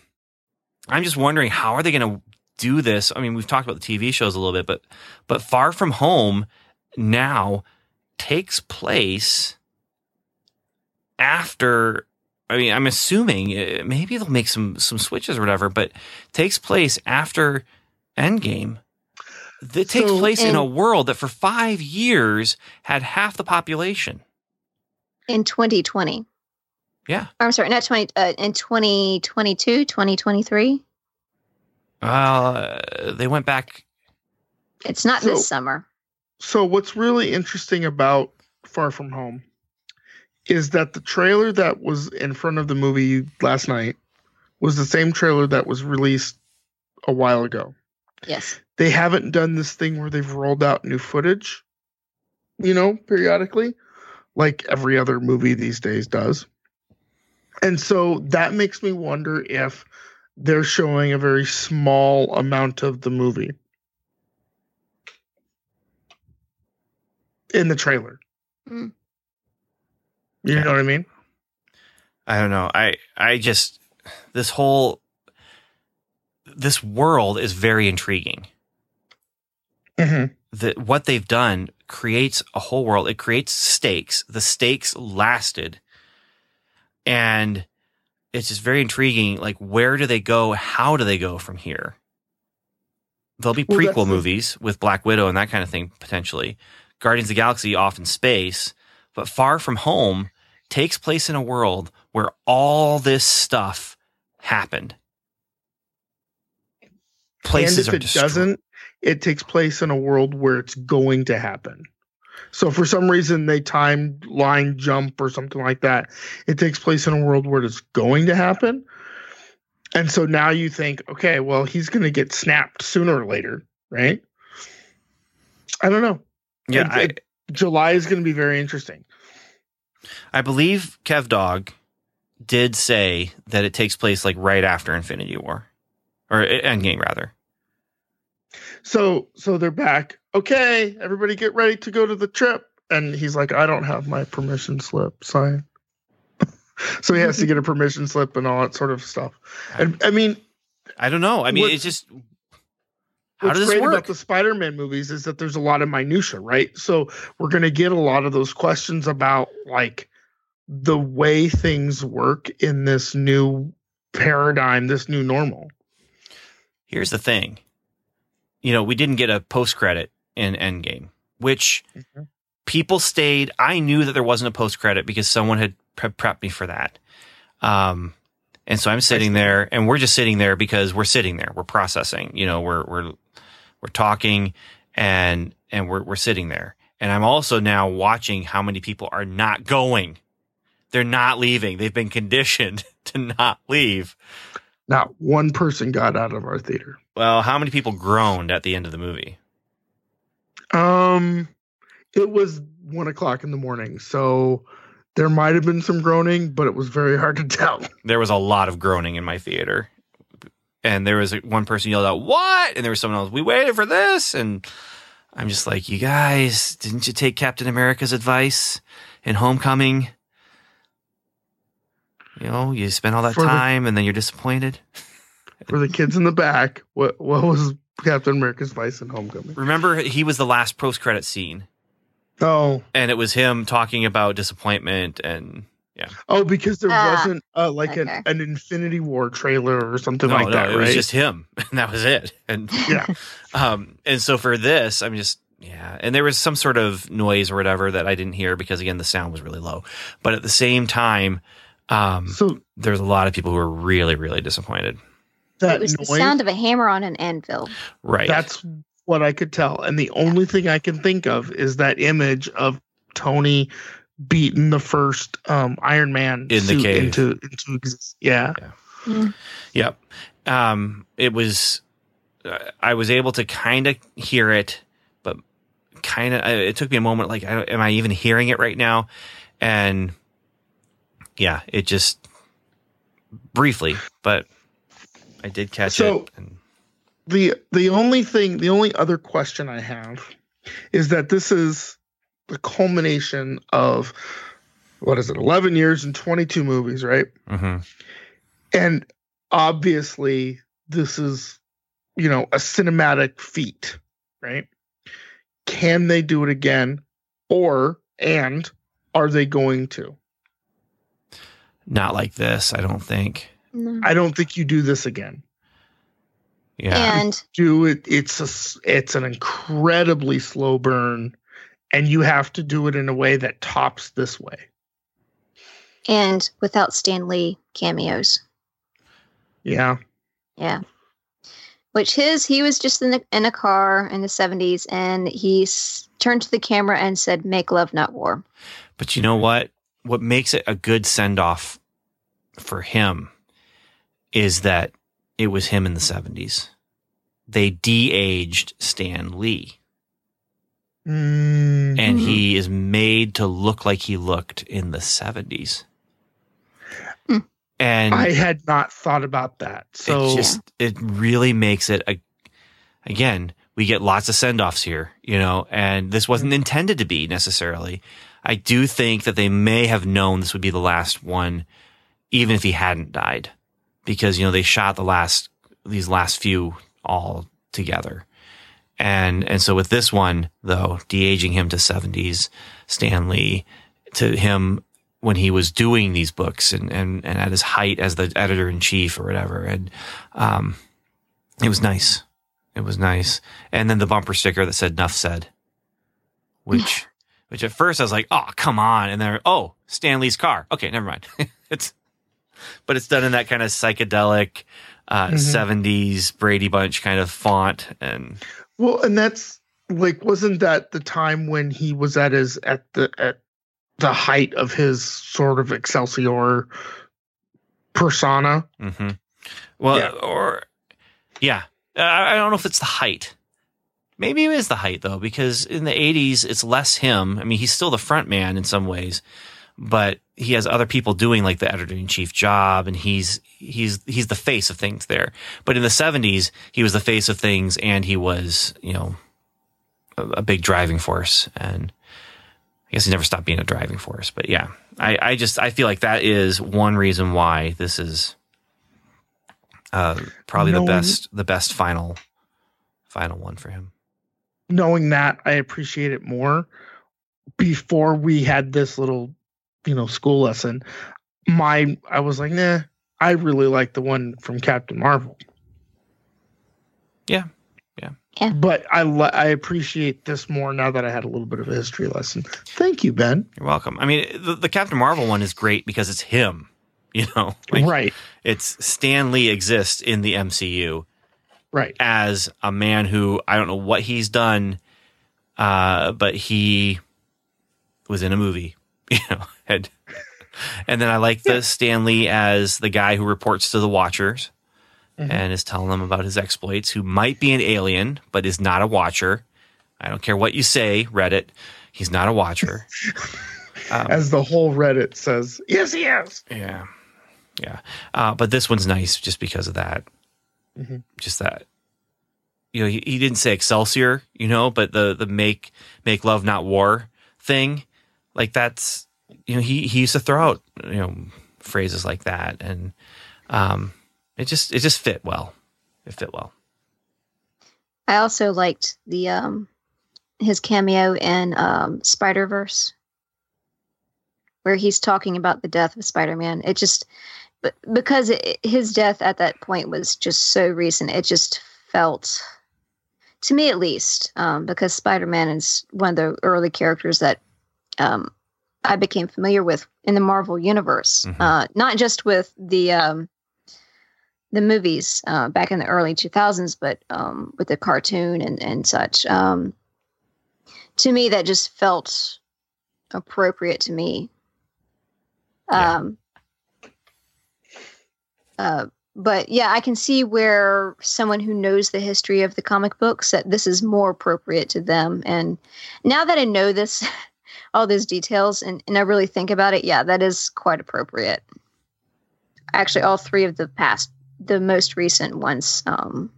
I'm just wondering how are they going to do this? I mean, we've talked about the TV shows a little bit, but but Far From Home now takes place after. I mean, I'm assuming uh, maybe they'll make some some switches or whatever, but takes place after Endgame. That takes So- place in a world that for five years had half the population. in 2020. Yeah. I'm sorry, not 20, uh, in 2022, 2023. Uh, they went back. It's not So- this summer. So what's really interesting about Far From Home is that the trailer that was in front of the movie last night was the same trailer that was released a while ago. Yes. They haven't done this thing where they've rolled out new footage, you know, periodically, like every other movie these days does. And so that makes me wonder if they're showing a very small amount of the movie in the trailer. Mm. You Yeah. know what I mean? I don't know. I I just this whole this world is very intriguing. Mm-hmm. That what they've done creates a whole world. It creates stakes. The stakes lasted, and it's just very intriguing. Like, where do they go? How do they go from here? There'll be Well, prequel the- movies with Black Widow and that kind of thing potentially. Guardians of the Galaxy off in space, but Far From Home takes place in a world where all this stuff happened. Places and if are it destroyed. doesn't, it takes place in a world where it's going to happen. So for some reason they time line jump or something like that. It takes place in a world where it's going to happen. And so now you think, okay, well, he's going to get snapped sooner or later, right? I don't know. Yeah, It- I, it- July is going to be very interesting. I believe Kev Dog did say that it takes place like right after Infinity War, or uh, Endgame rather. So so they're back. Okay, everybody get ready to go to the trip. And he's like, I don't have my permission slip, signed. so he has to get a permission slip and all that sort of stuff. And I mean, I don't know. I mean, What's- it's just how what's does great work? about the Spider-Man movies is that there's a lot of minutia, right? So we're gonna get a lot of those questions about like the way things work in this new paradigm, this new normal. Here's the thing. You know, we didn't get a post credit in Endgame, which Mhm. people stayed. I knew that there wasn't a post credit because someone had pre- prepped me for that. Um, and so I'm sitting there, and we're just sitting there because we're sitting there. We're processing. You know, we're we're we're talking, and and we're we're sitting there. And I'm also now watching how many people are not going. They're not leaving. They've been conditioned to not leave. Not one person got out of our theater. Well, how many people groaned at the end of the movie? Um, it was one o'clock in the morning, so there might have been some groaning, but it was very hard to tell. There was a lot of groaning in my theater. And there was one person yelled out, What? And there was someone else, We waited for this. And I'm just like, You guys, didn't you take Captain America's advice in Homecoming? You know, you spend all that For the- time and then you're disappointed. For the kids in the back, what what was Captain America's advice in Homecoming? Remember, he was the last post credit scene. Oh, And it was him talking about disappointment and oh, because there Ah, wasn't uh, like an, okay. an Infinity War trailer or something no, like no, that, it right? was just him. And that was it. And yeah. Um, and so for this, I'm just, yeah. And there was some sort of noise or whatever that I didn't hear because again, the sound was really low. But at the same time, um, So there's a lot of people who were really, really disappointed. that it was noise, the sound of a hammer on an anvil. Right. that's what I could tell, and the only thing I can think of is that image of Tony beating the first um, Iron Man In the cave. into into existence. Yeah. Yep. Um, it was, uh, I was able to kind of hear it, but kind of it took me a moment like I, am I even hearing it right now? And yeah, it just briefly, but I did catch So- it. And, the the only thing the only other question I have is that this is the culmination of what is it 11 years and 22 movies right mhm. and obviously this is you know a cinematic feat right can they do it again or and are they going to Not like this, I don't think. No. i don't think you do this again Yeah. And do it it's a it's an incredibly slow burn and you have to do it in a way that tops this way and without Stan Lee cameos. yeah Yeah. Which his he was just in the, in a car in the 70s and he s- turned to the camera and said make love not war. But you know what? What makes it a good send off for him is that it was him in the 70s. They de aged Stan Lee, Mm, and he is made to look like he looked in the 70s. Hmm. And i had not thought about that. So it just it really makes it a again we get lots of send-offs here you know and this wasn't intended to be necessarily. I do think that they may have known this would be the last one even if he hadn't died because you know they shot the last these last few all together and and so with this one though de-aging him to 70s Stan Lee to him when he was doing these books and, and, and at his height as the editor in chief or whatever. And, um, it was nice. It was nice. And then the bumper sticker that said "Nuff said," which, which at first I was like, "Oh, come on!" And then, oh, Stan Lee's car. Okay, never mind. it's, but it's done in that kind of psychedelic, uh, Mhm. 70s Brady Bunch kind of font. And well and that's like wasn't that the time when he was at his at the at the height of his sort of excelsior persona Mm-hmm. Well, Yeah. or yeah, I I don't know if it's the height. Maybe it is the height though, because in the '80s it's less him. I mean, he's still the front man in some ways, but he has other people doing like the editor in chief job, and he's he's he's the face of things there. But in the '70s, he was the face of things, and he was you know a, a big driving force. And I guess he never stopped being a driving force. But yeah, I I just I feel like that is one reason why this is uh, probably the best the best final final one for him. knowing that i appreciate it more before we had this little you know school lesson my i was like nah i really like the one from captain marvel Yeah, yeah. Yeah. but i i appreciate this more now that i had a little bit of a history lesson thank you ben You're welcome. I mean, the, the Captain Marvel one is great because it's him. You know, Like, right it's Stan Lee exists in the MCU right as a man who I don't know what he's done, uh, but he was in a movie. You know, and and then I like the Stan Lee as the guy who reports to the Watchers Mhm. and is telling them about his exploits. Who might be an alien, but is not a Watcher. I don't care what you say, Reddit. He's not a Watcher. Um, as the whole reddit says yes he is Yeah. Yeah. Uh, but this one's nice just because of that. Mhm. Just that. You know, he, he didn't say Excelsior, you know, but the the make make love not war thing, like that's you know, he he used to throw out, you know, phrases like that and um it just it just fit well. It fit well. I also liked the um his cameo in um Spider Verse, where he's talking about the death of Spider Man. It just because it, his death at that point was just so recent, it just felt to me at least um, because Spider Man is one of the early characters that um, I became familiar with in the Marvel universe, Mhm. uh, not just with the um, the movies uh, back in the early 2000s, but um, with the cartoon and, and such. Um, to me, that just felt appropriate to me. Yeah. Um, uh, but yeah, I can see where someone who knows the history of the comic books that this is more appropriate to them. And now that I know this, all those details, and, and I really think about it, yeah, that is quite appropriate. Actually, all three of the past, the most recent ones um,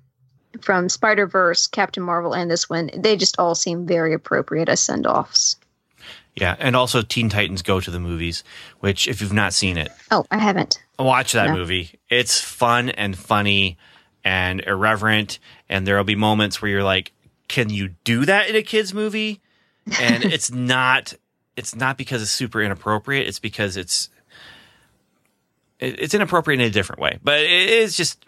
from Spider Verse, Captain Marvel, and this one, they just all seem very appropriate as send offs. Yeah, and also Teen Titans Go to the Movies, which if you've not seen it, Oh, I haven't. watch that No. movie. It's fun and funny and irreverent, and there'll be moments where you're like, "Can you do that in a kids movie?" And it's not. It's not because it's super inappropriate. It's because it's it- it's inappropriate in a different way. But it is just.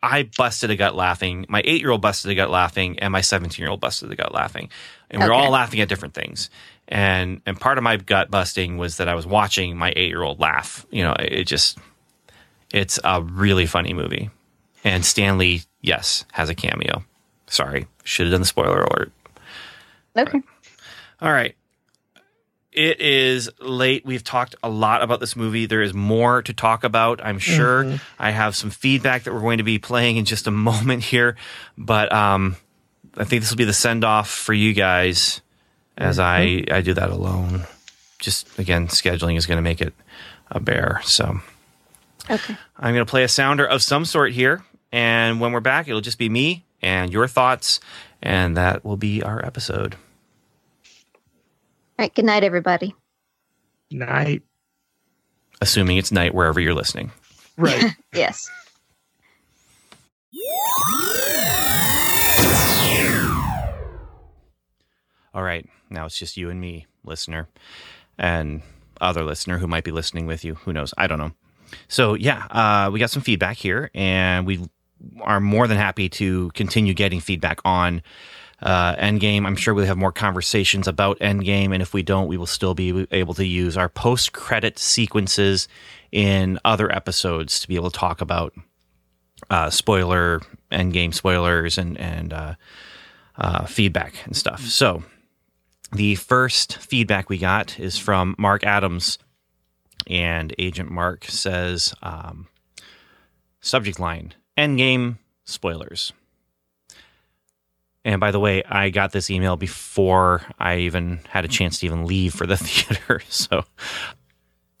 I busted a gut laughing. My eight year old busted a gut laughing, and my seventeen year old busted a gut laughing, and we we're Okay. all laughing at different things. And and part of my gut busting was that I was watching my eight year old laugh. You know, it just it's a really funny movie. And Stan Lee, yes, has a cameo. Sorry, should have done the spoiler alert. Okay. All right. It is late. We've talked a lot about this movie. There is more to talk about. I'm sure I have some feedback that we're going to be playing in just a moment here, but um, I think this will be the send off for you guys as I I do that alone. Just again, scheduling is going to make it a bear. So Okay. I'm going to play a sounder of some sort here. And when we're back, it'll just be me and your thoughts. And that will be our episode. All right. Good night, everybody. Night. Assuming it's night wherever you're listening. Right. Yes. All right. Now it's just you and me, listener, and other listener who might be listening with you. Who knows? I don't know. So, yeah, uh, we got some feedback here, and we are more than happy to continue getting feedback on uh, Endgame. I'm sure we'll have more conversations about Endgame, and if we don't, we will still be able to use our post credit sequences in other episodes to be able to talk about uh, spoiler Endgame spoilers and and uh, uh, feedback and stuff. So the first feedback we got is from Mark Adams, and Agent Mark says, um, subject line Endgame spoilers. And by the way, I got this email before I even had a chance to even leave for the theater. So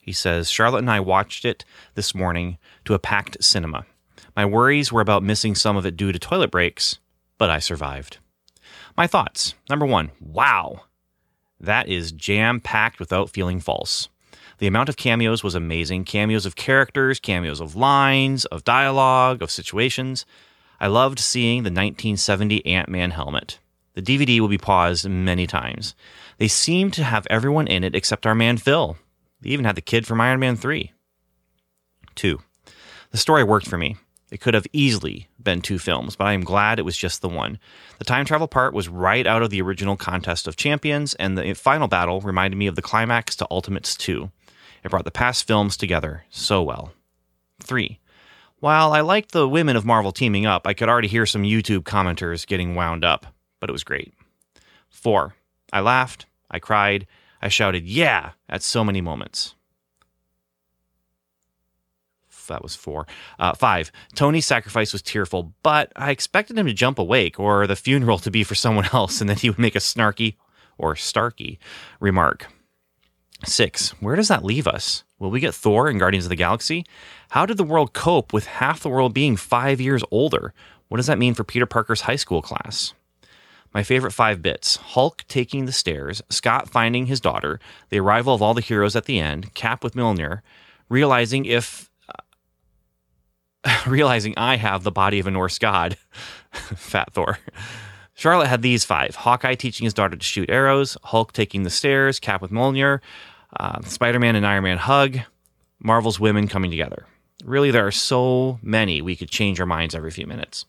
he says, Charlotte and I watched it this morning to a packed cinema. My worries were about missing some of it due to toilet breaks, but I survived. My thoughts. Number one, wow. That is jam packed without feeling false. The amount of cameos was amazing cameos of characters, cameos of lines, of dialogue, of situations. I loved seeing the 1970 Ant Man helmet. The DVD will be paused many times. They seem to have everyone in it except our man Phil. They even had the kid from Iron Man 3. Two, the story worked for me. It could have easily been two films, but I am glad it was just the one. The time travel part was right out of the original Contest of Champions, and the final battle reminded me of the climax to Ultimates 2. It brought the past films together so well. 3. While I liked the women of Marvel teaming up, I could already hear some YouTube commenters getting wound up, but it was great. 4. I laughed, I cried, I shouted, yeah, at so many moments. That was four. Uh, five. Tony's sacrifice was tearful, but I expected him to jump awake or the funeral to be for someone else, and then he would make a snarky or starky remark. Six. Where does that leave us? Will we get Thor in Guardians of the Galaxy? How did the world cope with half the world being five years older? What does that mean for Peter Parker's high school class? My favorite five bits Hulk taking the stairs, Scott finding his daughter, the arrival of all the heroes at the end, Cap with Mjolnir, realizing if. realizing I have the body of a Norse god, Fat Thor. Charlotte had these five Hawkeye teaching his daughter to shoot arrows, Hulk taking the stairs, Cap with Mjolnir, uh, Spider Man and Iron Man hug, Marvel's women coming together. Really, there are so many we could change our minds every few minutes.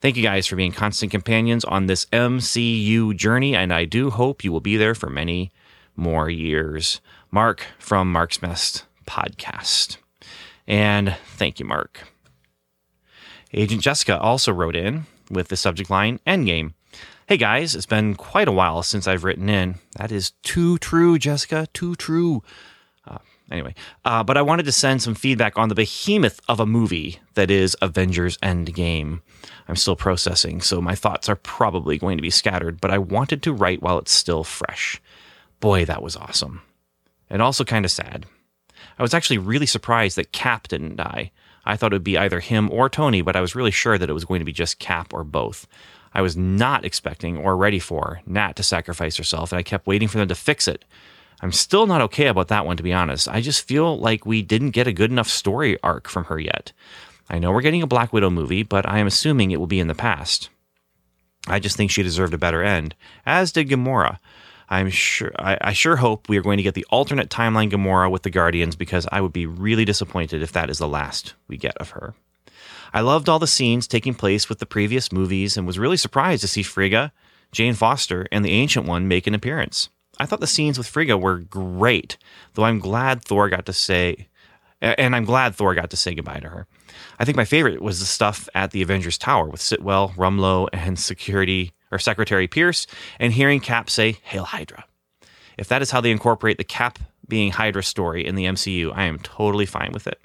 Thank you guys for being constant companions on this MCU journey, and I do hope you will be there for many more years. Mark from Mark's Best Podcast. And thank you, Mark. Agent Jessica also wrote in with the subject line Endgame. Hey guys, it's been quite a while since I've written in. That is too true, Jessica, too true. Uh, Anyway, uh, but I wanted to send some feedback on the behemoth of a movie that is Avengers Endgame. I'm still processing, so my thoughts are probably going to be scattered, but I wanted to write while it's still fresh. Boy, that was awesome. And also kind of sad. I was actually really surprised that Cap didn't die. I thought it would be either him or Tony, but I was really sure that it was going to be just Cap or both. I was not expecting or ready for Nat to sacrifice herself, and I kept waiting for them to fix it. I'm still not okay about that one, to be honest. I just feel like we didn't get a good enough story arc from her yet. I know we're getting a Black Widow movie, but I am assuming it will be in the past. I just think she deserved a better end, as did Gamora. I'm sure I, I, sure hope we are going to get the alternate timeline Gamora with the Guardians because I would be really disappointed if that is the last we get of her. I loved all the scenes taking place with the previous movies and was really surprised to see Frigga, Jane Foster, and the Ancient One make an appearance. I thought the scenes with Frigga were great, though I'm glad Thor got to say and I'm glad Thor got to say goodbye to her. I think my favorite was the stuff at the Avengers Tower with Sitwell, Rumlow, and security or Secretary Pierce, and hearing Cap say, Hail Hydra. If that is how they incorporate the Cap being Hydra story in the MCU, I am totally fine with it.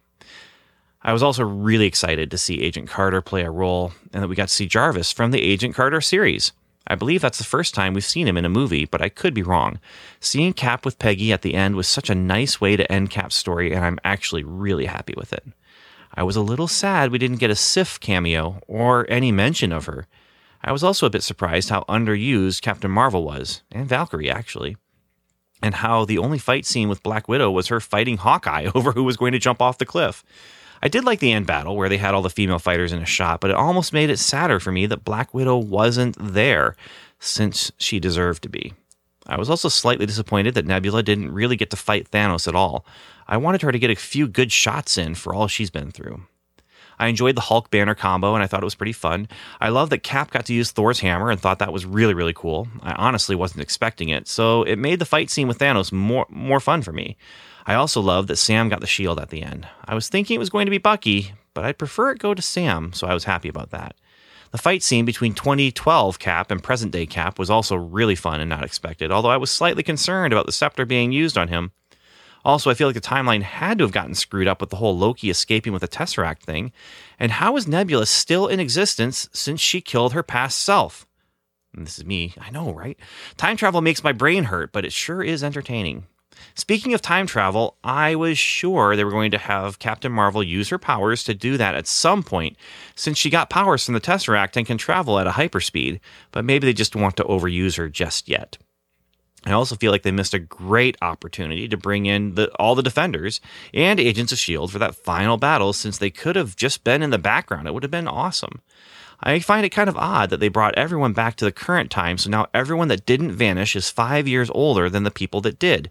I was also really excited to see Agent Carter play a role and that we got to see Jarvis from the Agent Carter series. I believe that's the first time we've seen him in a movie, but I could be wrong. Seeing Cap with Peggy at the end was such a nice way to end Cap's story, and I'm actually really happy with it. I was a little sad we didn't get a Sif cameo or any mention of her. I was also a bit surprised how underused Captain Marvel was, and Valkyrie actually, and how the only fight scene with Black Widow was her fighting Hawkeye over who was going to jump off the cliff. I did like the end battle where they had all the female fighters in a shot, but it almost made it sadder for me that Black Widow wasn't there since she deserved to be. I was also slightly disappointed that Nebula didn't really get to fight Thanos at all. I wanted her to get a few good shots in for all she's been through. I enjoyed the Hulk banner combo and I thought it was pretty fun. I love that Cap got to use Thor's hammer and thought that was really, really cool. I honestly wasn't expecting it, so it made the fight scene with Thanos more, more fun for me. I also love that Sam got the shield at the end. I was thinking it was going to be Bucky, but I'd prefer it go to Sam, so I was happy about that. The fight scene between 2012 Cap and present day Cap was also really fun and not expected, although I was slightly concerned about the scepter being used on him. Also, I feel like the timeline had to have gotten screwed up with the whole Loki escaping with the Tesseract thing. And how is Nebula still in existence since she killed her past self? And this is me. I know, right? Time travel makes my brain hurt, but it sure is entertaining. Speaking of time travel, I was sure they were going to have Captain Marvel use her powers to do that at some point, since she got powers from the Tesseract and can travel at a hyperspeed, but maybe they just want to overuse her just yet. I also feel like they missed a great opportunity to bring in the, all the defenders and Agents of S.H.I.E.L.D. for that final battle since they could have just been in the background. It would have been awesome. I find it kind of odd that they brought everyone back to the current time, so now everyone that didn't vanish is five years older than the people that did.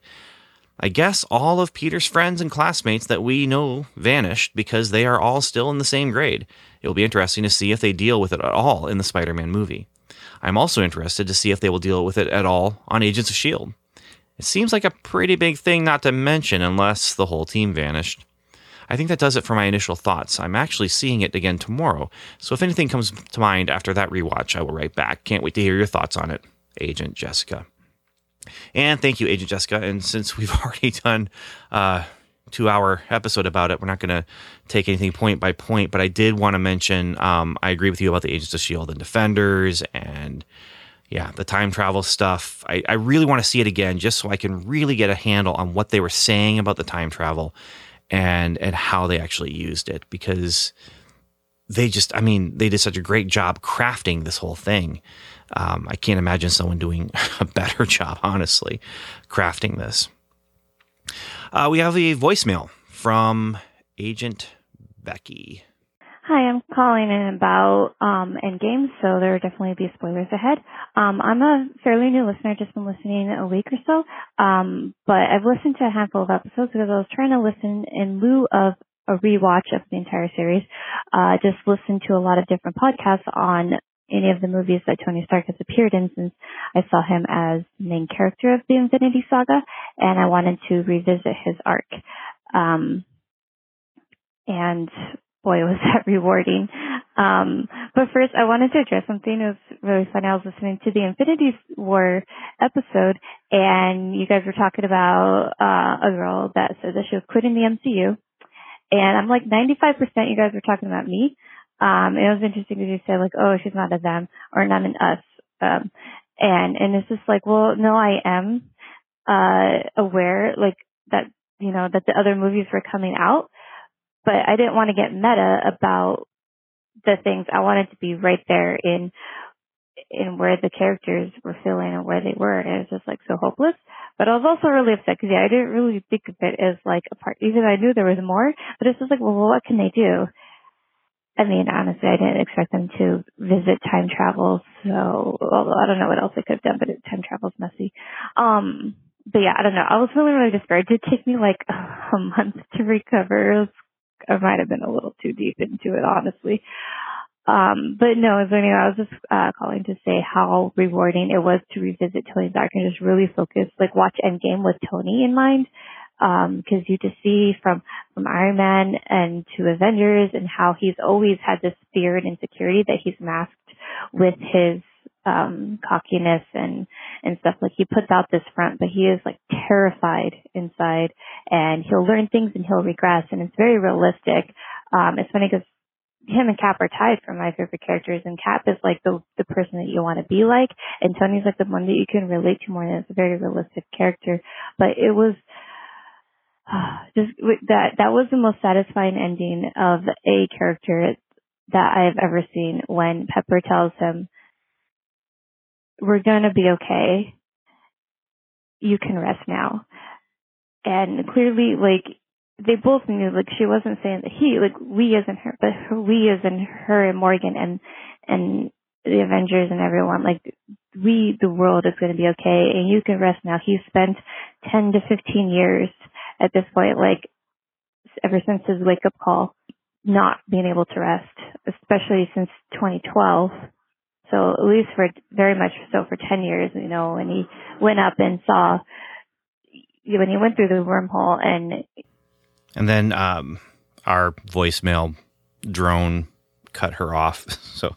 I guess all of Peter's friends and classmates that we know vanished because they are all still in the same grade. It will be interesting to see if they deal with it at all in the Spider Man movie. I'm also interested to see if they will deal with it at all on Agents of S.H.I.E.L.D. It seems like a pretty big thing not to mention unless the whole team vanished. I think that does it for my initial thoughts. I'm actually seeing it again tomorrow, so if anything comes to mind after that rewatch, I will write back. Can't wait to hear your thoughts on it. Agent Jessica. And thank you, Agent Jessica. And since we've already done uh, two hour episode about it, we're not going to take anything point by point. But I did want to mention um, I agree with you about the Agents of Shield and Defenders and yeah, the time travel stuff. I, I really want to see it again just so I can really get a handle on what they were saying about the time travel and and how they actually used it because they just I mean they did such a great job crafting this whole thing um, I can't imagine someone doing a better job, honestly, crafting this. Uh, we have a voicemail from Agent Becky. Hi, I'm calling in about um, Endgame, so there will definitely be spoilers ahead. Um, I'm a fairly new listener, just been listening a week or so, um, but I've listened to a handful of episodes because I was trying to listen in lieu of a rewatch of the entire series. Uh, just listened to a lot of different podcasts on any of the movies that Tony Stark has appeared in since I saw him as main character of the Infinity Saga and I wanted to revisit his arc. Um, and boy, was that rewarding. Um, but first, I wanted to address something. It was really funny. I was listening to the Infinity War episode, and you guys were talking about uh, a girl that said that she was quitting the MCU. And I'm like 95% you guys were talking about me. Um, it was interesting because you said like, oh, she's not a them or not an us. Um, and, and it's just like, well, no, I am, uh, aware like that, you know, that the other movies were coming out, but I didn't want to get meta about the things. I wanted to be right there in, in where the characters were feeling and where they were. And it was just like so hopeless. But I was also really upset because yeah, I didn't really think of it as like a part, even though I knew there was more, but it's just like, well, what can they do? I mean, honestly, I didn't expect them to visit time travel. So, although I don't know what else they could have done, but time travel's messy. Um, but yeah, I don't know. I was feeling really despaired. It did take me like a month to recover. I might have been a little too deep into it, honestly. Um, but no, so anyway, I was just uh, calling to say how rewarding it was to revisit Tony Stark and just really focus, like watch Endgame with Tony in mind because um, you just see from from Iron Man and to Avengers and how he's always had this fear and insecurity that he's masked with his um cockiness and and stuff like he puts out this front but he is like terrified inside and he'll learn things and he'll regress and it's very realistic um it's funny because him and Cap are tied for my favorite characters, and Cap is like the the person that you want to be like, and Tony's like the one that you can relate to more. And it's a very realistic character, but it was just that that was the most satisfying ending of a character that I have ever seen when Pepper tells him we're going to be okay. You can rest now. And clearly like they both knew like she wasn't saying that he like we isn't her but her, we in her and Morgan and and the Avengers and everyone like we the world is going to be okay and you can rest now. He spent 10 to 15 years at this point, like ever since his wake up call, not being able to rest, especially since 2012. So at least for very much so for 10 years, you know, when he went up and saw, when he went through the wormhole and. And then um, our voicemail drone cut her off. So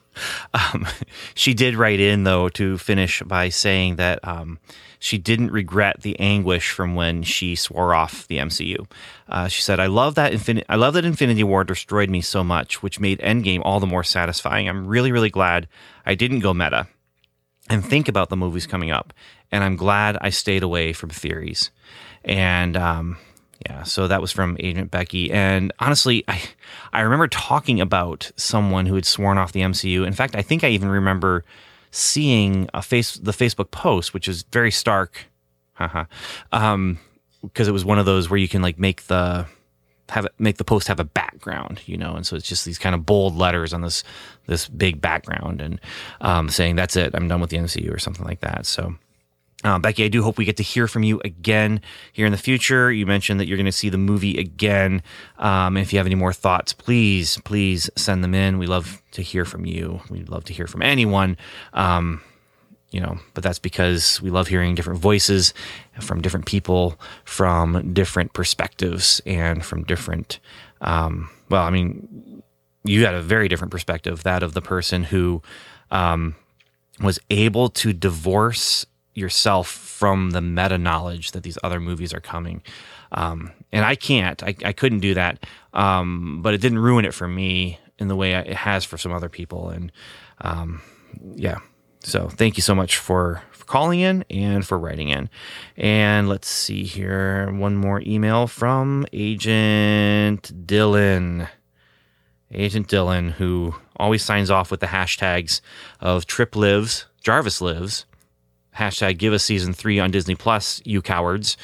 um, she did write in, though, to finish by saying that um, she didn't regret the anguish from when she swore off the MCU. Uh, she said, "I love that Infin- I love that Infinity War destroyed me so much, which made Endgame all the more satisfying. I'm really, really glad I didn't go meta and think about the movies coming up, and I'm glad I stayed away from theories." And um, yeah, so that was from Agent Becky. And honestly, I I remember talking about someone who had sworn off the MCU. In fact, I think I even remember seeing a face the Facebook post, which is very stark, haha, um, because it was one of those where you can like make the have it make the post have a background, you know, and so it's just these kind of bold letters on this this big background and um, saying that's it, I'm done with the MCU or something like that. So uh, Becky, I do hope we get to hear from you again here in the future. You mentioned that you're going to see the movie again. Um, if you have any more thoughts, please, please send them in. We love to hear from you. We'd love to hear from anyone. Um, you know, but that's because we love hearing different voices from different people, from different perspectives, and from different. Um, well, I mean, you had a very different perspective, that of the person who um, was able to divorce yourself from the meta knowledge that these other movies are coming. Um, and I can't, I, I couldn't do that. Um, but it didn't ruin it for me in the way it has for some other people. And um, yeah, so thank you so much for, for calling in and for writing in. And let's see here. One more email from Agent Dylan. Agent Dylan, who always signs off with the hashtags of Trip Lives, Jarvis Lives, hashtag give us season three on Disney Plus, you cowards.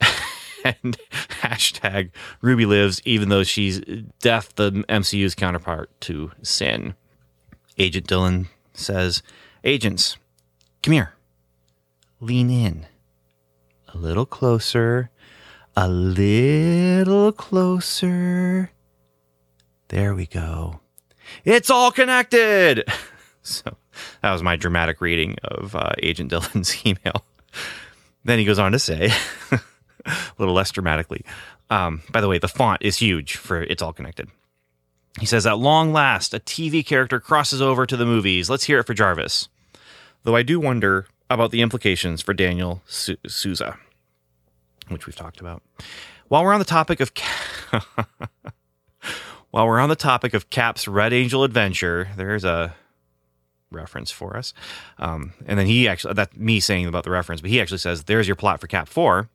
and hashtag Ruby lives, even though she's death, the MCU's counterpart to Sin. Agent Dylan says, Agents, come here. Lean in. A little closer. A little closer. There we go. It's all connected. so that was my dramatic reading of uh, Agent Dylan's email. then he goes on to say, a little less dramatically. Um, by the way, the font is huge for It's All Connected. He says, At long last, a TV character crosses over to the movies. Let's hear it for Jarvis. Though I do wonder about the implications for Daniel Su- Sousa, which we've talked about. While we're on the topic of. While we're on the topic of Cap's Red Angel adventure, there's a reference for us. Um, and then he actually, that's me saying about the reference, but he actually says, there's your plot for Cap 4.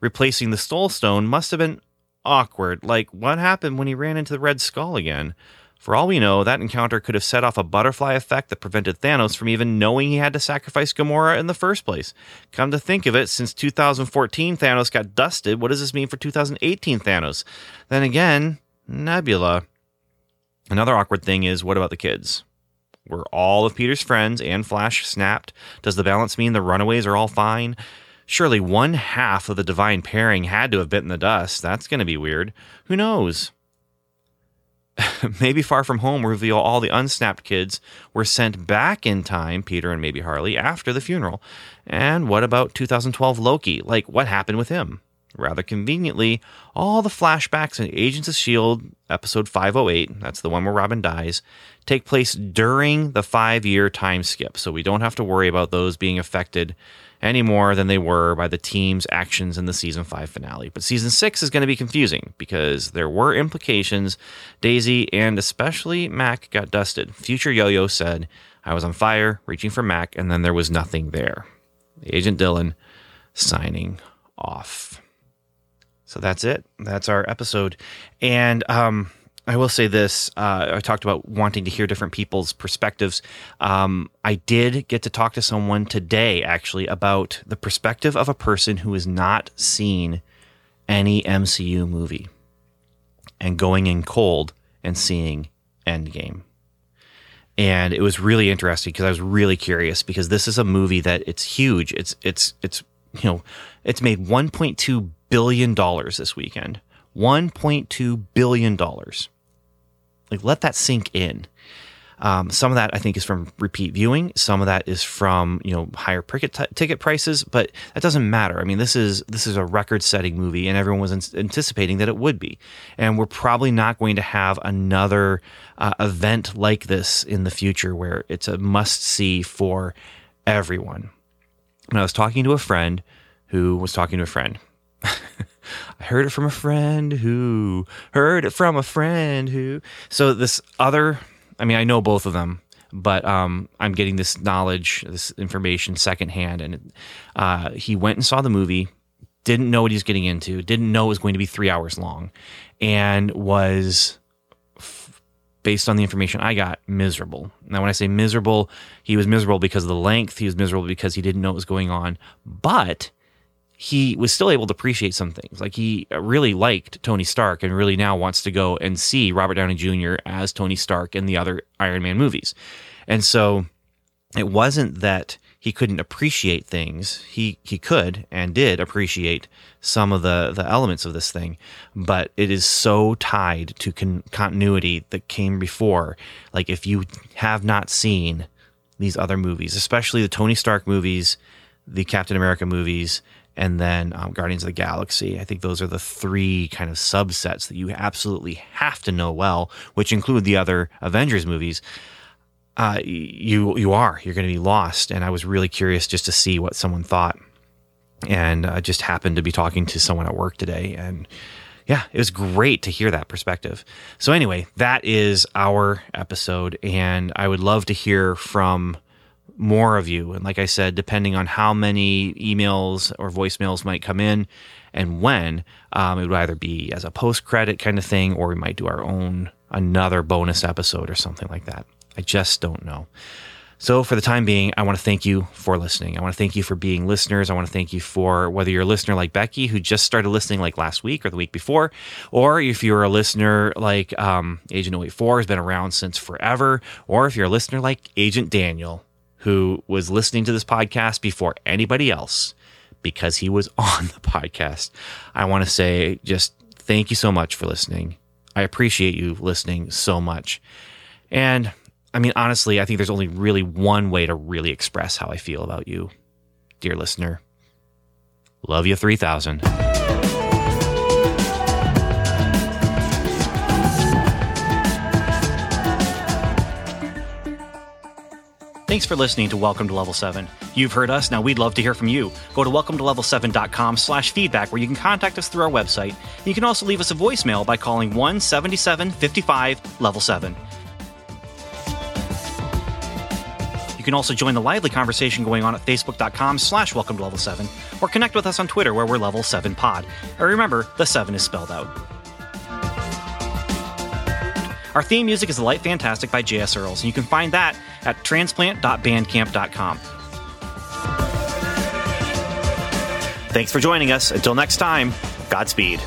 Replacing the Soul Stone must have been awkward. Like, what happened when he ran into the Red Skull again? For all we know, that encounter could have set off a butterfly effect that prevented Thanos from even knowing he had to sacrifice Gamora in the first place. Come to think of it, since 2014 Thanos got dusted, what does this mean for 2018 Thanos? Then again, Nebula. Another awkward thing is what about the kids? Were all of Peter's friends and Flash snapped? Does the balance mean the runaways are all fine? Surely one half of the divine pairing had to have bitten the dust. That's going to be weird. Who knows? maybe Far From Home reveal all the unsnapped kids were sent back in time, Peter and maybe Harley, after the funeral. And what about 2012 Loki? Like, what happened with him? Rather conveniently, all the flashbacks in Agents of S.H.I.E.L.D. episode 508, that's the one where Robin dies, take place during the five year time skip. So we don't have to worry about those being affected any more than they were by the team's actions in the season 5 finale. But season 6 is going to be confusing because there were implications. Daisy and especially Mac got dusted. Future Yo Yo said, I was on fire, reaching for Mac, and then there was nothing there. Agent Dylan signing off. So that's it. That's our episode. And um, I will say this uh, I talked about wanting to hear different people's perspectives. Um, I did get to talk to someone today, actually, about the perspective of a person who has not seen any MCU movie and going in cold and seeing Endgame. And it was really interesting because I was really curious because this is a movie that it's huge. It's it's it's you know it's made 1.2 billion dollars this weekend. 1.2 billion dollars. Like let that sink in. Um, some of that I think is from repeat viewing. Some of that is from you know higher ticket t- ticket prices, but that doesn't matter. I mean, this is this is a record-setting movie, and everyone was in- anticipating that it would be. And we're probably not going to have another uh, event like this in the future, where it's a must-see for everyone. And I was talking to a friend who was talking to a friend. I heard it from a friend who heard it from a friend who. So this other I mean, I know both of them, but um, I'm getting this knowledge, this information secondhand. And uh, he went and saw the movie, didn't know what he was getting into, didn't know it was going to be three hours long, and was, based on the information I got, miserable. Now, when I say miserable, he was miserable because of the length, he was miserable because he didn't know what was going on, but he was still able to appreciate some things. Like he uh, really liked Tony Stark and really now wants to go and see Robert Downey Jr. as Tony Stark in the other Iron Man movies. And so it wasn't that he couldn't appreciate things. He he could and did appreciate some of the the elements of this thing, but it is so tied to con- continuity that came before. Like if you have not seen these other movies, especially the Tony Stark movies, the Captain America movies, and then um, Guardians of the Galaxy. I think those are the three kind of subsets that you absolutely have to know well, which include the other Avengers movies. Uh, you you are you're going to be lost, and I was really curious just to see what someone thought, and I just happened to be talking to someone at work today, and yeah, it was great to hear that perspective. So anyway, that is our episode, and I would love to hear from more of you. And like I said, depending on how many emails or voicemails might come in and when, um, it would either be as a post credit kind of thing, or we might do our own another bonus episode or something like that. I just don't know. So, for the time being, I want to thank you for listening. I want to thank you for being listeners. I want to thank you for whether you're a listener like Becky, who just started listening like last week or the week before, or if you're a listener like um, Agent 084 has been around since forever, or if you're a listener like Agent Daniel, who was listening to this podcast before anybody else because he was on the podcast. I want to say just thank you so much for listening. I appreciate you listening so much. And I mean, honestly, I think there's only really one way to really express how I feel about you, dear listener. Love you 3000. Thanks for listening to Welcome to Level 7. You've heard us, now we'd love to hear from you. Go to welcometolevel7.com slash feedback where you can contact us through our website. You can also leave us a voicemail by calling 177 55 Level 7. You can also join the lively conversation going on at facebook.com slash welcome to level 7 or connect with us on Twitter where we're level 7 pod. And remember, the 7 is spelled out. Our theme music is The Light Fantastic by J.S. Earls, and you can find that at transplant.bandcamp.com. Thanks for joining us. Until next time, Godspeed.